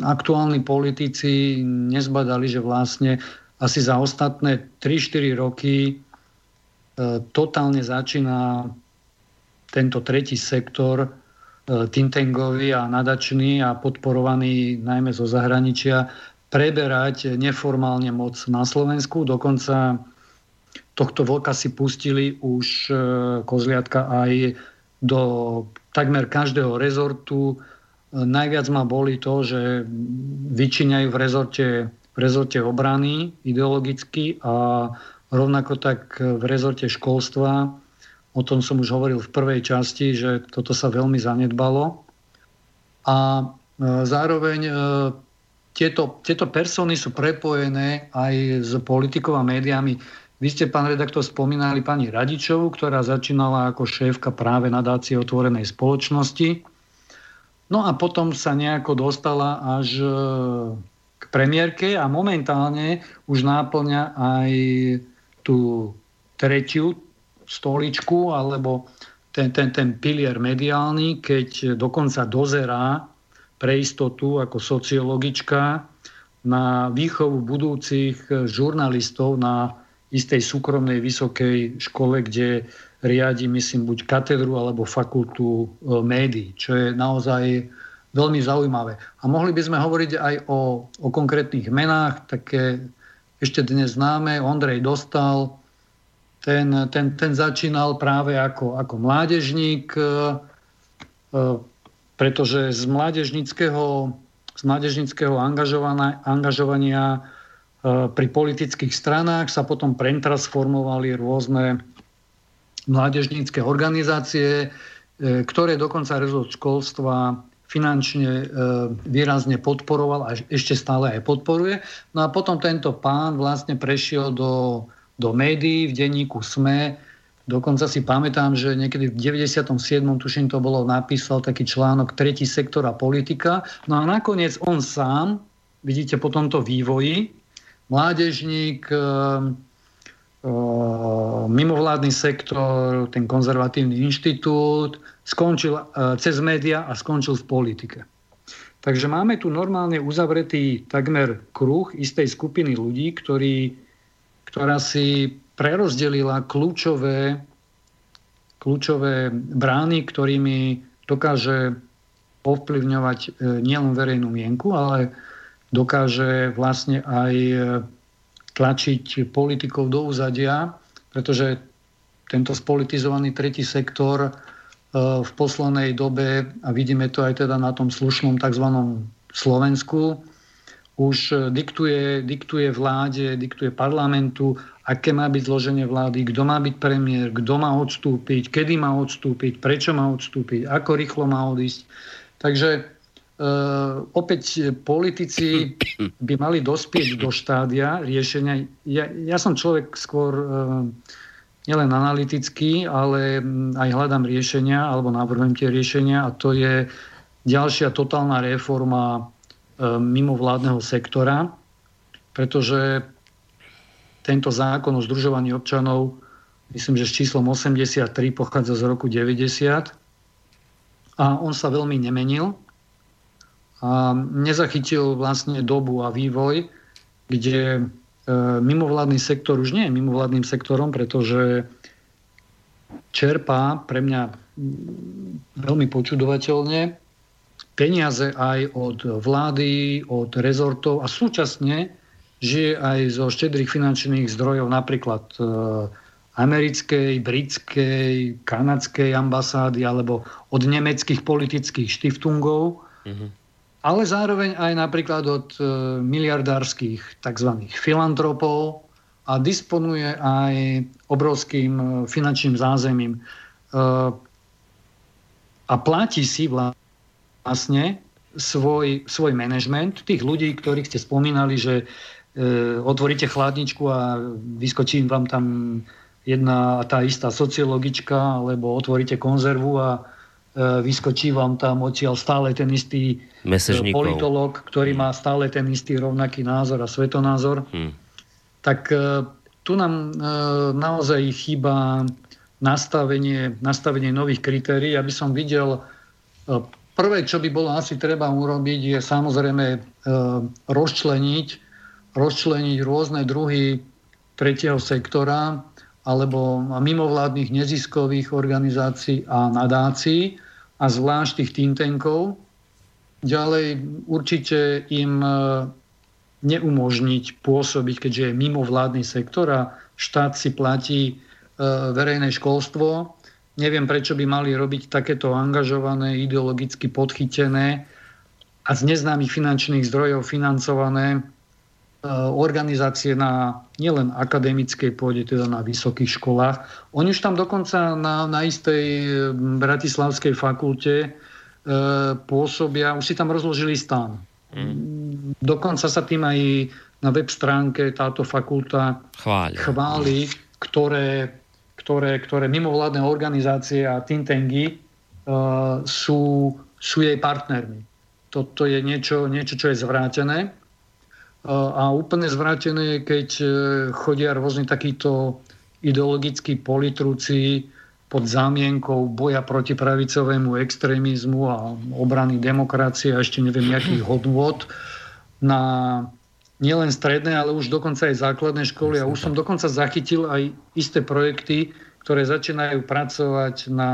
aktuálni politici nezbadali, že vlastne asi za ostatné 3-4 roky totálne začína tento tretí sektor e, Tintengový a nadačný a podporovaný najmä zo zahraničia preberať neformálne moc na Slovensku. Dokonca tohto vlka si pustili už e, kozliatka aj do takmer každého rezortu, Najviac ma boli to, že vyčíňajú v rezorte, v rezorte obrany ideologicky a rovnako tak v rezorte školstva. O tom som už hovoril v prvej časti, že toto sa veľmi zanedbalo. A e, zároveň e, tieto, tieto persony sú prepojené aj s politikou a médiami. Vy ste, pán redaktor, spomínali pani Radičovu, ktorá začínala ako šéfka práve nadácie otvorenej spoločnosti No a potom sa nejako dostala až e, k premiérke a momentálne už náplňa aj tú tretiu stoličku alebo ten, ten, ten pilier mediálny, keď dokonca dozerá pre istotu ako sociologička na výchovu budúcich žurnalistov na istej súkromnej vysokej škole, kde riadi, myslím, buď katedru alebo fakultu e, médií, čo je naozaj veľmi zaujímavé. A mohli by sme hovoriť aj o, o konkrétnych menách, také ešte dnes známe, Ondrej Dostal, ten, ten, ten začínal práve ako, ako mládežník, e, e, pretože z mládežnického, z mládežnického angažovania, angažovania pri politických stranách sa potom pretransformovali rôzne mládežnícke organizácie, e, ktoré dokonca rezort školstva finančne e, výrazne podporoval a ešte stále aj podporuje. No a potom tento pán vlastne prešiel do, do médií v denníku SME. Dokonca si pamätám, že niekedy v 97. tuším to bolo, napísal taký článok Tretí sektor a politika. No a nakoniec on sám, vidíte po tomto vývoji, mládežník, e, mimovládny sektor, ten konzervatívny inštitút, skončil cez média a skončil v politike. Takže máme tu normálne uzavretý takmer kruh istej skupiny ľudí, ktorý, ktorá si prerozdelila kľúčové, kľúčové brány, ktorými dokáže ovplyvňovať e, nielen verejnú mienku, ale dokáže vlastne aj tlačiť politikov do úzadia, pretože tento spolitizovaný tretí sektor e, v poslednej dobe, a vidíme to aj teda na tom slušnom tzv. Slovensku, už diktuje, diktuje vláde, diktuje parlamentu, aké má byť zloženie vlády, kto má byť premiér, kto má odstúpiť, kedy má odstúpiť, prečo má odstúpiť, ako rýchlo má odísť. Takže Uh, opäť politici by mali dospieť do štádia riešenia. Ja, ja som človek skôr uh, nielen analytický, ale aj hľadám riešenia alebo navrhujem tie riešenia a to je ďalšia totálna reforma uh, mimovládneho sektora, pretože tento zákon o združovaní občanov, myslím, že s číslom 83 pochádza z roku 90 a on sa veľmi nemenil a nezachytil vlastne dobu a vývoj, kde e, mimovládny sektor už nie je mimovládnym sektorom, pretože čerpá pre mňa veľmi počudovateľne peniaze aj od vlády, od rezortov a súčasne žije aj zo štedrých finančných zdrojov napríklad e, americkej, britskej, kanadskej ambasády alebo od nemeckých politických štiftungov, mm-hmm. Ale zároveň aj napríklad od e, miliardárskych tzv. filantropov a disponuje aj obrovským e, finančným zázemím. A platí si vlastne svoj, svoj management, tých ľudí, ktorých ste spomínali, že E, otvoríte chladničku a vyskočí vám tam jedna tá istá sociologička, alebo otvoríte konzervu a e, vyskočí vám tam odtiaľ stále ten istý e, politolog, ktorý má stále ten istý rovnaký názor a svetonázor. Hmm. Tak tu nám naozaj chýba nastavenie, nastavenie nových kritérií. Ja by som videl, prvé, čo by bolo asi treba urobiť, je samozrejme rozčleniť rozčleniť rôzne druhy tretieho sektora alebo mimovládnych neziskových organizácií a nadácií a zvlášť tých think. Ďalej určite im e, neumožniť pôsobiť, keďže je mimovládny sektor a štát si platí e, verejné školstvo. Neviem, prečo by mali robiť takéto angažované, ideologicky podchytené a z neznámych finančných zdrojov financované organizácie na nielen akademickej pôde, teda na vysokých školách. Oni už tam dokonca na, na istej eh, bratislavskej fakulte e, pôsobia, už si tam rozložili stan. Mm. Dokonca sa tým aj na web stránke táto fakulta chváli, chváli ktoré, ktoré, ktoré mimovládne organizácie a think tanky e, sú, sú jej partnermi. Toto je niečo, niečo, čo je zvrátené. A úplne zvrátené je, keď e, chodia rôzne takíto ideologickí politrúci pod zámienkou boja proti pravicovému extrémizmu a obrany demokracie a ešte neviem nejakých hodnôt na nielen stredné, ale už dokonca aj základné školy. A už som dokonca zachytil aj isté projekty, ktoré začínajú pracovať na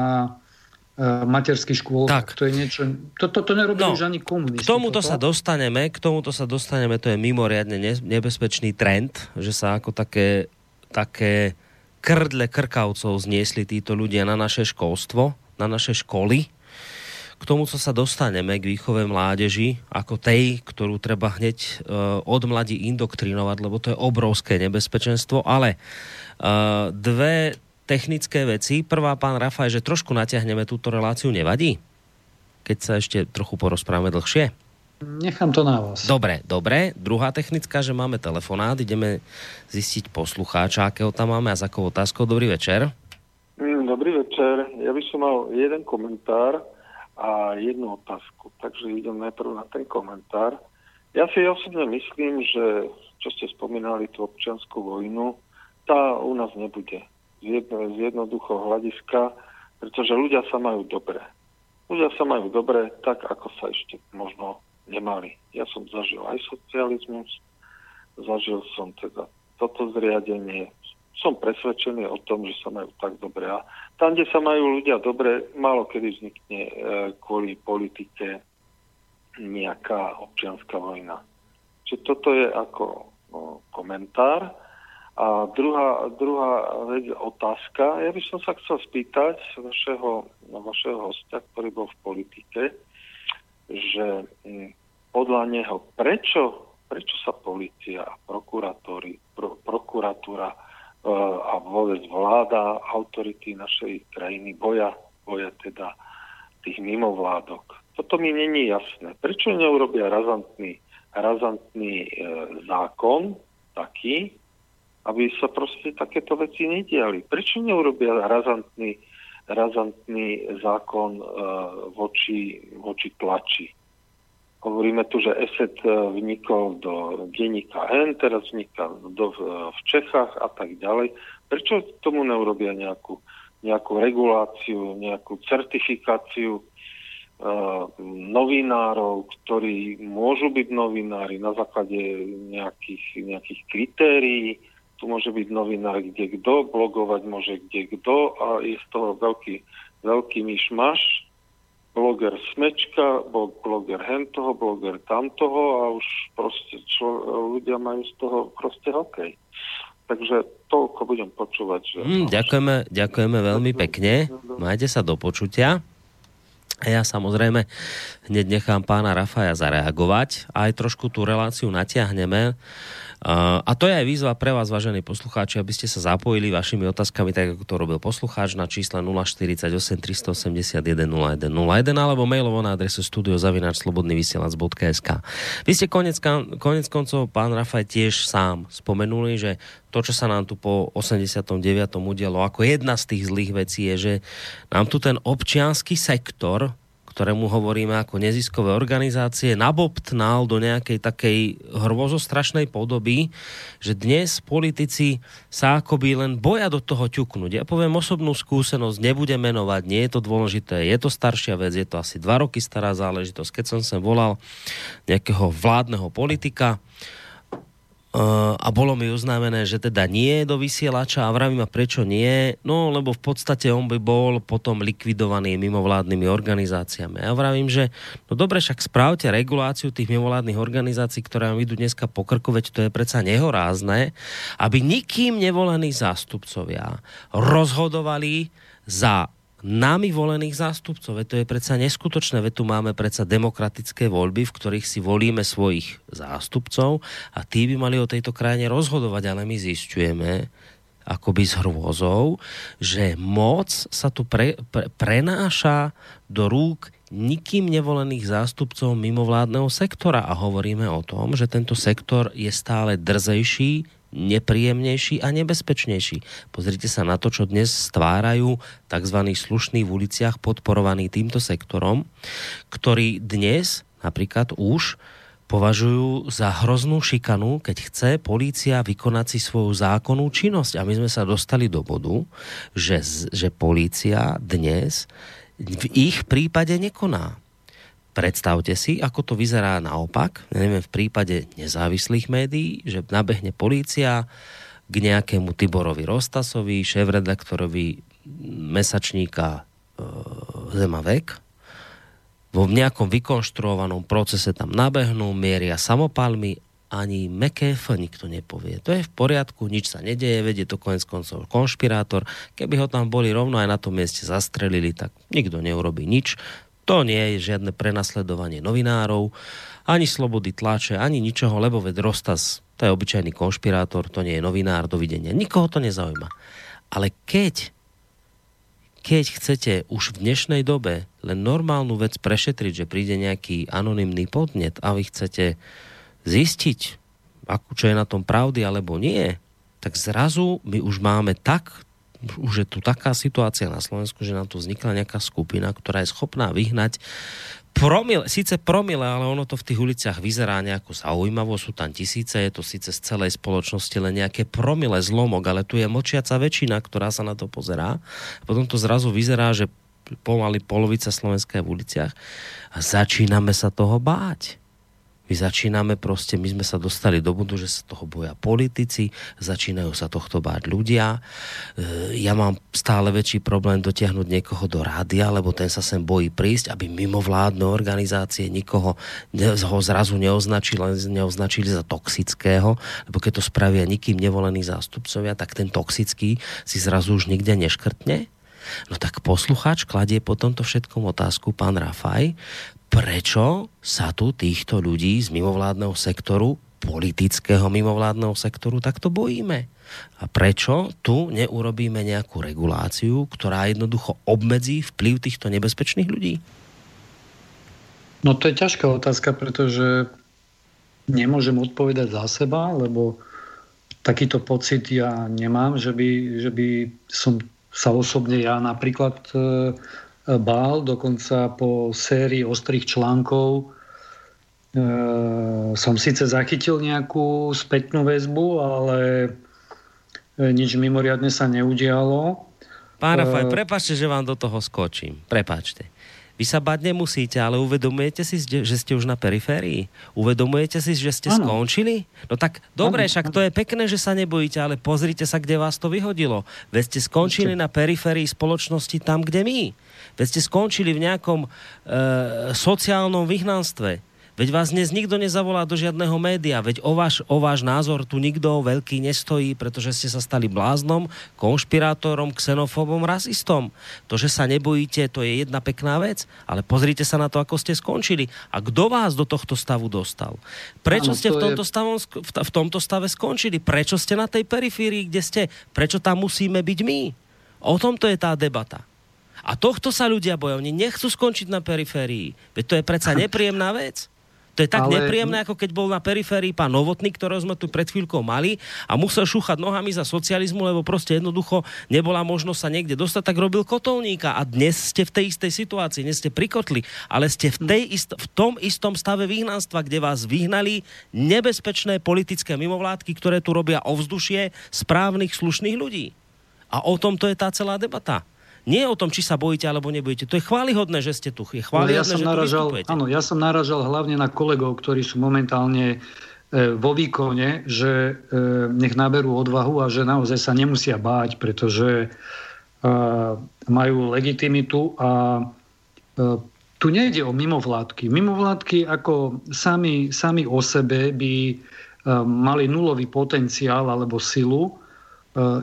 materských škôl. Tak. To je niečo... To, to, to nerobili no, už ani komunisti. K tomuto toto? sa dostaneme, k tomuto sa dostaneme, to je mimoriadne nebezpečný trend, že sa ako také, také krdle krkavcov zniesli títo ľudia na naše školstvo, na naše školy. K tomu, co sa dostaneme k výchove mládeži, ako tej, ktorú treba hneď uh, od mladí indoktrinovať, lebo to je obrovské nebezpečenstvo, ale uh, dve technické veci. Prvá, pán Rafaj, že trošku natiahneme túto reláciu, nevadí? Keď sa ešte trochu porozprávame dlhšie? Nechám to na vás. Dobre, dobre. Druhá technická, že máme telefonát, ideme zistiť poslucháča, akého tam máme a za akou otázkou. Dobrý večer. Mm, dobrý večer. Ja by som mal jeden komentár a jednu otázku. Takže idem najprv na ten komentár. Ja si osobne myslím, že čo ste spomínali, tú občianskú vojnu, tá u nás nebude z, jedno, z jednoduchého hľadiska, pretože ľudia sa majú dobre. Ľudia sa majú dobre tak, ako sa ešte možno nemali. Ja som zažil aj socializmus, zažil som teda toto zriadenie. Som presvedčený o tom, že sa majú tak dobre. A tam, kde sa majú ľudia dobre, málo kedy vznikne e, kvôli politike nejaká občianská vojna. Čiže toto je ako no, komentár. A druhá, druhá otázka. Ja by som sa chcel spýtať vašeho, vašeho hostia, ktorý bol v politike, že hm, podľa neho, prečo, prečo sa policia, prokurátori, pro, prokuratúra e, a vôbec vláda, autority našej krajiny boja, boja teda tých mimovládok. Toto mi není jasné. Prečo neurobia razantný, razantný e, zákon taký, aby sa proste takéto veci nediali. Prečo neurobia razantný, razantný zákon uh, voči, voči tlači? Hovoríme tu, že ESET e, vnikol do denníka N, teraz vniká do, v Čechách a tak ďalej. Prečo tomu neurobia nejakú, nejakú reguláciu, nejakú certifikáciu uh, novinárov, ktorí môžu byť novinári na základe nejakých, nejakých kritérií. Tu môže byť novinár kde kto, blogovať môže kde kto a je z toho veľký, veľký myšmaš bloger Smečka, bloger hentoho, bloger tamtoho a už proste čo, ľudia majú z toho proste hokej. Takže toľko budem počúvať. Že... Mm, ďakujeme, ďakujeme veľmi pekne. Majte sa do počutia. A ja samozrejme hneď nechám pána Rafaja zareagovať. Aj trošku tú reláciu natiahneme. A to je aj výzva pre vás, vážení poslucháči, aby ste sa zapojili vašimi otázkami, tak ako to robil poslucháč na čísle 048 381 0101 alebo mailovo na adresu studiozavináčslobodnyvysielac.sk Vy ste konec, konec koncov, pán Rafaj, tiež sám spomenuli, že to, čo sa nám tu po 89. udialo, ako jedna z tých zlých vecí je, že nám tu ten občianský sektor ktorému hovoríme ako neziskové organizácie, nabobtnal do nejakej takej hrozostrašnej podoby, že dnes politici sa akoby len boja do toho ťuknúť. Ja poviem osobnú skúsenosť, nebudem menovať, nie je to dôležité, je to staršia vec, je to asi dva roky stará záležitosť. Keď som sem volal nejakého vládneho politika, a bolo mi uznámené, že teda nie do vysielača a vravím a prečo nie, no lebo v podstate on by bol potom likvidovaný mimovládnymi organizáciami. Ja vravím, že no dobre, však správte reguláciu tých mimovládnych organizácií, ktoré vám idú dneska po to je predsa nehorázne, aby nikým nevolení zástupcovia rozhodovali za nami volených zástupcov. Veď to je predsa neskutočné, veď tu máme predsa demokratické voľby, v ktorých si volíme svojich zástupcov a tí by mali o tejto krajine rozhodovať, ale my zistujeme, akoby s hrôzou, že moc sa tu pre, pre, prenáša do rúk nikým nevolených zástupcov mimovládneho sektora. A hovoríme o tom, že tento sektor je stále drzejší, nepríjemnejší a nebezpečnejší. Pozrite sa na to, čo dnes stvárajú tzv. slušní v uliciach podporovaní týmto sektorom, ktorí dnes napríklad už považujú za hroznú šikanu, keď chce polícia vykonať si svoju zákonnú činnosť. A my sme sa dostali do bodu, že, že polícia dnes v ich prípade nekoná. Predstavte si, ako to vyzerá naopak, neviem, v prípade nezávislých médií, že nabehne polícia k nejakému Tiborovi Rostasovi, šéf-redaktorovi mesačníka e, Zemavek, vo nejakom vykonštruovanom procese tam nabehnú, mieria samopalmi, ani meké nikto nepovie. To je v poriadku, nič sa nedeje, vedie to konec koncov konšpirátor. Keby ho tam boli rovno aj na tom mieste zastrelili, tak nikto neurobi nič. To nie je žiadne prenasledovanie novinárov, ani slobody tlače, ani ničoho, lebo ved Rostas, to je obyčajný konšpirátor, to nie je novinár, dovidenia. Nikoho to nezaujíma. Ale keď keď chcete už v dnešnej dobe len normálnu vec prešetriť, že príde nejaký anonymný podnet a vy chcete zistiť, ako, čo je na tom pravdy alebo nie, tak zrazu my už máme tak už je tu taká situácia na Slovensku, že nám tu vznikla nejaká skupina, ktorá je schopná vyhnať promile, síce promile, ale ono to v tých uliciach vyzerá nejako zaujímavo, sú tam tisíce, je to síce z celej spoločnosti len nejaké promile zlomok, ale tu je močiaca väčšina, ktorá sa na to pozerá. Potom to zrazu vyzerá, že pomaly polovica Slovenska je v uliciach a začíname sa toho báť. My začíname proste, my sme sa dostali do bodu, že sa toho boja politici, začínajú sa tohto báť ľudia. E, ja mám stále väčší problém dotiahnuť niekoho do rádia, lebo ten sa sem bojí prísť, aby mimovládne organizácie nikoho ho zrazu neoznačili, neoznačili za toxického, lebo keď to spravia nikým nevolení zástupcovia, tak ten toxický si zrazu už nikde neškrtne. No tak poslucháč kladie po tomto všetkom otázku, pán Rafaj, prečo sa tu týchto ľudí z mimovládneho sektoru, politického mimovládneho sektoru, takto bojíme? A prečo tu neurobíme nejakú reguláciu, ktorá jednoducho obmedzí vplyv týchto nebezpečných ľudí? No to je ťažká otázka, pretože nemôžem odpovedať za seba, lebo takýto pocit ja nemám, že by, že by som sa osobne ja napríklad e, bál, dokonca po sérii ostrých článkov som síce zachytil nejakú spätnú väzbu, ale e, nič mimoriadne sa neudialo. Pán E, Rafaj, prepáčte, že vám do toho skočím. Prepáčte. Vy sa bať nemusíte, ale uvedomujete si, že ste už na periférii? Uvedomujete si, že ste Áno. skončili? No tak dobre, však to je pekné, že sa nebojíte, ale pozrite sa, kde vás to vyhodilo. Veď ste skončili na periférii spoločnosti tam, kde my. Veď ste skončili v nejakom e, sociálnom vyhnanstve. Veď vás dnes nikto nezavolá do žiadneho média, veď o váš, o váš názor tu nikto veľký nestojí, pretože ste sa stali bláznom, konšpirátorom, xenofóbom, rasistom. To, že sa nebojíte, to je jedna pekná vec, ale pozrite sa na to, ako ste skončili. A kto vás do tohto stavu dostal? Prečo Áno, ste v to je- tomto, stavu, v, v tomto stave skončili? Prečo ste na tej periférii, kde ste? Prečo tam musíme byť my? O tomto je tá debata. A tohto sa ľudia boja. Oni nechcú skončiť na periférii. Veď to je predsa nepríjemná vec. To je tak Ale- nepríjemné, ako keď bol na periférii pán Novotný, ktorého sme tu pred chvíľkou mali a musel šúchať nohami za socializmu, lebo proste jednoducho nebola možnosť sa niekde dostať, tak robil kotolníka. A dnes ste v tej istej situácii, dnes ste prikotli, ale ste v, tej ist- v tom istom stave vyhnanstva, kde vás vyhnali nebezpečné politické mimovládky, ktoré tu robia ovzdušie správnych, slušných ľudí. A o tom to je tá celá debata. Nie o tom, či sa bojíte alebo nebojíte. To je chválihodné, že ste tu. Je Ale chválihodné, ja som že naražal, áno, ja som naražal hlavne na kolegov, ktorí sú momentálne e, vo výkone, že e, nech naberú odvahu a že naozaj sa nemusia báť, pretože e, majú legitimitu a tu nejde o mimovládky. Mimovládky ako sami, sami o sebe by mali nulový potenciál alebo silu.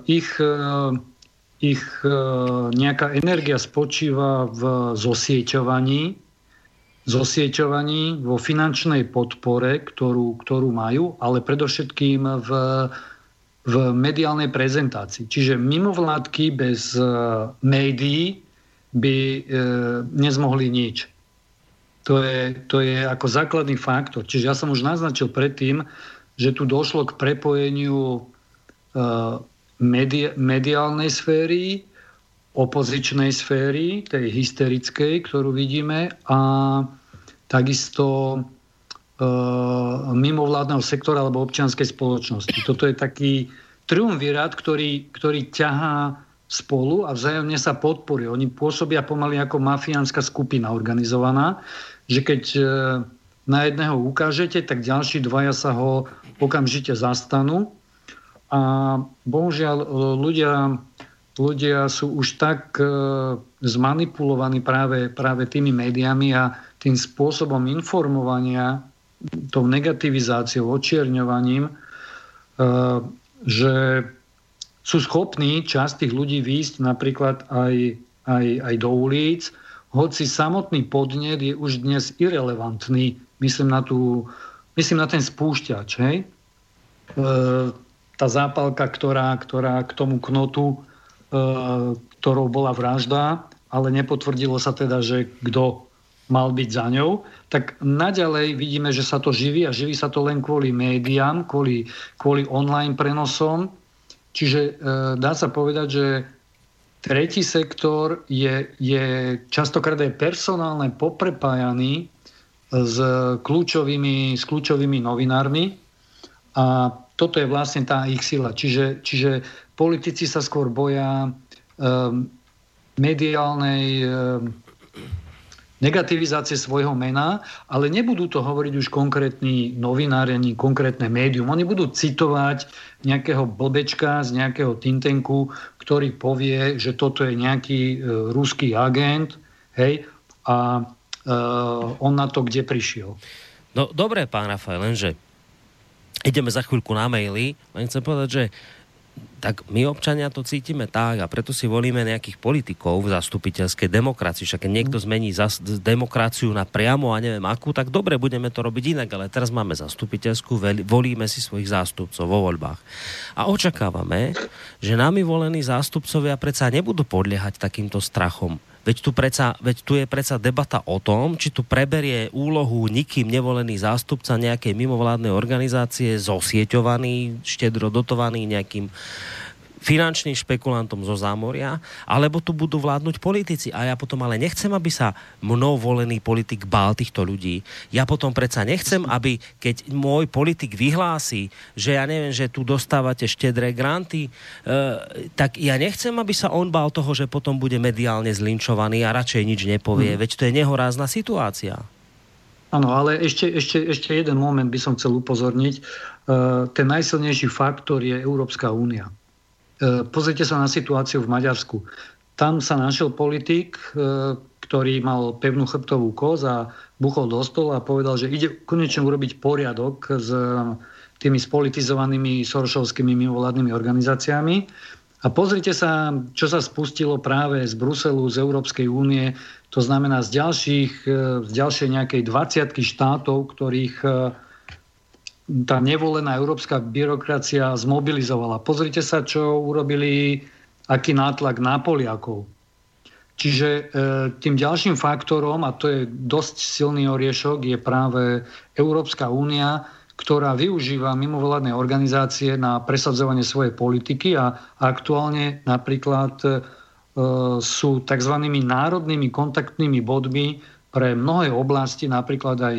Ich ich e, nejaká energia spočíva v zosieťovaní, zosieťovaní vo finančnej podpore, ktorú, ktorú majú, ale predovšetkým v, v mediálnej prezentácii. Čiže mimovládky bez e, médií by e, nezmohli nič. To je, to je ako základný faktor. Čiže ja som už naznačil predtým, že tu došlo k prepojeniu medi- mediálnej sféry, opozičnej sféry, tej hysterickej, ktorú vidíme, a takisto e, mimovládneho sektora alebo občianskej spoločnosti. Toto je taký triumvirát, ktorý, ktorý ťahá spolu a vzájomne sa podporuje. Oni pôsobia pomaly ako mafiánska skupina organizovaná, že keď e, na jedného ukážete, tak ďalší dvaja sa ho okamžite zastanú a bohužiaľ e, ľudia, ľudia sú už tak e, zmanipulovaní práve, práve tými médiami a tým spôsobom informovania, tou negativizáciou, očierňovaním, e, že sú schopní časť tých ľudí výjsť napríklad aj, aj, aj do ulic, hoci samotný podnet je už dnes irrelevantný, myslím na, tú, myslím na ten spúšťač, hej? E, tá zápalka, ktorá, ktorá k tomu knotu, e, ktorou bola vražda, ale nepotvrdilo sa teda, že kto mal byť za ňou, tak naďalej vidíme, že sa to živí a živí sa to len kvôli médiám, kvôli, kvôli online prenosom. Čiže e, dá sa povedať, že tretí sektor je, je častokrát aj personálne poprepájaný s kľúčovými, s kľúčovými novinármi a toto je vlastne tá ich sila. Čiže, čiže politici sa skôr boja um, mediálnej um, negativizácie svojho mena, ale nebudú to hovoriť už konkrétni novinári ani konkrétne médium. Oni budú citovať nejakého blbečka z nejakého tintenku, ktorý povie, že toto je nejaký e, ruský agent, hej, a e, on na to kde prišiel. No dobre, pán Rafael, lenže ideme za chvíľku na maily, len chcem povedať, že tak my občania to cítime tak a preto si volíme nejakých politikov v zastupiteľskej demokracii. Však keď niekto zmení zas, demokraciu na priamo a neviem akú, tak dobre, budeme to robiť inak, ale teraz máme zastupiteľskú, volíme si svojich zástupcov vo voľbách. A očakávame, že nami volení zástupcovia predsa nebudú podliehať takýmto strachom. Veď tu, predsa, veď tu je predsa debata o tom, či tu preberie úlohu nikým nevolený zástupca nejakej mimovládnej organizácie, zosieťovaný, štedro dotovaný nejakým finančným špekulantom zo zámoria, alebo tu budú vládnuť politici. A ja potom ale nechcem, aby sa mnou volený politik bál týchto ľudí. Ja potom predsa nechcem, aby keď môj politik vyhlási, že ja neviem, že tu dostávate štedré granty, e, tak ja nechcem, aby sa on bál toho, že potom bude mediálne zlinčovaný a radšej nič nepovie. Hmm. Veď to je nehorázna situácia. Áno, ale ešte, ešte, ešte jeden moment by som chcel upozorniť. E, ten najsilnejší faktor je Európska únia. E, pozrite sa na situáciu v Maďarsku. Tam sa našiel politik, e, ktorý mal pevnú chrbtovú koz a buchol do stola a povedal, že ide konečne urobiť poriadok s tými spolitizovanými soršovskými mimovládnymi organizáciami. A pozrite sa, čo sa spustilo práve z Bruselu, z Európskej únie, to znamená z, ďalších, e, z ďalšej nejakej 20 štátov, ktorých e, tá nevolená európska byrokracia zmobilizovala. Pozrite sa, čo urobili, aký nátlak na Poliakov. Čiže e, tým ďalším faktorom, a to je dosť silný oriešok, je práve Európska únia, ktorá využíva mimovládne organizácie na presadzovanie svojej politiky a aktuálne napríklad E, sú tzv. národnými kontaktnými bodmi pre mnohé oblasti, napríklad aj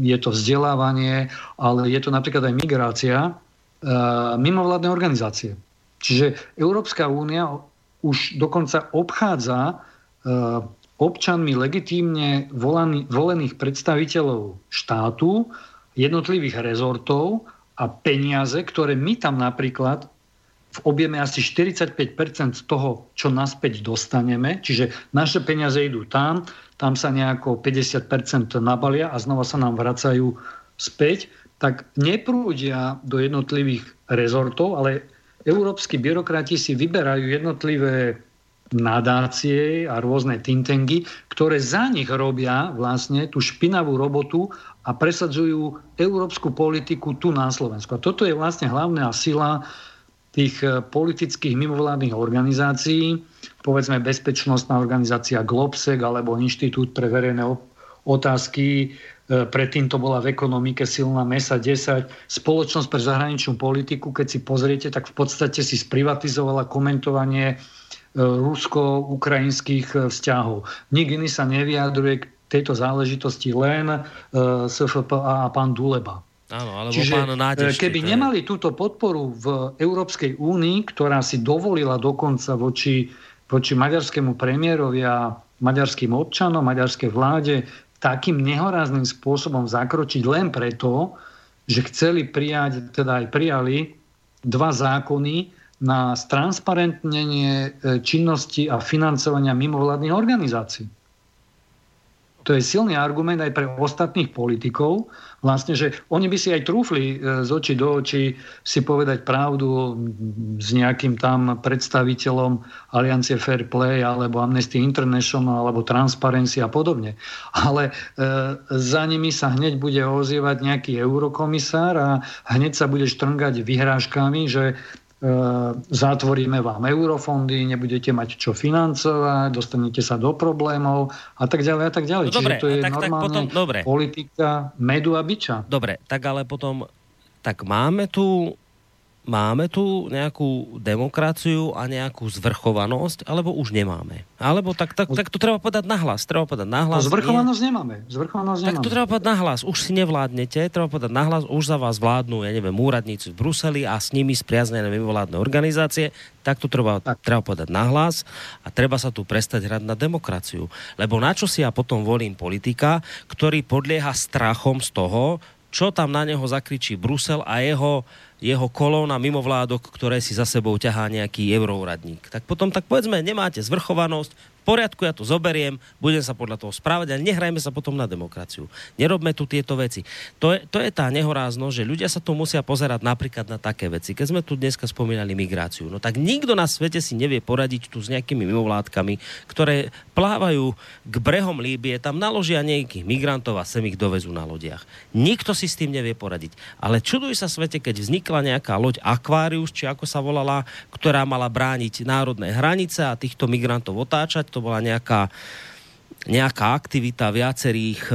je to vzdelávanie, ale je to napríklad aj migrácia, e, mimovládne organizácie. Čiže Európska únia už dokonca obchádza e, občanmi legitímne volených predstaviteľov štátu, jednotlivých rezortov a peniaze, ktoré my tam napríklad v objeme asi 45% z toho, čo naspäť dostaneme, čiže naše peniaze idú tam, tam sa nejako 50% nabalia a znova sa nám vracajú späť, tak neprúdia do jednotlivých rezortov, ale európsky byrokrati si vyberajú jednotlivé nadácie a rôzne tintengy, ktoré za nich robia vlastne tú špinavú robotu a presadzujú európsku politiku tu na Slovensku. A toto je vlastne hlavná sila tých e, politických mimovládnych organizácií, povedzme bezpečnostná organizácia Globsec alebo Inštitút pre verejné otázky, e, predtým to bola v ekonomike silná MESA 10, Spoločnosť pre zahraničnú politiku, keď si pozriete, tak v podstate si sprivatizovala komentovanie e, rusko-ukrajinských vzťahov. Nik iný sa nevyjadruje k tejto záležitosti len SFPA a pán Duleba. Áno, alebo Čiže pán Nádež, keby nemali túto podporu v Európskej únii, ktorá si dovolila dokonca voči, voči maďarskému premiérovi a maďarským občanom, maďarskej vláde takým nehorázným spôsobom zakročiť len preto, že chceli prijať, teda aj prijali dva zákony na stransparentnenie e, činnosti a financovania mimovládnych organizácií. To je silný argument aj pre ostatných politikov, vlastne, že oni by si aj trúfli e, z očí do očí si povedať pravdu s nejakým tam predstaviteľom Aliancie Fair Play alebo Amnesty International alebo Transparency a podobne. Ale e, za nimi sa hneď bude ozývať nejaký eurokomisár a hneď sa bude štrngať vyhrážkami, že zatvoríme vám eurofondy, nebudete mať čo financovať, dostanete sa do problémov a tak ďalej a tak ďalej. No dobre, Čiže to je tak, tak potom, dobre. politika medu a biča. Dobre, tak ale potom tak máme tu máme tu nejakú demokraciu a nejakú zvrchovanosť, alebo už nemáme? Alebo tak, tak, tak to treba povedať nahlas. Treba povedať nahlas. No, zvrchovanosť nie... nemáme. Zvrchovanosť tak to treba povedať nahlas. Už si nevládnete, treba povedať nahlas, už za vás vládnu, ja neviem, úradníci v Bruseli a s nimi spriaznené mimovládne organizácie. Tak to treba, tak. treba povedať nahlas a treba sa tu prestať hrať na demokraciu. Lebo na čo si ja potom volím politika, ktorý podlieha strachom z toho, čo tam na neho zakričí Brusel a jeho jeho kolóna mimovládok, ktoré si za sebou ťahá nejaký euroradník. Tak potom, tak povedzme, nemáte zvrchovanosť, poriadku, ja to zoberiem, budem sa podľa toho správať, ale nehrajme sa potom na demokraciu. Nerobme tu tieto veci. To je, to je tá nehoráznosť, že ľudia sa tu musia pozerať napríklad na také veci. Keď sme tu dneska spomínali migráciu, no tak nikto na svete si nevie poradiť tu s nejakými mimovládkami, ktoré plávajú k brehom Líbie, tam naložia nejakých migrantov a sem ich dovezú na lodiach. Nikto si s tým nevie poradiť. Ale čuduj sa svete, keď vznikla nejaká loď Aquarius, či ako sa volala, ktorá mala brániť národné hranice a týchto migrantov otáčať, to to bola nejaká nejaká aktivita viacerých e,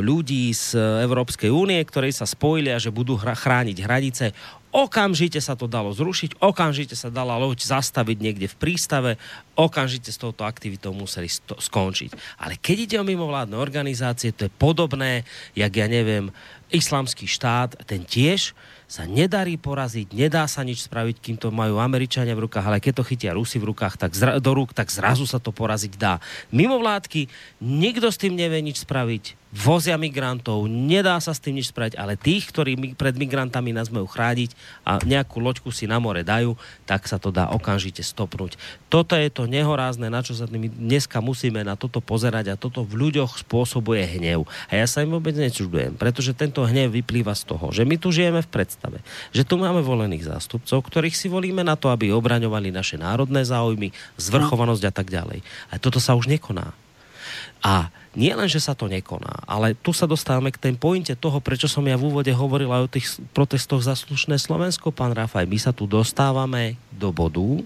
ľudí z Európskej únie, ktorí sa spojili a že budú chrániť hranice. Okamžite sa to dalo zrušiť, okamžite sa dala loď zastaviť niekde v prístave, okamžite s touto aktivitou museli sto- skončiť. Ale keď ide o mimovládne organizácie, to je podobné, jak ja neviem, islamský štát, ten tiež sa nedarí poraziť, nedá sa nič spraviť, kým to majú Američania v rukách, ale keď to chytia Rusy v rukách, tak zra- do rúk, tak zrazu sa to poraziť dá. Mimo vládky, nikto s tým nevie nič spraviť, vozia migrantov, nedá sa s tým nič spraviť, ale tých, ktorí pred migrantami nás majú chrániť a nejakú loďku si na more dajú, tak sa to dá okamžite stopnúť. Toto je to nehorázne, na čo sa my dneska musíme na toto pozerať a toto v ľuďoch spôsobuje hnev. A ja sa im vôbec nečudujem, pretože tento hnev vyplýva z toho, že my tu žijeme v predstave, že tu máme volených zástupcov, ktorých si volíme na to, aby obraňovali naše národné záujmy, zvrchovanosť a tak ďalej. A toto sa už nekoná. A nie len, že sa to nekoná, ale tu sa dostávame k tej pointe toho, prečo som ja v úvode hovoril aj o tých protestoch za slušné Slovensko, pán Rafaj. My sa tu dostávame do bodu,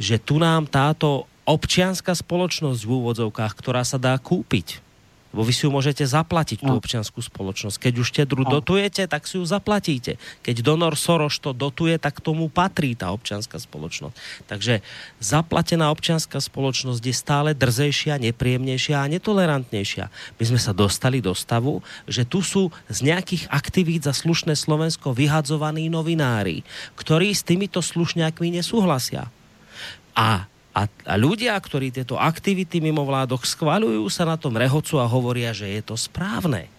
že tu nám táto občianská spoločnosť v úvodzovkách, ktorá sa dá kúpiť, Bo vy si ju môžete zaplatiť, tú občianskú spoločnosť. Keď už štedru dotujete, tak si ju zaplatíte. Keď donor Soros to dotuje, tak tomu patrí tá občianská spoločnosť. Takže zaplatená občianská spoločnosť je stále drzejšia, nepríjemnejšia a netolerantnejšia. My sme sa dostali do stavu, že tu sú z nejakých aktivít za slušné Slovensko vyhadzovaní novinári, ktorí s týmito slušňákmi nesúhlasia. A a, a ľudia, ktorí tieto aktivity mimo vládok schvaľujú, sa na tom rehocu a hovoria, že je to správne.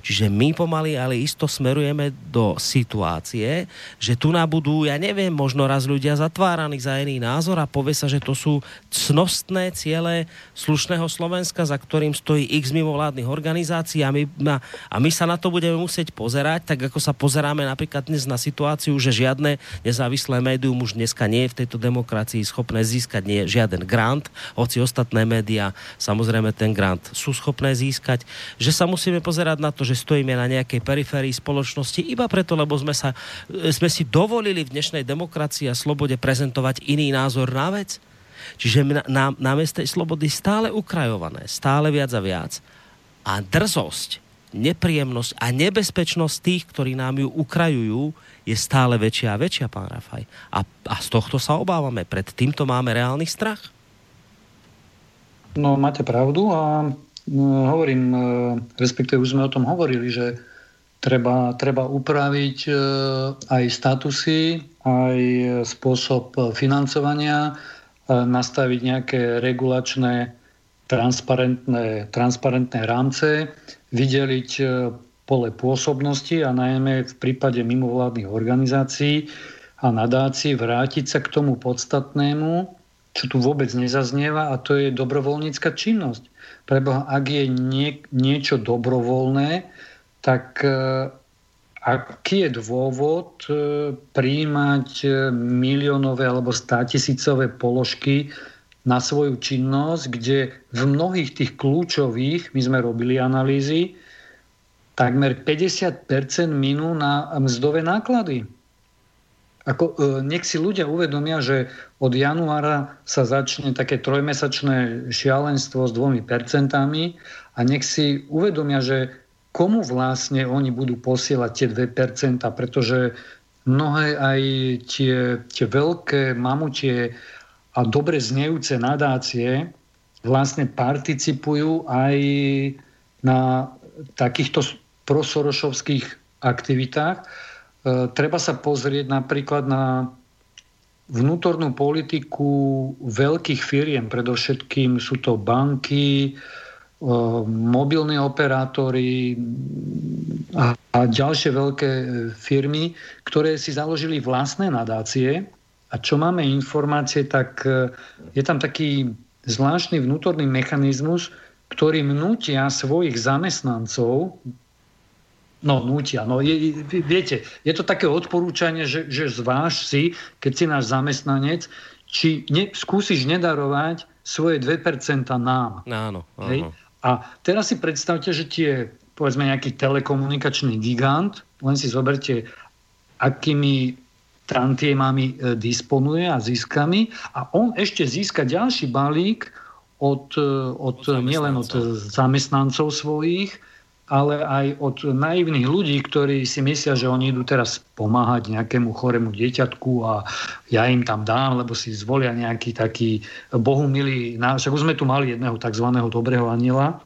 Čiže my pomaly, ale isto smerujeme do situácie, že tu budú, ja neviem, možno raz ľudia zatváraní za iný názor a povie sa, že to sú cnostné ciele slušného Slovenska, za ktorým stojí x mimovládnych organizácií a my, na, a my sa na to budeme musieť pozerať, tak ako sa pozeráme napríklad dnes na situáciu, že žiadne nezávislé médium už dneska nie je v tejto demokracii schopné získať nie žiaden grant, hoci ostatné médiá samozrejme ten grant sú schopné získať, že sa musíme pozerať na to, že stojíme na nejakej periférii spoločnosti iba preto, lebo sme, sa, sme si dovolili v dnešnej demokracii a slobode prezentovať iný názor na vec. Čiže na, na, na meste slobody stále ukrajované, stále viac a viac. A drzosť, nepríjemnosť a nebezpečnosť tých, ktorí nám ju ukrajujú, je stále väčšia a väčšia, pán Rafaj. A, a z tohto sa obávame. Pred týmto máme reálny strach. No, máte pravdu a hovorím, e, respektíve už sme o tom hovorili, že treba, treba upraviť e, aj statusy, aj spôsob financovania, e, nastaviť nejaké regulačné transparentné, transparentné rámce, vydeliť pole pôsobnosti a najmä v prípade mimovládnych organizácií a nadácií vrátiť sa k tomu podstatnému, čo tu vôbec nezaznieva a to je dobrovoľnícka činnosť Preboha, ak je nie, niečo dobrovoľné, tak e, aký je dôvod e, príjmať e, miliónové alebo státisícové položky na svoju činnosť, kde v mnohých tých kľúčových, my sme robili analýzy, takmer 50% minú na mzdové náklady. Ako, nech si ľudia uvedomia, že od januára sa začne také trojmesačné šialenstvo s dvomi percentami a nech si uvedomia, že komu vlastne oni budú posielať tie 2%, pretože mnohé aj tie, tie veľké mamutie a dobre znejúce nadácie vlastne participujú aj na takýchto prosorošovských aktivitách. E, treba sa pozrieť napríklad na vnútornú politiku veľkých firiem, predovšetkým sú to banky, e, mobilní operátori a, a ďalšie veľké firmy, ktoré si založili vlastné nadácie. A čo máme informácie, tak e, je tam taký zvláštny vnútorný mechanizmus, ktorý nutia svojich zamestnancov No, nutia. No, je, viete, je to také odporúčanie, že, že zváž si, keď si náš zamestnanec, či ne, skúsiš nedarovať svoje 2% nám. Áno, áno. A teraz si predstavte, že tie, povedzme, nejaký telekomunikačný gigant, len si zoberte, akými tantiemami e, disponuje a získami a on ešte získa ďalší balík od, e, od, od nielen od zamestnancov svojich, ale aj od naivných ľudí, ktorí si myslia, že oni idú teraz pomáhať nejakému chorému dieťatku a ja im tam dám, lebo si zvolia nejaký taký bohumilý... Však už sme tu mali jedného tzv. dobrého aniela.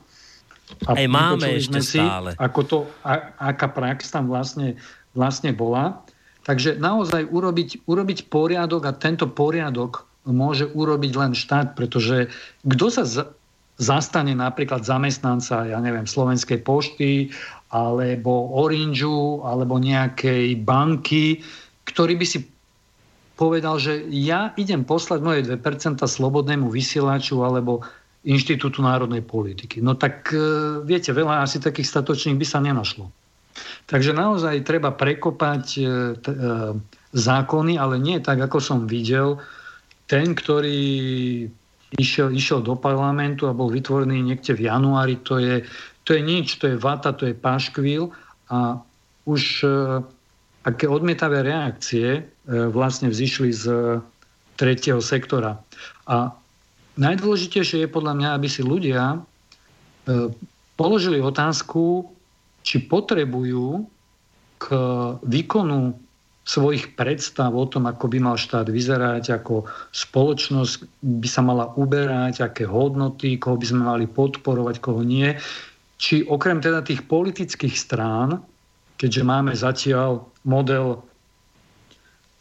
A Aj máme ešte si, stále. Ako to, a, aká prax tam vlastne, vlastne bola. Takže naozaj urobiť, urobiť poriadok a tento poriadok môže urobiť len štát, pretože kto sa zastane napríklad zamestnanca, ja neviem, Slovenskej pošty alebo Orangeu alebo nejakej banky, ktorý by si povedal, že ja idem poslať moje 2% slobodnému vysielaču alebo Inštitútu národnej politiky. No tak e, viete, veľa asi takých statočných by sa nenašlo. Takže naozaj treba prekopať e, e, zákony, ale nie tak, ako som videl. Ten, ktorý išiel, išiel do parlamentu a bol vytvorený niekde v januári, to je, to je nič, to je vata, to je paškvil a už e, aké odmietavé reakcie e, vlastne vzýšli z tretieho sektora. A najdôležitejšie je podľa mňa, aby si ľudia e, položili otázku, či potrebujú k výkonu svojich predstav o tom, ako by mal štát vyzerať, ako spoločnosť by sa mala uberať, aké hodnoty, koho by sme mali podporovať, koho nie. Či okrem teda tých politických strán, keďže máme zatiaľ model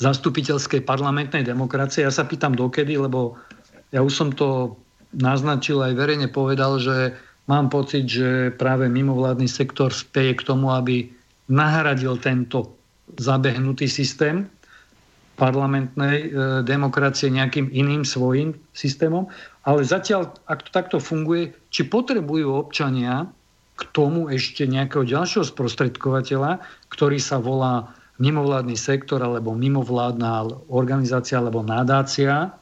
zastupiteľskej parlamentnej demokracie, ja sa pýtam dokedy, lebo ja už som to naznačil aj verejne povedal, že mám pocit, že práve mimovládny sektor speje k tomu, aby nahradil tento zabehnutý systém parlamentnej e, demokracie nejakým iným svojim systémom. Ale zatiaľ, ak to takto funguje, či potrebujú občania k tomu ešte nejakého ďalšieho sprostredkovateľa, ktorý sa volá mimovládny sektor alebo mimovládna organizácia alebo nadácia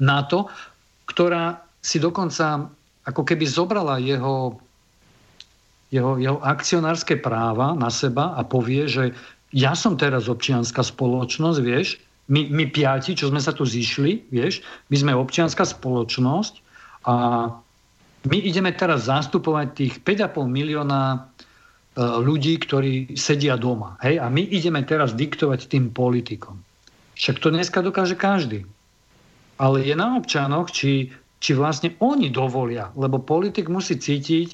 na to, ktorá si dokonca ako keby zobrala jeho, jeho, jeho akcionárske práva na seba a povie, že ja som teraz občianská spoločnosť, vieš, my, my piati, čo sme sa tu zišli, vieš, my sme občianská spoločnosť a my ideme teraz zastupovať tých 5,5 milióna e, ľudí, ktorí sedia doma. Hej? A my ideme teraz diktovať tým politikom. Však to dneska dokáže každý. Ale je na občanoch, či, či vlastne oni dovolia. Lebo politik musí cítiť,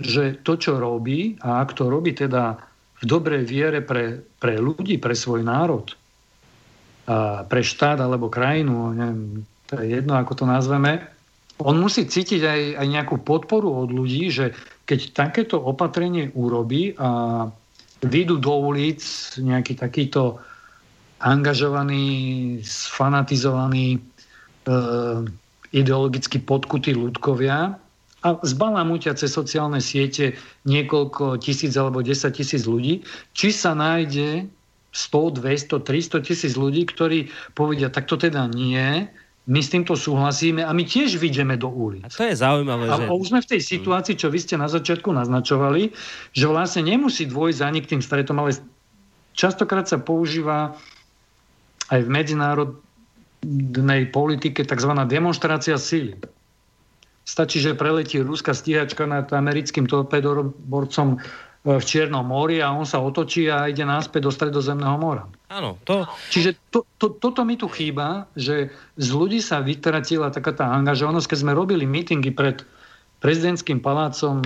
že to, čo robí, a ak to robí teda v dobrej viere pre, pre ľudí, pre svoj národ, a pre štát alebo krajinu, neviem, to je jedno, ako to nazveme, on musí cítiť aj, aj nejakú podporu od ľudí, že keď takéto opatrenie urobí a vyjdú do ulic nejaký takýto angažovaný, sfanatizovaný, e, ideologicky podkutí ľudkovia, a zbalamúťa cez sociálne siete niekoľko tisíc alebo 10 tisíc ľudí, či sa nájde 100, 200, 300 tisíc ľudí, ktorí povedia, tak to teda nie, my s týmto súhlasíme a my tiež vidíme do ulic. A to je zaujímavé. A že... už sme v tej situácii, čo vy ste na začiatku naznačovali, že vlastne nemusí ani k tým stretom, ale častokrát sa používa aj v medzinárodnej politike tzv. demonstrácia síly. Stačí, že preletí ruská stíhačka nad americkým torpedoborcom e, v Čiernom mori a on sa otočí a ide náspäť do Stredozemného mora. Áno, to... Čiže to, to, toto mi tu chýba, že z ľudí sa vytratila taká tá angažovanosť, keď sme robili mítingy pred prezidentským palácom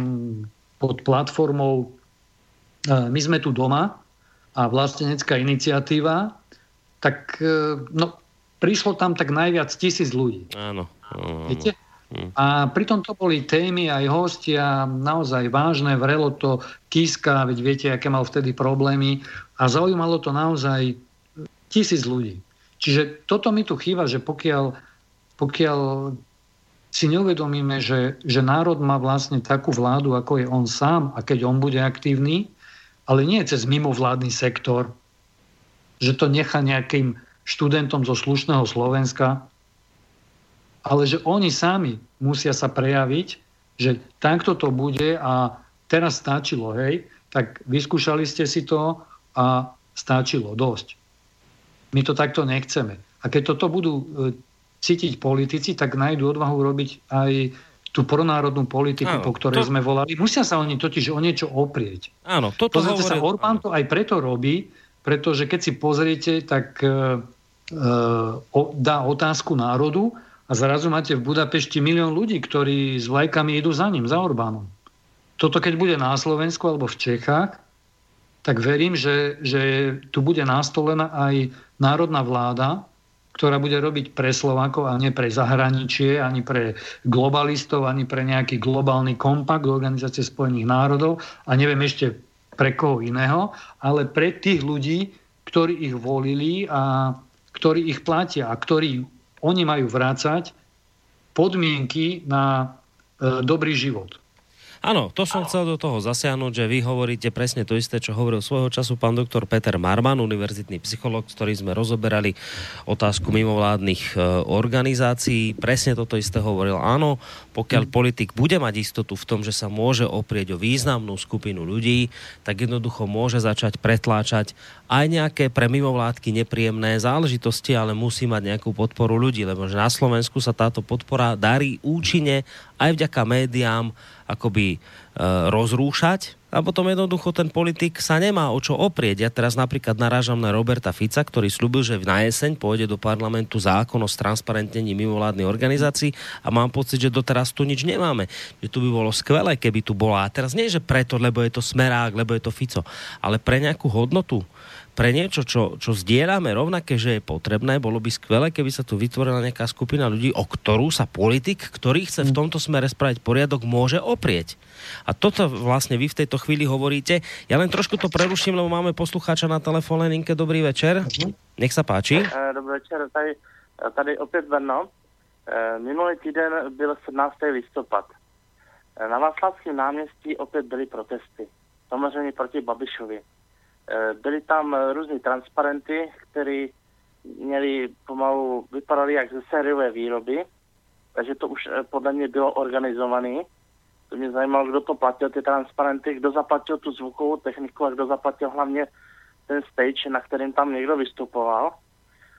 pod platformou e, My sme tu doma a vlastenecká iniciatíva, tak e, no, prišlo tam tak najviac tisíc ľudí. Áno. áno. Viete? A pritom to boli témy aj hostia naozaj vážne, vrelo to Kiska, veď viete, aké mal vtedy problémy a zaujímalo to naozaj tisíc ľudí. Čiže toto mi tu chýba, že pokiaľ, pokiaľ si neuvedomíme, že, že národ má vlastne takú vládu, ako je on sám a keď on bude aktívny, ale nie cez mimovládny sektor, že to nechá nejakým študentom zo slušného Slovenska, ale že oni sami musia sa prejaviť, že takto to bude a teraz stačilo, hej, tak vyskúšali ste si to a stačilo dosť. My to takto nechceme. A keď toto budú e, cítiť politici, tak nájdú odvahu robiť aj tú pronárodnú politiku, Áno, po ktorej to- sme volali. Musia sa oni totiž o niečo oprieť. Áno, toto Pozrite sa, hovorí... Orbán to aj preto robí, pretože keď si pozriete, tak e, e, dá otázku národu zrazu máte v Budapešti milión ľudí, ktorí s vlajkami idú za ním, za Orbánom. Toto keď bude na Slovensku alebo v Čechách, tak verím, že, že tu bude nastolená aj národná vláda, ktorá bude robiť pre Slovákov a nie pre zahraničie, ani pre globalistov, ani pre nejaký globálny kompakt Organizácie spojených národov a neviem ešte pre koho iného, ale pre tých ľudí, ktorí ich volili a ktorí ich platia a ktorí oni majú vrácať podmienky na e, dobrý život. Áno, to som chcel do toho zasiahnuť, že vy hovoríte presne to isté, čo hovoril svojho času pán doktor Peter Marman, univerzitný psycholog, s ktorým sme rozoberali otázku mimovládnych e, organizácií. Presne toto isté hovoril. Áno, pokiaľ politik bude mať istotu v tom, že sa môže oprieť o významnú skupinu ľudí, tak jednoducho môže začať pretláčať aj nejaké pre mimovládky nepríjemné záležitosti, ale musí mať nejakú podporu ľudí, lebo že na Slovensku sa táto podpora darí účinne aj vďaka médiám akoby e, rozrúšať a potom jednoducho ten politik sa nemá o čo oprieť. Ja teraz napríklad narážam na Roberta Fica, ktorý slúbil, že na jeseň pôjde do parlamentu zákon o stransparentnení mimovládnej organizácií a mám pocit, že doteraz tu nič nemáme. Že tu by bolo skvelé, keby tu bola. A teraz nie, že preto, lebo je to smerák, lebo je to Fico, ale pre nejakú hodnotu, pre niečo, čo, čo zdieľame rovnaké, že je potrebné, bolo by skvelé, keby sa tu vytvorila nejaká skupina ľudí, o ktorú sa politik, ktorý chce v tomto smere spraviť poriadok, môže oprieť. A toto vlastne vy v tejto chvíli hovoríte. Ja len trošku to preruším, lebo máme poslucháča na telefónnej linke. Dobrý večer. Nech sa páči. Eh, Dobrý večer, tady, tady opět Brno. Eh, Minulý týden byl 17. listopad. Eh, Na Václavském náměstí opět byly protesty. Samozřejmě proti Babišovi. Eh, Byly tam eh, různé transparenty, které měly pomalu, vypadaly jak ze sériové výroby, takže to už eh, podle mě bylo organizované. To mě zajímalo, kdo to platil, ty transparenty, kdo zaplatil tu zvukovou techniku a kdo zaplatil hlavně ten stage, na kterým tam někdo vystupoval.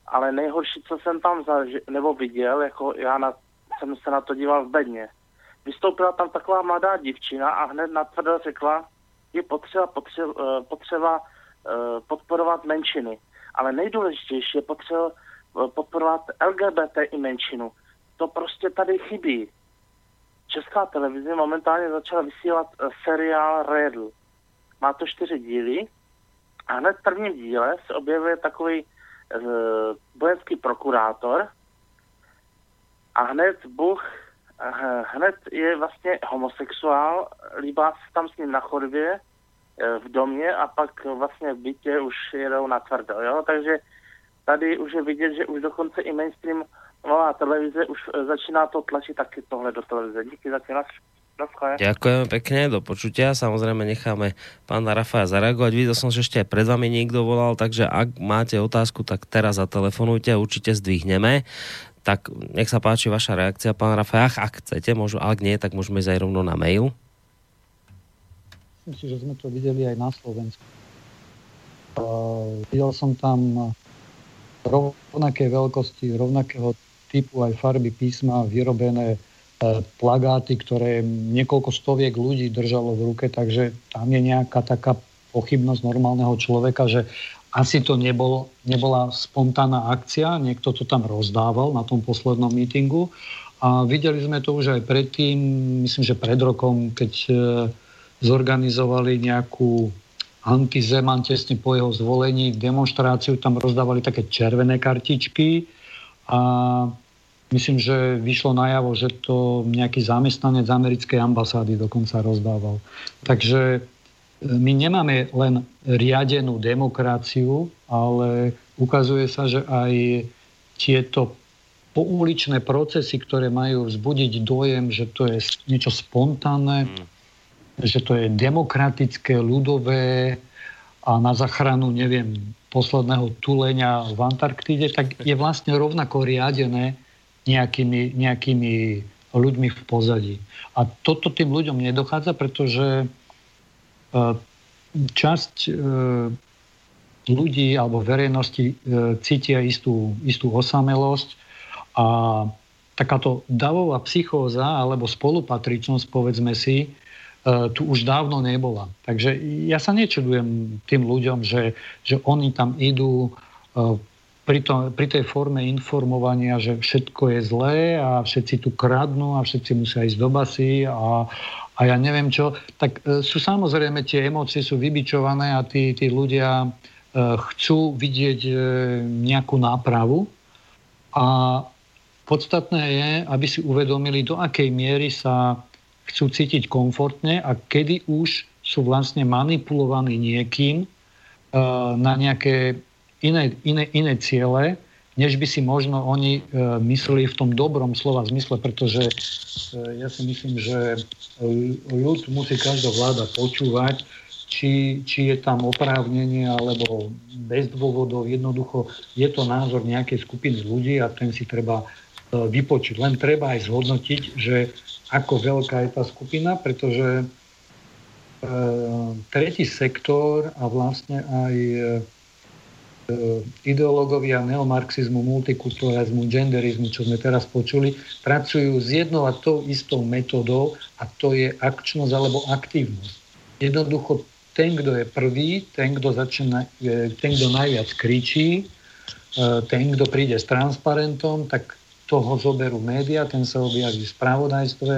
Ale nejhorší, co jsem tam zaži- nebo viděl, jako já na, jsem se na to díval v bedně. Vystoupila tam taková mladá dívčina a hned natvrdo řekla, je potřeba, potřeba, potřeba podporovat menšiny. Ale nejdůležitější je potřeba eh, podporovat LGBT i menšinu. To prostě tady chybí. Česká televize momentálně začala vysílat eh, seriál Redl. Má to čtyři díly a hned v prvním díle se objevuje takový uh, vojenský prokurátor a hned Bůh hned je vlastně homosexuál, líbá se tam s ním na chodbě v domě a pak vlastně v bytě už jedou na tvrdo, jo? takže tady už je vidět, že už dokonce i mainstream nová televize už eh, začíná to tlačit taky tohle do televize. Díky za tě. Ďakujeme pekne, do počutia. Samozrejme necháme pána Rafaja zareagovať. Videl som, že ešte aj pred vami niekto volal, takže ak máte otázku, tak teraz zatelefonujte určite zdvihneme. Tak nech sa páči vaša reakcia, pán Rafaj. Ak chcete, môžu, ak nie, tak môžeme ísť aj rovno na mail. Myslím si, že sme to videli aj na Slovensku. Uh, videl som tam rovnaké veľkosti, rovnakého typu aj farby písma vyrobené uh, plagáty, ktoré niekoľko stoviek ľudí držalo v ruke, takže tam je nejaká taká pochybnosť normálneho človeka, že asi to nebol, nebola spontánna akcia, niekto to tam rozdával na tom poslednom mítingu. A videli sme to už aj predtým, myslím, že pred rokom, keď uh, zorganizovali nejakú antizeman tesne po jeho zvolení, demonstráciu, tam rozdávali také červené kartičky a myslím, že vyšlo najavo, že to nejaký zamestnanec americkej ambasády dokonca rozdával. Takže my nemáme len riadenú demokraciu, ale ukazuje sa, že aj tieto pouličné procesy, ktoré majú vzbudiť dojem, že to je niečo spontánne, mm že to je demokratické, ľudové a na zachranu, neviem, posledného tuleňa v Antarktíde, tak je vlastne rovnako riadené nejakými, nejakými ľuďmi v pozadí. A toto tým ľuďom nedochádza, pretože časť ľudí alebo verejnosti cítia istú, istú osamelosť a takáto davová psychóza alebo spolupatričnosť, povedzme si, tu už dávno nebola. Takže ja sa nečudujem tým ľuďom, že, že oni tam idú pri, to, pri tej forme informovania, že všetko je zlé a všetci tu kradnú a všetci musia ísť do basy a, a ja neviem čo, tak e, sú samozrejme tie emócie sú vybičované a tí, tí ľudia e, chcú vidieť e, nejakú nápravu a podstatné je, aby si uvedomili, do akej miery sa chcú cítiť komfortne a kedy už sú vlastne manipulovaní niekým uh, na nejaké iné, iné, iné ciele, než by si možno oni uh, mysleli v tom dobrom slova zmysle, pretože uh, ja si myslím, že ľud musí každá vláda počúvať, či, či je tam oprávnenie alebo bez dôvodov. Jednoducho je to názor nejakej skupiny ľudí a ten si treba vypočuť. Len treba aj zhodnotiť, že ako veľká je tá skupina, pretože e, tretí sektor a vlastne aj e, ideológovia neomarxizmu, multikulturalizmu, genderizmu, čo sme teraz počuli, pracujú s jednou a tou istou metodou a to je akčnosť alebo aktívnosť. Jednoducho ten, kto je prvý, ten, kto, začína, e, ten, kto najviac kričí, e, ten, kto príde s transparentom, tak toho zoberú média, ten sa objaví v spravodajstve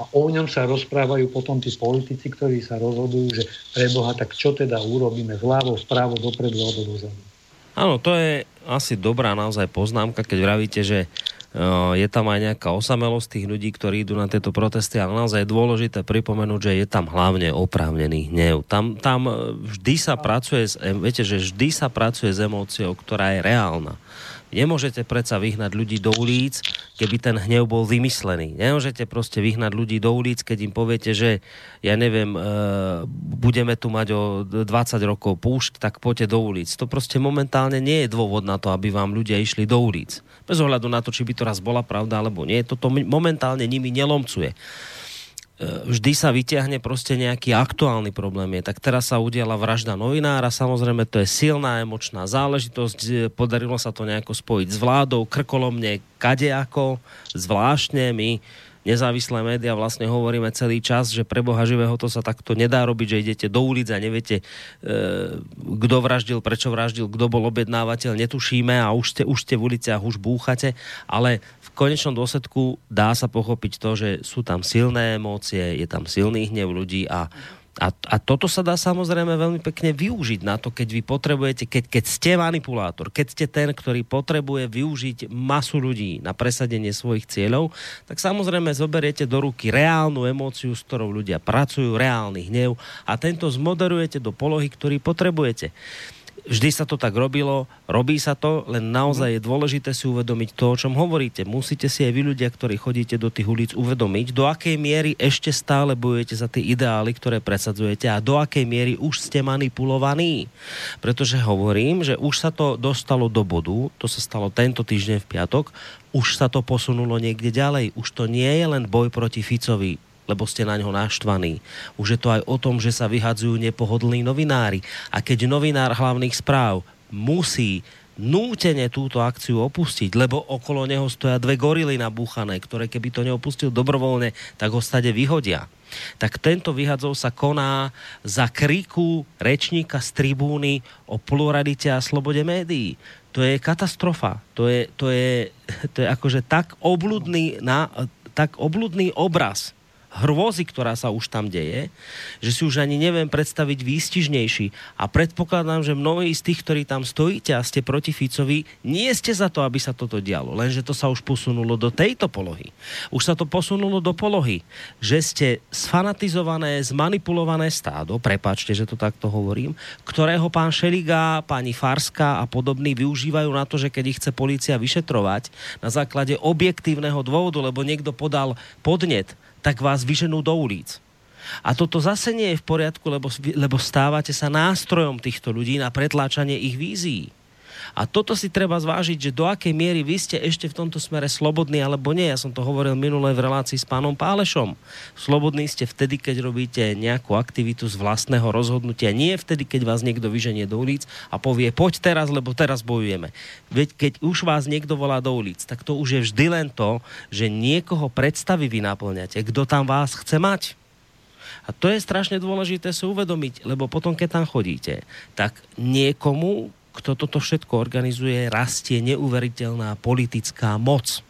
a o ňom sa rozprávajú potom tí politici, ktorí sa rozhodujú, že pre Boha, tak čo teda urobíme vľavo, vpravo, dopredu alebo dozadu. Áno, to je asi dobrá naozaj poznámka, keď vravíte, že je tam aj nejaká osamelosť tých ľudí, ktorí idú na tieto protesty, ale naozaj je dôležité pripomenúť, že je tam hlavne oprávnený hnev. Tam, tam vždy sa pracuje, viete, že vždy sa pracuje s emóciou, ktorá je reálna. Nemôžete predsa vyhnať ľudí do ulic, keby ten hnev bol vymyslený. Nemôžete proste vyhnať ľudí do ulic, keď im poviete, že ja neviem, e, budeme tu mať o 20 rokov púšť, tak poďte do ulic. To proste momentálne nie je dôvod na to, aby vám ľudia išli do ulic. Bez ohľadu na to, či by to raz bola pravda alebo nie. Toto momentálne nimi nelomcuje. E, vždy sa vyťahne proste nejaký aktuálny problém. Je. Tak teraz sa udiala vražda novinára, samozrejme to je silná emočná záležitosť, e, podarilo sa to nejako spojiť s vládou, krkolomne, kadejako, zvláštne my nezávislé médiá vlastne hovoríme celý čas, že pre Boha živého to sa takto nedá robiť, že idete do ulic a neviete, e, kto vraždil, prečo vraždil, kto bol objednávateľ, netušíme a už ste, už ste v uliciach, už búchate, ale v konečnom dôsledku dá sa pochopiť to, že sú tam silné emócie, je tam silný hnev ľudí a a, a toto sa dá samozrejme veľmi pekne využiť na to, keď vy potrebujete, keď, keď ste manipulátor, keď ste ten, ktorý potrebuje využiť masu ľudí na presadenie svojich cieľov, tak samozrejme zoberiete do ruky reálnu emóciu, s ktorou ľudia pracujú, reálny hnev a tento zmoderujete do polohy, ktorý potrebujete vždy sa to tak robilo, robí sa to, len naozaj je dôležité si uvedomiť to, o čom hovoríte. Musíte si aj vy ľudia, ktorí chodíte do tých ulic, uvedomiť, do akej miery ešte stále bojujete za tie ideály, ktoré presadzujete a do akej miery už ste manipulovaní. Pretože hovorím, že už sa to dostalo do bodu, to sa stalo tento týždeň v piatok, už sa to posunulo niekde ďalej. Už to nie je len boj proti Ficovi, lebo ste na ňo naštvaní. Už je to aj o tom, že sa vyhadzujú nepohodlní novinári. A keď novinár hlavných správ musí nútene túto akciu opustiť, lebo okolo neho stoja dve gorily nabúchané, ktoré keby to neopustil dobrovoľne, tak ho stade vyhodia. Tak tento vyhadzov sa koná za kriku rečníka z tribúny o pluralite a slobode médií. To je katastrofa. To je, to je, to je akože tak obludný, na, tak obludný obraz hrôzy, ktorá sa už tam deje, že si už ani neviem predstaviť výstižnejší. A predpokladám, že mnohí z tých, ktorí tam stojíte a ste proti Ficovi, nie ste za to, aby sa toto dialo. Lenže to sa už posunulo do tejto polohy. Už sa to posunulo do polohy, že ste sfanatizované, zmanipulované stádo, prepáčte, že to takto hovorím, ktorého pán Šeliga, pani Farska a podobní využívajú na to, že keď ich chce policia vyšetrovať na základe objektívneho dôvodu, lebo niekto podal podnet, tak vás vyženú do ulic. A toto zase nie je v poriadku, lebo, lebo stávate sa nástrojom týchto ľudí na pretláčanie ich vízií. A toto si treba zvážiť, že do akej miery vy ste ešte v tomto smere slobodní alebo nie. Ja som to hovoril minulé v relácii s pánom Pálešom. Slobodní ste vtedy, keď robíte nejakú aktivitu z vlastného rozhodnutia. Nie vtedy, keď vás niekto vyženie do ulic a povie, poď teraz, lebo teraz bojujeme. Veď keď už vás niekto volá do ulic, tak to už je vždy len to, že niekoho predstavy vy naplňate, kto tam vás chce mať. A to je strašne dôležité si uvedomiť, lebo potom, keď tam chodíte, tak niekomu, kto toto všetko organizuje, rastie neuveriteľná politická moc.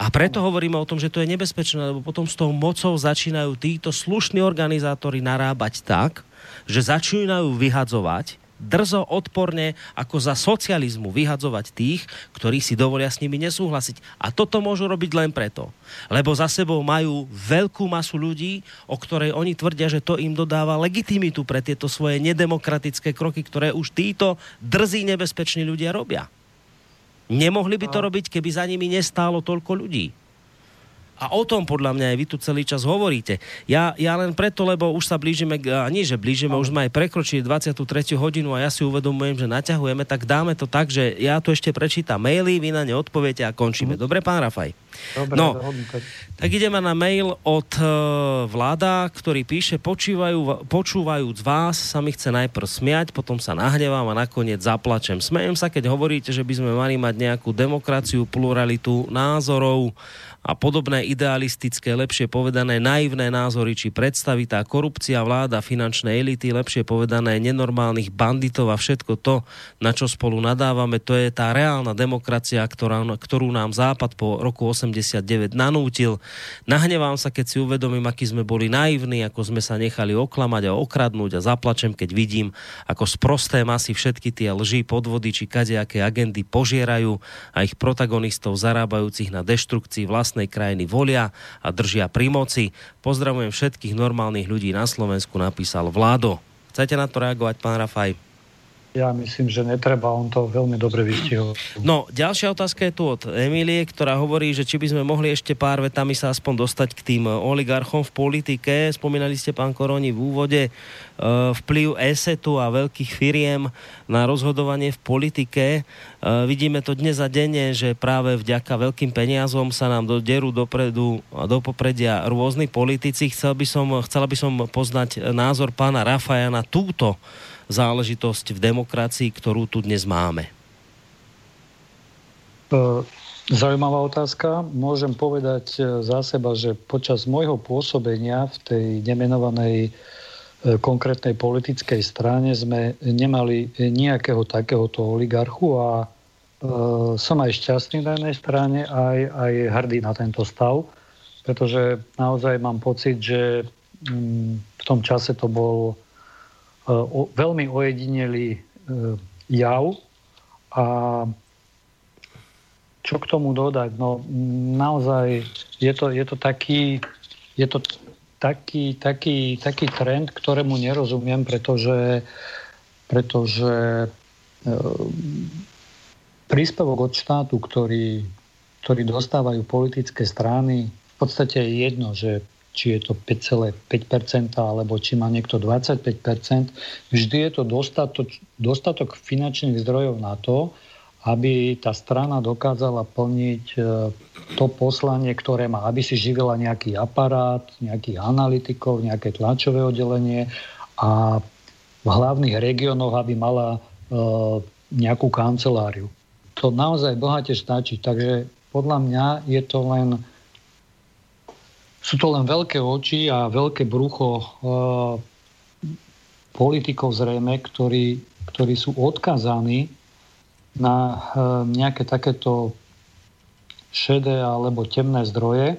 A preto hovoríme o tom, že to je nebezpečné, lebo potom s tou mocou začínajú títo slušní organizátori narábať tak, že začínajú vyhadzovať drzo, odporne, ako za socializmu vyhadzovať tých, ktorí si dovolia s nimi nesúhlasiť. A toto môžu robiť len preto, lebo za sebou majú veľkú masu ľudí, o ktorej oni tvrdia, že to im dodáva legitimitu pre tieto svoje nedemokratické kroky, ktoré už títo drzí nebezpeční ľudia robia. Nemohli by to robiť, keby za nimi nestálo toľko ľudí. A o tom podľa mňa aj vy tu celý čas hovoríte. Ja, ja len preto, lebo už sa blížime, a nie že blížime, už sme aj prekročili 23. hodinu a ja si uvedomujem, že naťahujeme, tak dáme to tak, že ja tu ešte prečítam maily, vy na ne odpoviete a končíme. Dobre, pán Rafaj? Dobre, No. dohodnuté. Tak ideme na mail od e, vláda, ktorý píše, počúvajú, počúvajúc vás sa mi chce najprv smiať, potom sa nahnevám a nakoniec zaplačem. Smejem sa, keď hovoríte, že by sme mali mať nejakú demokraciu, pluralitu názorov a podobné idealistické, lepšie povedané naivné názory či predstavy, tá korupcia, vláda, finančné elity, lepšie povedané nenormálnych banditov a všetko to, na čo spolu nadávame, to je tá reálna demokracia, ktorá, ktorú nám Západ po roku 89 nanútil. Nahnevám sa, keď si uvedomím, aký sme boli naivní, ako sme sa nechali oklamať a okradnúť a zaplačem, keď vidím, ako z prosté masy všetky tie lži, podvody či kadejaké agendy požierajú a ich protagonistov zarábajúcich na deštrukcii vlastnej krajiny volia a držia pri moci. Pozdravujem všetkých normálnych ľudí na Slovensku, napísal Vládo. Chcete na to reagovať, pán Rafaj? Ja myslím, že netreba, on to veľmi dobre vystihol. No, ďalšia otázka je tu od Emílie, ktorá hovorí, že či by sme mohli ešte pár vetami sa aspoň dostať k tým oligarchom v politike. Spomínali ste, pán Koroni, v úvode e, vplyv ESETu a veľkých firiem na rozhodovanie v politike. E, vidíme to dnes a denne, že práve vďaka veľkým peniazom sa nám do deru dopredu a do popredia rôzni politici. Chcel by som, chcela by som poznať názor pána Rafaja na túto záležitosť v demokracii, ktorú tu dnes máme. E, Zaujímavá otázka. Môžem povedať e, za seba, že počas môjho pôsobenia v tej nemenovanej e, konkrétnej politickej strane sme nemali nejakého takéhoto oligarchu a som aj šťastný na jednej strane, aj, aj hrdý na tento stav, pretože naozaj mám pocit, že mm, v tom čase to bol o, veľmi ojedinelý e, jav a čo k tomu dodať? No naozaj je to, je to taký, je to taký, taký, taký trend, ktorému nerozumiem, pretože, pretože e, príspevok od štátu, ktorý, ktorý dostávajú politické strany, v podstate je jedno, že či je to 5,5% alebo či má niekto 25%, vždy je to dostatok, dostatok finančných zdrojov na to, aby tá strana dokázala plniť e, to poslanie, ktoré má, aby si živila nejaký aparát, nejakých analytikov, nejaké tlačové oddelenie a v hlavných regiónoch, aby mala e, nejakú kanceláriu. To naozaj bohate stačí. Takže podľa mňa je to len sú to len veľké oči a veľké brucho e, politikov zrejme, ktorí, ktorí sú odkazaní na e, nejaké takéto šedé alebo temné zdroje.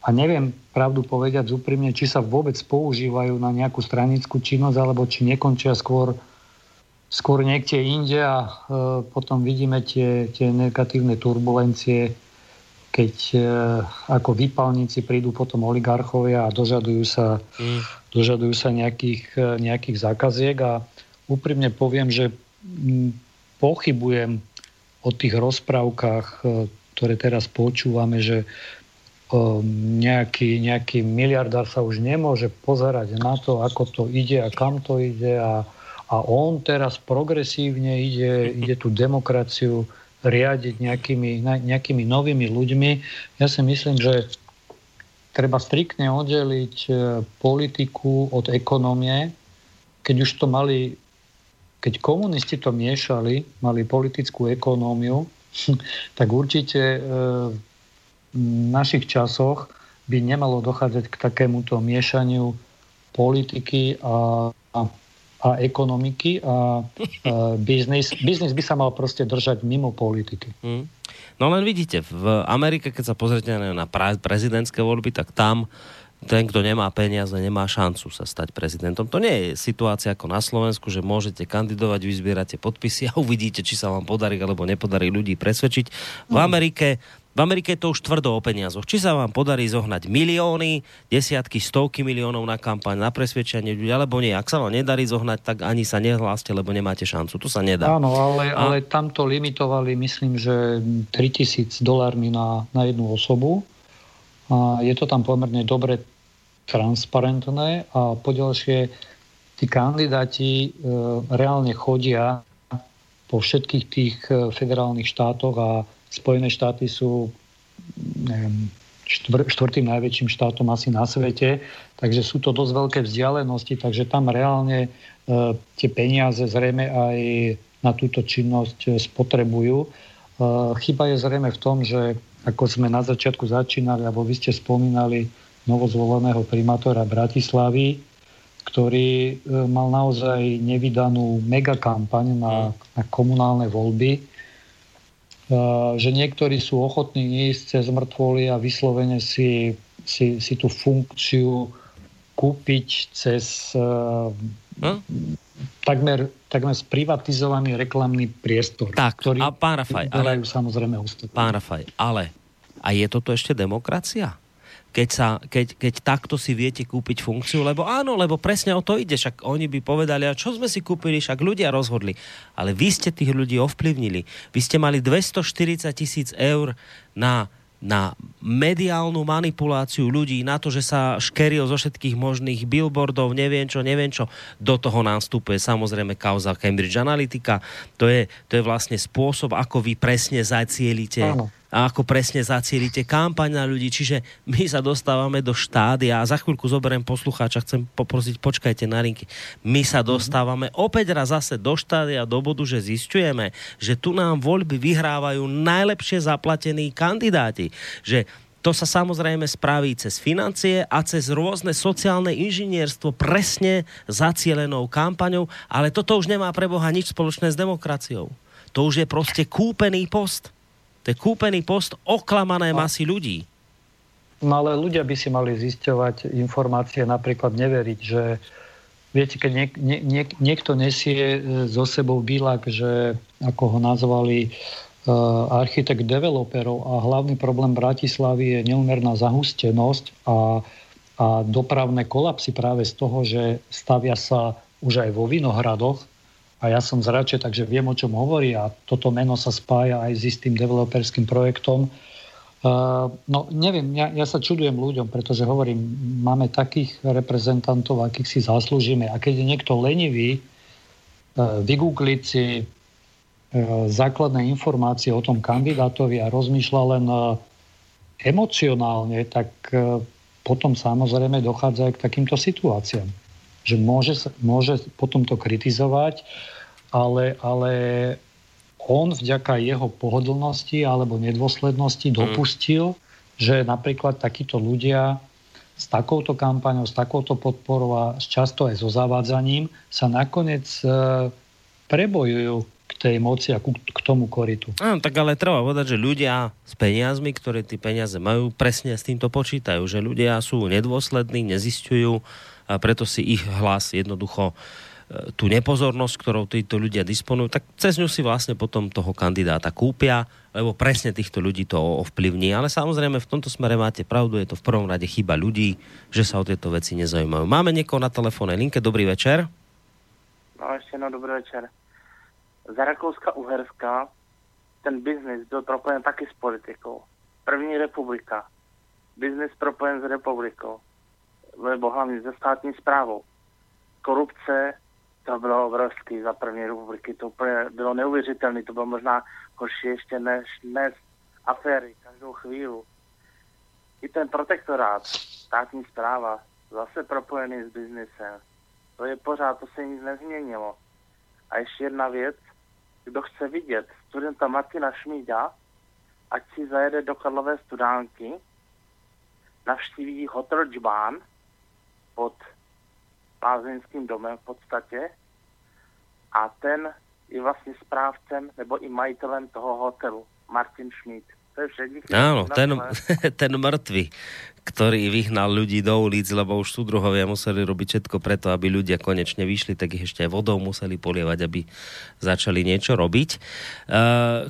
A neviem pravdu povedať úprimne, či sa vôbec používajú na nejakú stranickú činnosť, alebo či nekončia skôr, skôr niekde inde a e, potom vidíme tie, tie negatívne turbulencie, keď e, ako výpalníci prídu potom oligarchovia a dožadujú sa, mm. dožadujú sa nejakých, e, nejakých zákaziek a úprimne poviem, že m, pochybujem o tých rozprávkach, e, ktoré teraz počúvame, že e, nejaký, nejaký miliardár sa už nemôže pozerať na to, ako to ide a kam to ide a, a a on teraz progresívne ide, ide tú demokraciu riadiť nejakými, nejakými novými ľuďmi. Ja si myslím, že treba striktne oddeliť e, politiku od ekonomie. Keď už to mali, keď komunisti to miešali, mali politickú ekonómiu, tak určite e, v našich časoch by nemalo dochádzať k takémuto miešaniu politiky a, a, a ekonomiky a, biznis. Biznis by sa mal proste držať mimo politiky. Hmm. No len vidíte, v Amerike, keď sa pozrite na prezidentské voľby, tak tam ten, kto nemá peniaze, nemá šancu sa stať prezidentom. To nie je situácia ako na Slovensku, že môžete kandidovať, vyzbierate podpisy a uvidíte, či sa vám podarí alebo nepodarí ľudí presvedčiť. V hmm. Amerike v Amerike je to už tvrdo o peniazoch. Či sa vám podarí zohnať milióny, desiatky, stovky miliónov na kampaň, na presvedčenie ľudí, alebo nie. Ak sa vám nedarí zohnať, tak ani sa nehláste, lebo nemáte šancu. To sa nedá. Áno, ale, A... ale tam to limitovali, myslím, že 3000 dolármi na, na jednu osobu. A je to tam pomerne dobre transparentné a poďalšie tí kandidáti e, reálne chodia po všetkých tých e, federálnych štátoch a Spojené štáty sú neviem, štvr, štvrtým najväčším štátom asi na svete, takže sú to dosť veľké vzdialenosti, takže tam reálne e, tie peniaze zrejme aj na túto činnosť e, spotrebujú. E, chyba je zrejme v tom, že ako sme na začiatku začínali, alebo vy ste spomínali novozvoleného primátora Bratislavy, ktorý e, mal naozaj nevydanú megakampaň na, na komunálne voľby, že niektorí sú ochotní ísť cez mŕtvoly a vyslovene si, si, si tú funkciu kúpiť cez hm? takmer, takmer sprivatizovaný reklamný priestor. Tak, ktorý a pán Rafaj, ale, samozrejme Pán Rafaj, ale a je toto ešte demokracia? Keď, sa, keď, keď takto si viete kúpiť funkciu, lebo áno, lebo presne o to ide, však oni by povedali, a čo sme si kúpili, však ľudia rozhodli. Ale vy ste tých ľudí ovplyvnili. Vy ste mali 240 tisíc eur na na mediálnu manipuláciu ľudí, na to, že sa škeril zo všetkých možných billboardov, neviem čo, neviem čo. Do toho nástupuje samozrejme kauza Cambridge Analytica. To je, to je vlastne spôsob, ako vy presne zacielite Áno a ako presne zacielite kampaň na ľudí. Čiže my sa dostávame do štádia a za chvíľku zoberiem poslucháča, chcem poprosiť, počkajte na linky. My sa dostávame opäť raz zase do štádia, do bodu, že zistujeme, že tu nám voľby vyhrávajú najlepšie zaplatení kandidáti. Že to sa samozrejme spraví cez financie a cez rôzne sociálne inžinierstvo presne zacielenou kampaňou, ale toto už nemá pre Boha nič spoločné s demokraciou. To už je proste kúpený post. To je kúpený post oklamané masy ľudí. No ale ľudia by si mali zisťovať informácie, napríklad neveriť, že viete, keď niek, nie, niekto nesie so sebou bílak, že ako ho nazvali uh, architekt developerov a hlavný problém Bratislavy je neumerná zahustenosť a, a dopravné kolapsy práve z toho, že stavia sa už aj vo Vinohradoch, a ja som z takže viem, o čom hovorí a toto meno sa spája aj s istým developerským projektom. Uh, no neviem, ja, ja sa čudujem ľuďom, pretože hovorím, máme takých reprezentantov, akých si zaslúžime. A keď je niekto lenivý, uh, vygoogliť si uh, základné informácie o tom kandidátovi a rozmýšľa len emocionálne, tak potom samozrejme dochádza aj k takýmto situáciám že môže, môže potom to kritizovať, ale, ale on vďaka jeho pohodlnosti alebo nedôslednosti mm. dopustil, že napríklad takíto ľudia s takouto kampaňou, s takouto podporou a často aj so zavádzaním sa nakoniec e, prebojujú k tej moci a k tomu koritu. Áno, tak ale treba povedať, že ľudia s peniazmi, ktoré tie peniaze majú, presne s týmto počítajú, že ľudia sú nedôslední, nezistujú, a preto si ich hlas jednoducho e, tú nepozornosť, ktorou títo ľudia disponujú, tak cez ňu si vlastne potom toho kandidáta kúpia, lebo presne týchto ľudí to ovplyvní. Ale samozrejme v tomto smere máte pravdu, je to v prvom rade chyba ľudí, že sa o tieto veci nezaujímajú. Máme niekoho na telefónnej linke, dobrý večer. No ešte no, dobrý večer. Za Rakouska-Uherská ten biznis byl propojen taky s politikou. První republika. Biznis propojen s republikou lebo hlavne ze státní správou. Korupce, to bylo obrovský za první republiky. To úplně bylo neuvěřitelné. To bylo možná horší ještě než dnes aféry každou chvíli. I ten protektorát, státní zpráva, zase propojený s biznesem. To je pořád, to se nic nezměnilo. A ještě jedna věc, kdo chce vidět studenta Martina Šmíďa, ať si zajede do Karlové studánky, navštíví hotel Džbán pod lázeňským domem v podstatě a ten je vlastně správcem nebo i majitelem toho hotelu, Martin Schmidt. To je všetko. Áno, ten, ten mŕtvy, ktorý vyhnal ľudí do ulic, lebo už súdruhovia museli robiť všetko preto, aby ľudia konečne vyšli, tak ich ešte aj vodou museli polievať, aby začali niečo robiť. E,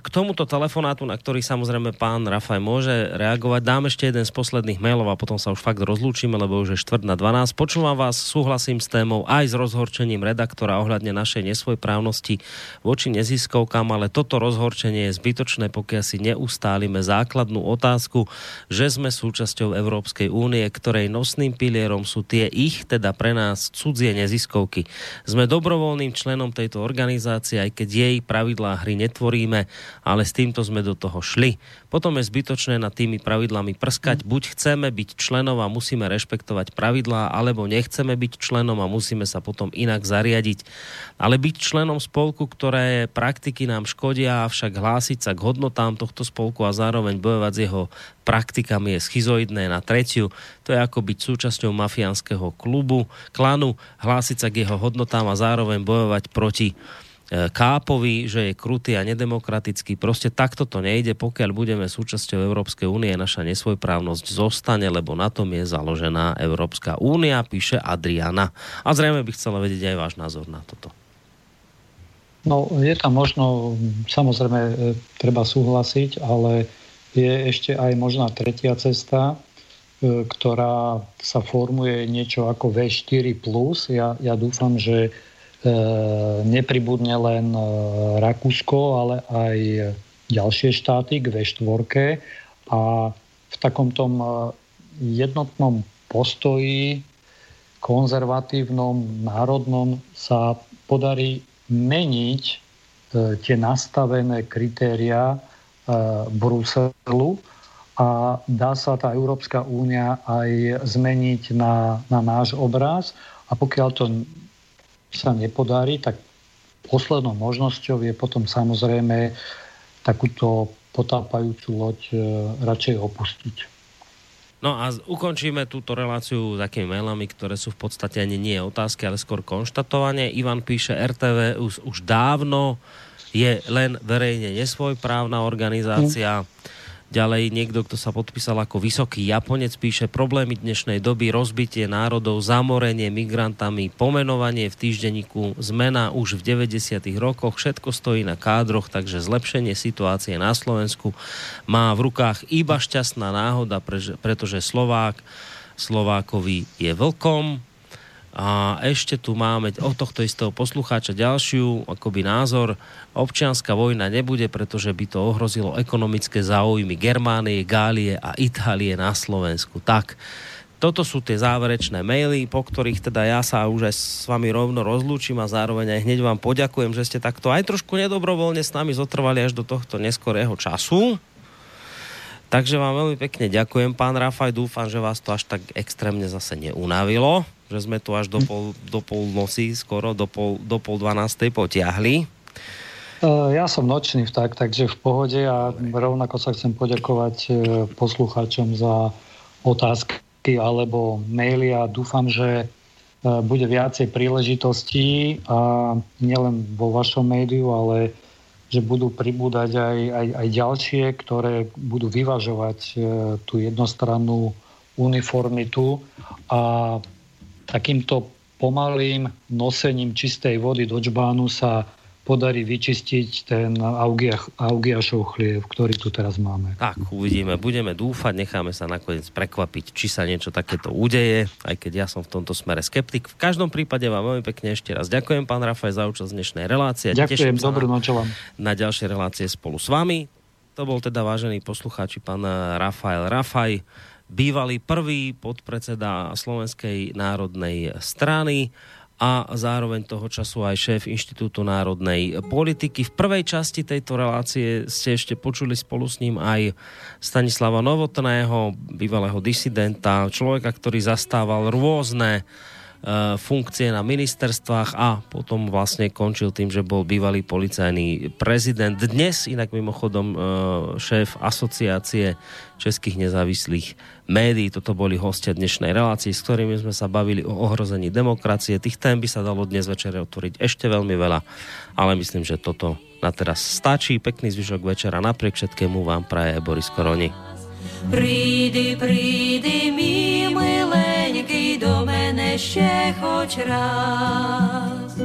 k tomuto telefonátu, na ktorý samozrejme pán Rafaj môže reagovať, dám ešte jeden z posledných mailov a potom sa už fakt rozlúčime, lebo už je štvrt na 12. Počúvam vás, súhlasím s témou aj s rozhorčením redaktora ohľadne našej nesvojprávnosti voči neziskovkám, ale toto rozhorčenie je zbytočné, pokiaľ si neustálime základnú otázku, že sme súčasťou Európy Európskej únie, ktorej nosným pilierom sú tie ich, teda pre nás cudzie neziskovky. Sme dobrovoľným členom tejto organizácie, aj keď jej pravidlá hry netvoríme, ale s týmto sme do toho šli. Potom je zbytočné nad tými pravidlami prskať. Buď chceme byť členom a musíme rešpektovať pravidlá, alebo nechceme byť členom a musíme sa potom inak zariadiť. Ale byť členom spolku, ktoré praktiky nám škodia, avšak hlásiť sa k hodnotám tohto spolku a zároveň bojovať s jeho praktikami je schizoidné na tretiu. To je ako byť súčasťou mafiánskeho klubu, klanu, hlásiť sa k jeho hodnotám a zároveň bojovať proti Kápovi, že je krutý a nedemokratický. Proste takto to nejde, pokiaľ budeme súčasťou Európskej únie, naša nesvojprávnosť zostane, lebo na tom je založená Európska únia, píše Adriana. A zrejme by chcela vedieť aj váš názor na toto. No, je tam možno, samozrejme, e, treba súhlasiť, ale je ešte aj možná tretia cesta, e, ktorá sa formuje niečo ako V4+. Ja, ja dúfam, že e, nepribudne len e, Rakúsko, ale aj ďalšie štáty k V4 a v takom tom jednotnom postoji konzervatívnom, národnom sa podarí meniť tie nastavené kritériá Bruselu. A dá sa tá Európska únia aj zmeniť na, na náš obraz. A pokiaľ to sa nepodarí, tak poslednou možnosťou je potom samozrejme takúto potápajúcu loď e, radšej opustiť. No a ukončíme túto reláciu takými mailami, ktoré sú v podstate ani nie otázky, ale skôr konštatovanie. Ivan píše, RTV už, už dávno je len verejne nesvojprávna organizácia. Ďalej niekto, kto sa podpísal ako vysoký Japonec, píše problémy dnešnej doby, rozbitie národov, zamorenie migrantami, pomenovanie v týždenníku, zmena už v 90. rokoch, všetko stojí na kádroch, takže zlepšenie situácie na Slovensku má v rukách iba šťastná náhoda, pretože Slovák Slovákovi je vlkom, a ešte tu máme od tohto istého poslucháča ďalšiu akoby názor. Občianská vojna nebude, pretože by to ohrozilo ekonomické záujmy Germánie, Gálie a Itálie na Slovensku. Tak, toto sú tie záverečné maily, po ktorých teda ja sa už aj s vami rovno rozlúčim a zároveň aj hneď vám poďakujem, že ste takto aj trošku nedobrovoľne s nami zotrvali až do tohto neskorého času. Takže vám veľmi pekne ďakujem, pán Rafaj. Dúfam, že vás to až tak extrémne zase neunavilo že sme tu až do pol, do pol noci, skoro do pol, do pol dvanástej potiahli. E, ja som nočný vták, takže v pohode a rovnako sa chcem poďakovať e, poslucháčom za otázky alebo maily a dúfam, že e, bude viacej príležitostí a nielen vo vašom médiu, ale že budú pribúdať aj, aj, aj ďalšie, ktoré budú vyvažovať tú jednostrannú uniformitu a takýmto pomalým nosením čistej vody do čbánu sa podarí vyčistiť ten Augiach, Augiašov chliev, ktorý tu teraz máme. Tak, uvidíme, budeme dúfať, necháme sa nakoniec prekvapiť, či sa niečo takéto udeje, aj keď ja som v tomto smere skeptik. V každom prípade vám veľmi pekne ešte raz ďakujem, pán Rafaj, za účasť dnešnej relácie. Ďakujem, dobrú noc vám. Na ďalšie relácie spolu s vami. To bol teda vážený poslucháči pán Rafael Rafaj bývalý prvý podpredseda Slovenskej národnej strany a zároveň toho času aj šéf Inštitútu národnej politiky. V prvej časti tejto relácie ste ešte počuli spolu s ním aj Stanislava Novotného, bývalého disidenta, človeka, ktorý zastával rôzne E, funkcie na ministerstvách a potom vlastne končil tým, že bol bývalý policajný prezident. Dnes inak mimochodom e, šéf asociácie českých nezávislých médií. Toto boli hostia dnešnej relácii, s ktorými sme sa bavili o ohrození demokracie. Tých tém by sa dalo dnes večer otvoriť ešte veľmi veľa, ale myslím, že toto na teraz stačí. Pekný zvyšok večera. Napriek všetkému vám praje Boris Koroni. Prídi, prídi, mi milenький, до мене ще хоч раз.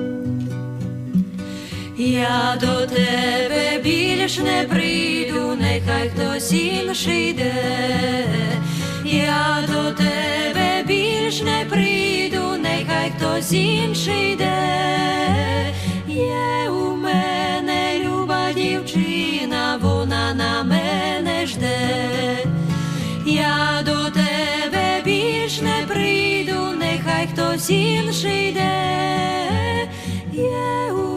Я до тебе більш не прийду, нехай хтось інший йде. Я до тебе більш не прийду, нехай хтось інший йде. Є у мене люба дівчина, вона на мене жде. Я до тебе більш не прийду, нехай хтось інший йде. Є у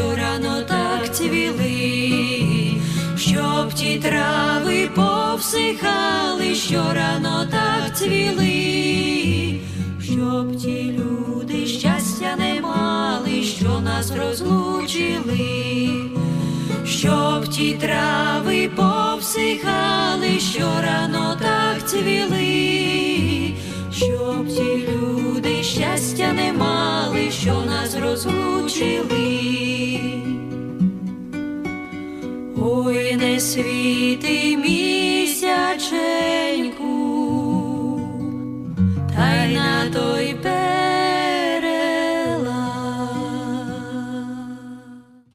що рано так цвіли, щоб ті трави повсихали, що рано так цвіли, щоб ті люди щастя не мали, що нас розлучили, щоб ті трави повсихали, що рано так цвіли, щоб ті люди щастя не мали, що нас розлучили, ой не світи місяченьку, та й на той пень.